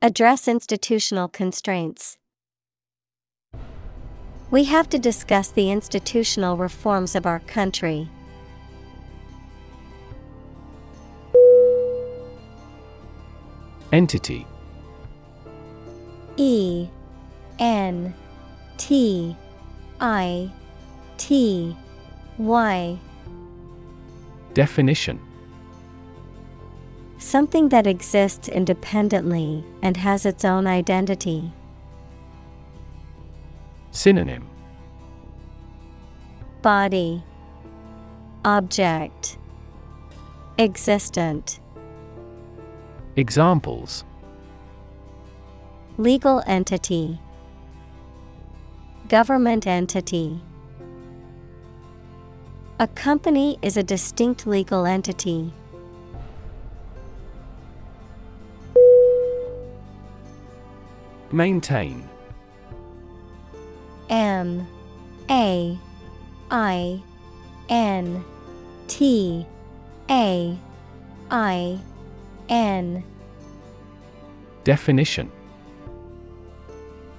Address institutional constraints. We have to discuss the institutional reforms of our country. Entity. E N T I T Y. Definition. Something that exists independently and has its own identity. Synonym. Body. Object. Existent Examples. Legal entity. Government entity. A company is a distinct legal entity. Maintain. M. A. I. N. T. A. I N Definition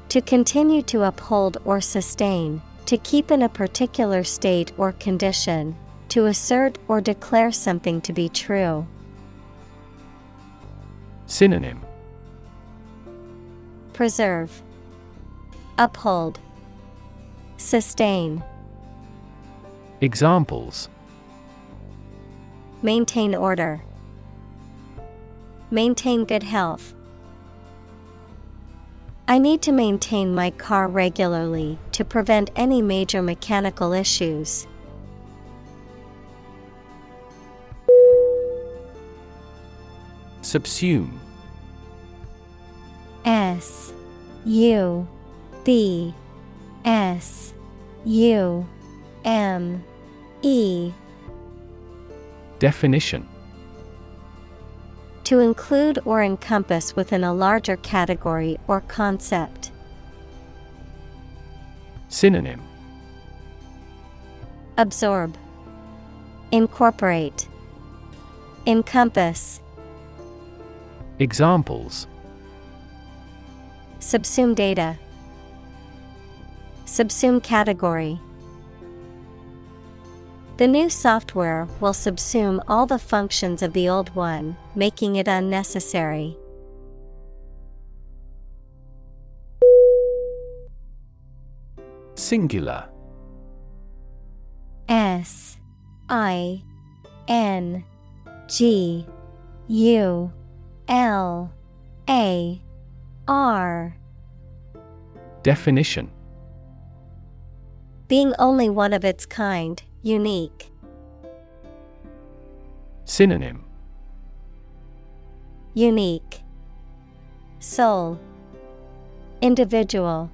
To continue to uphold or sustain, to keep in a particular state or condition, to assert or declare something to be true. Synonym Preserve, Uphold, Sustain. Examples Maintain order. Maintain good health. I need to maintain my car regularly to prevent any major mechanical issues. Subsume S U B S U M E Definition To include or encompass within a larger category or concept. Synonym Absorb, Incorporate, Encompass. Examples Subsume data. Subsume category. The new software will subsume all the functions of the old one, making it unnecessary. Singular. S I N G U L A R. Definition. Being only one of its kind, unique. Synonym Unique. Sole. Individual.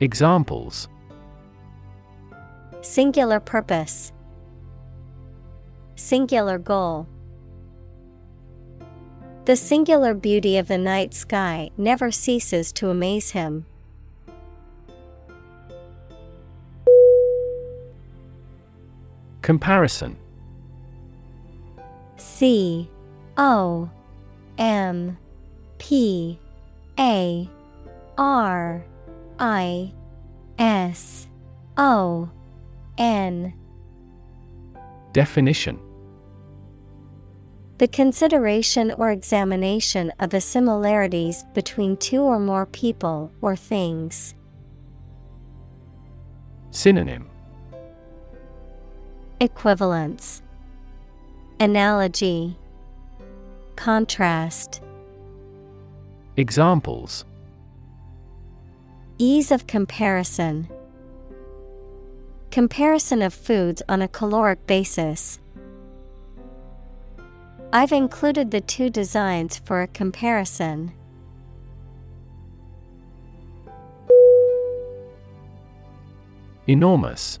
Examples Singular purpose. Singular goal. The singular beauty of the night sky never ceases to amaze him. Comparison. C O M P A R I S O N. Definition. The consideration or examination of the similarities between two or more people or things. Synonym Equivalence, Analogy, Contrast, Examples Ease of comparison. Comparison of foods on a caloric basis. I've included the two designs for a comparison. Enormous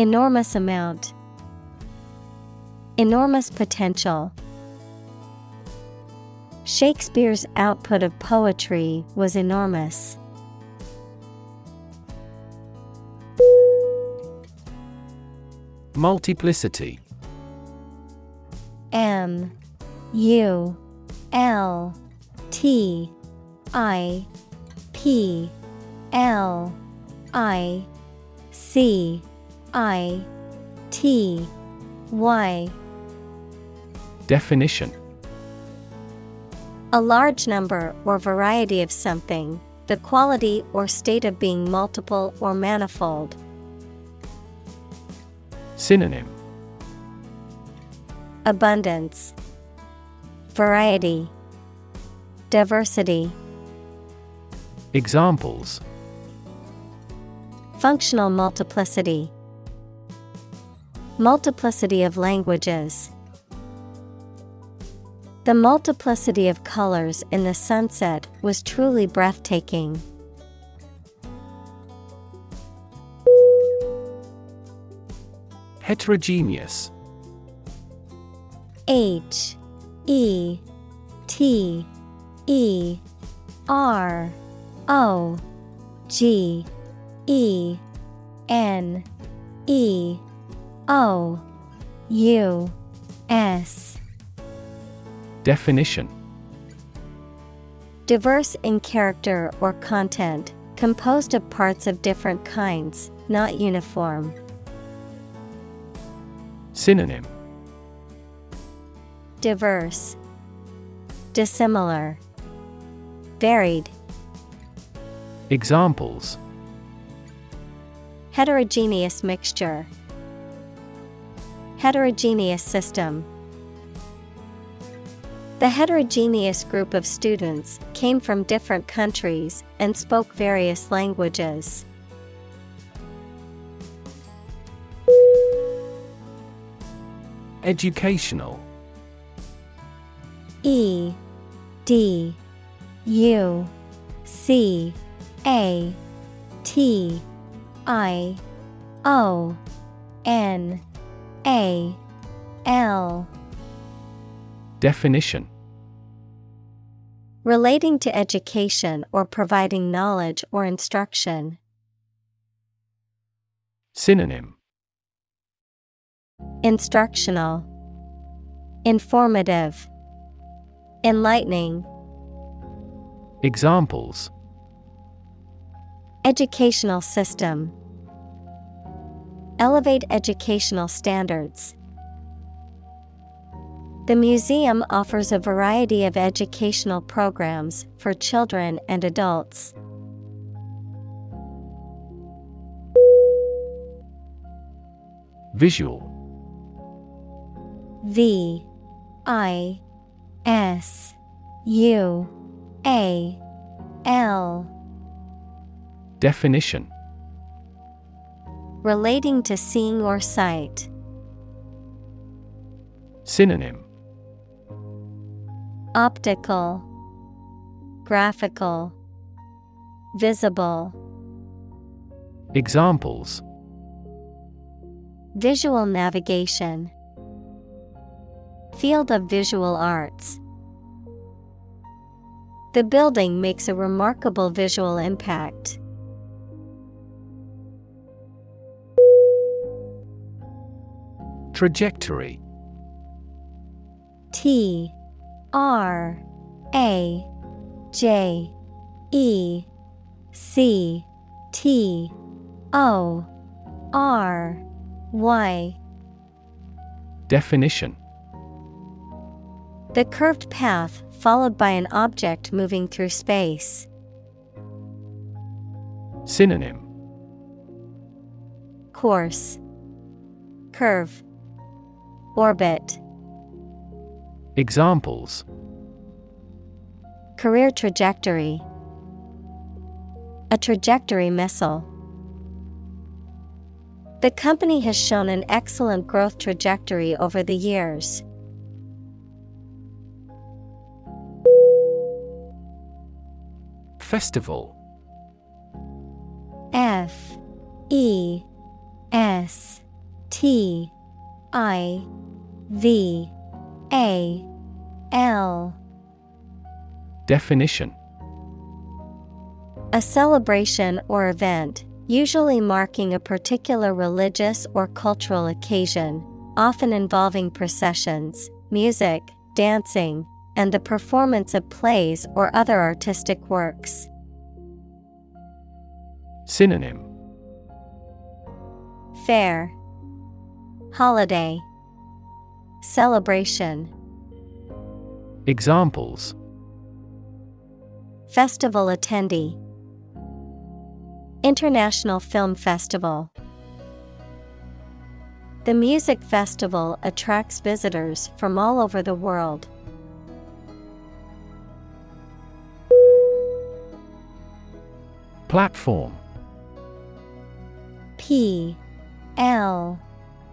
Enormous amount. Enormous potential. Shakespeare's output of poetry was enormous. Multiplicity M U L T I P L I C I T Y. Definition. A large number or variety of something, the quality or state of being multiple or manifold. Synonym. Abundance, Variety, Diversity, Examples. Functional multiplicity, Multiplicity of languages. The multiplicity of colors in the sunset was truly breathtaking. Heterogeneous H E T E R O G E N E O U S. Definition. Diverse in character or content, composed of parts of different kinds, not uniform. Synonym. Diverse, Dissimilar, Varied, Examples. Heterogeneous mixture, Heterogeneous system. The heterogeneous group of students came from different countries and spoke various languages. Educational E D U C A T I O N A L Definition Relating to education or providing knowledge or instruction. Synonym Instructional, Informative, Enlightening. Examples Educational system. Elevate educational standards. The museum offers a variety of educational programs for children and adults. Visual V I S U A L Definition Relating to seeing or sight. Synonym Optical, Graphical, Visible. Examples Visual navigation. Field of visual arts. The building makes a remarkable visual impact. Trajectory. T R A J E C T O R Y. Definition. The curved path followed by an object moving through space. Synonym. Course. Curve Orbit Examples Career trajectory A trajectory missile. The company has shown an excellent growth trajectory over the years. Festival F E S T I V A L. Definition. A celebration or event, usually marking a particular religious or cultural occasion, often involving processions, music, dancing, and the performance of plays or other artistic works. Synonym. Fair Holiday. Celebration. Examples. Festival attendee. International Film Festival. The music festival attracts visitors from all over the world. Platform. P L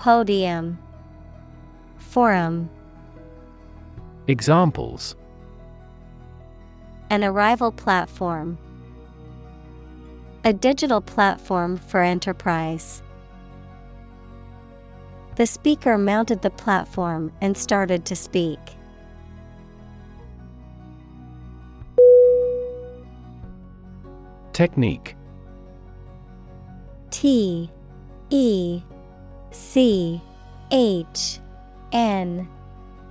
Podium Forum Examples An arrival platform. A digital platform for enterprise. The speaker mounted the platform and started to speak. Technique T E C H N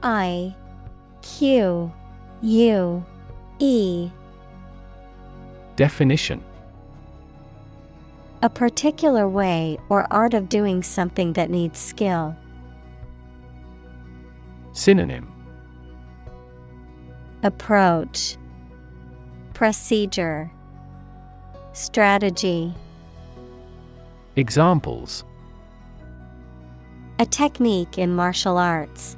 I Q U E. Definition. A particular way or art of doing something that needs skill. Synonym. Approach. Procedure. Strategy. Examples A technique in martial arts.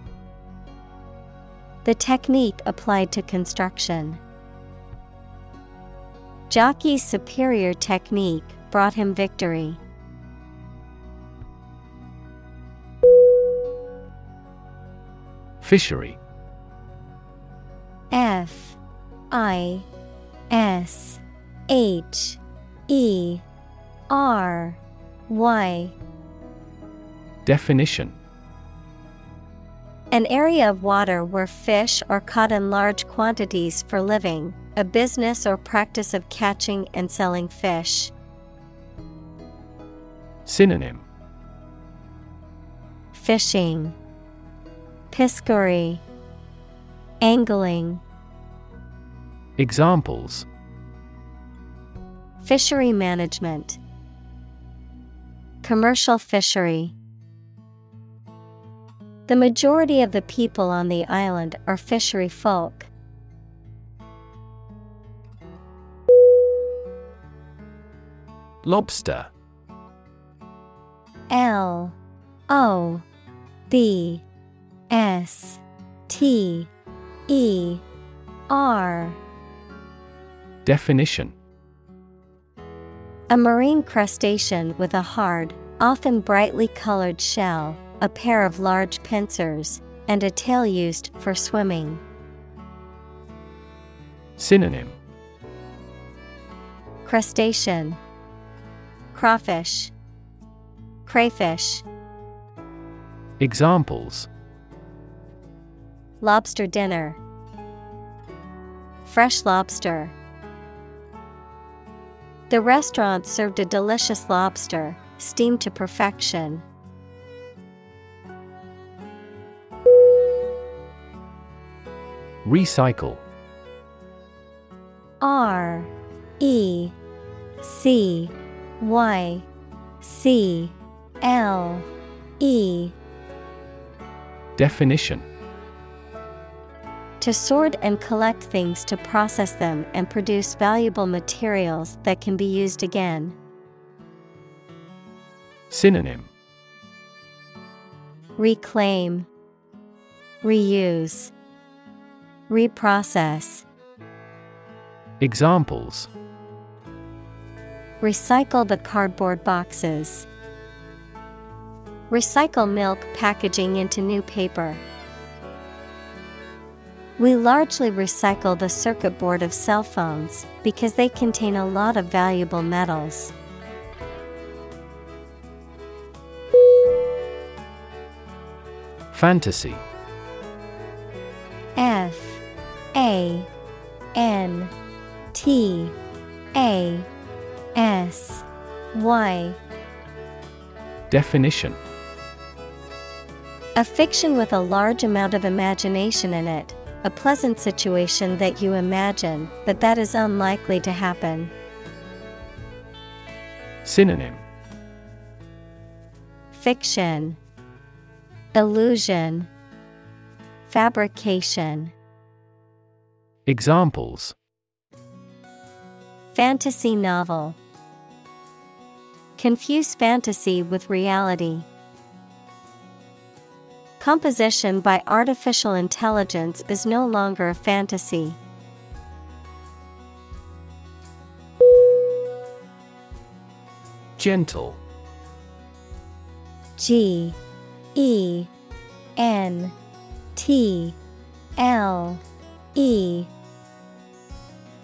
The technique applied to construction. Jockey's superior technique brought him victory. Fishery F I S H E R Y Definition. An area of water where fish are caught in large quantities for living, a business or practice of catching and selling fish. Synonym. Fishing, Piscary, Angling, Examples. Fishery management, Commercial fishery. The majority of the people on the island are fishery folk. Lobster. L O B S T E R. Definition. A marine crustacean with a hard, often brightly colored shell, a pair of large pincers, and a tail used for swimming. Synonym Crustacean, Crawfish, Crayfish, Examples Lobster dinner, Fresh lobster. The restaurant served a delicious lobster, steamed to perfection. Recycle. R E C Y C L E. Definition. To sort and collect things to process them and produce valuable materials that can be used again. Synonym. Reclaim, Reuse, Reprocess. Examples Recycle the cardboard boxes. Recycle milk packaging into new paper. We largely recycle the circuit board of cell phones because they contain a lot of valuable metals. Fantasy Definition A fiction with a large amount of imagination in it, a pleasant situation that you imagine, but that is unlikely to happen. Synonym Fiction, Illusion, Fabrication. Examples Fantasy novel. Confuse fantasy with reality. Composition by artificial intelligence is no longer a fantasy. Gentle G E N T L E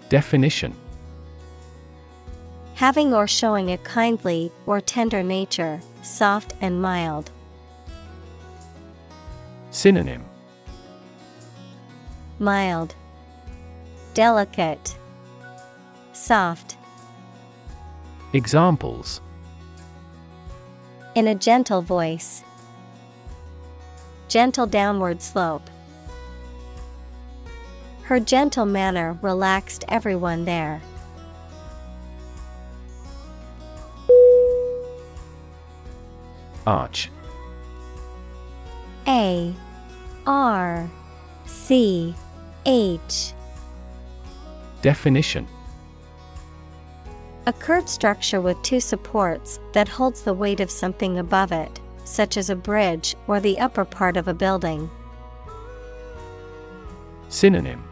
Definition Having or showing a kindly or tender nature, soft and mild. Synonym Mild, Delicate, Soft. Examples In a gentle voice. Gentle downward slope. Her gentle manner relaxed everyone there. Arch. A R C H. Definition. A curved structure with two supports that holds the weight of something above it, such as a bridge or the upper part of a building. Synonym.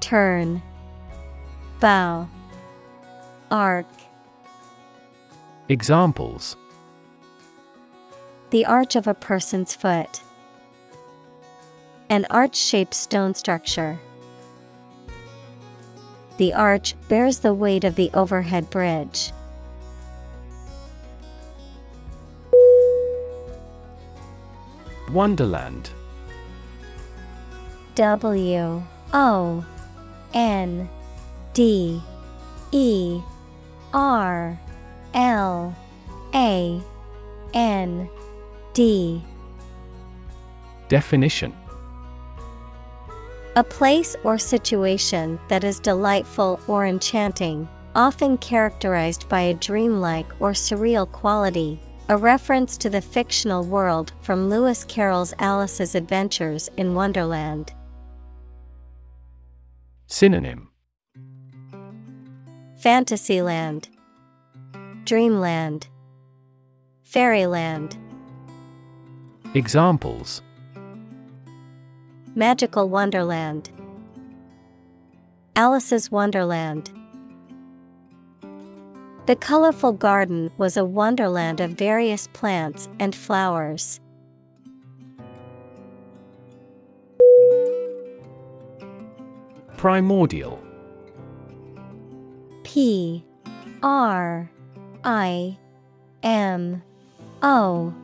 Turn, Bow, Arc. Examples The arch of a person's foot. An arch shaped stone structure. The arch bears the weight of the overhead bridge. Wonderland W O N D E R L A N D Definition A place or situation that is delightful or enchanting, often characterized by a dreamlike or surreal quality. A reference to the fictional world from Lewis Carroll's Alice's Adventures in Wonderland. Synonym Fantasyland, Dreamland, Fairyland. Examples. Magical Wonderland. Alice's Wonderland. The colorful garden was a wonderland of various plants and flowers. Primordial. P. R. I. M. O.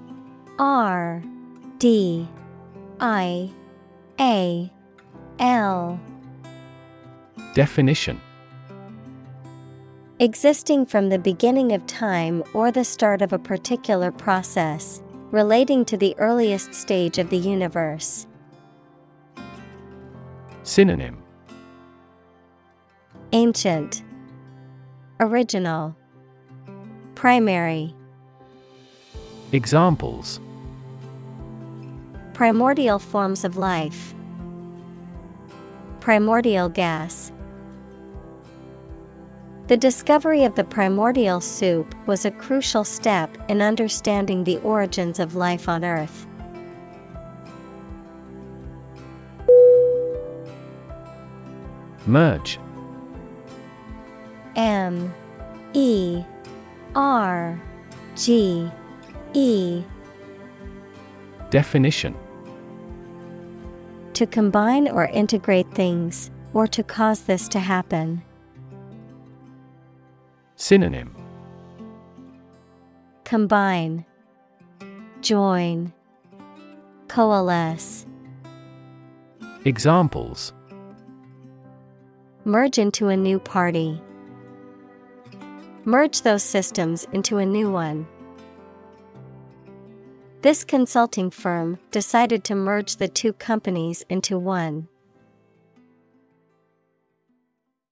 R D I A L. Definition. Existing from the beginning of time or the start of a particular process, relating to the earliest stage of the universe. Synonym. Ancient, Original, Primary. Examples Primordial forms of life. Primordial gas. The discovery of the primordial soup was a crucial step in understanding the origins of life on Earth. Merge. M. E. R. G. E. Definition To combine or integrate things, or to cause this to happen. Synonym Combine, Join, Coalesce. Examples Merge into a new party. Merge those systems into a new one. This consulting firm decided to merge the two companies into one.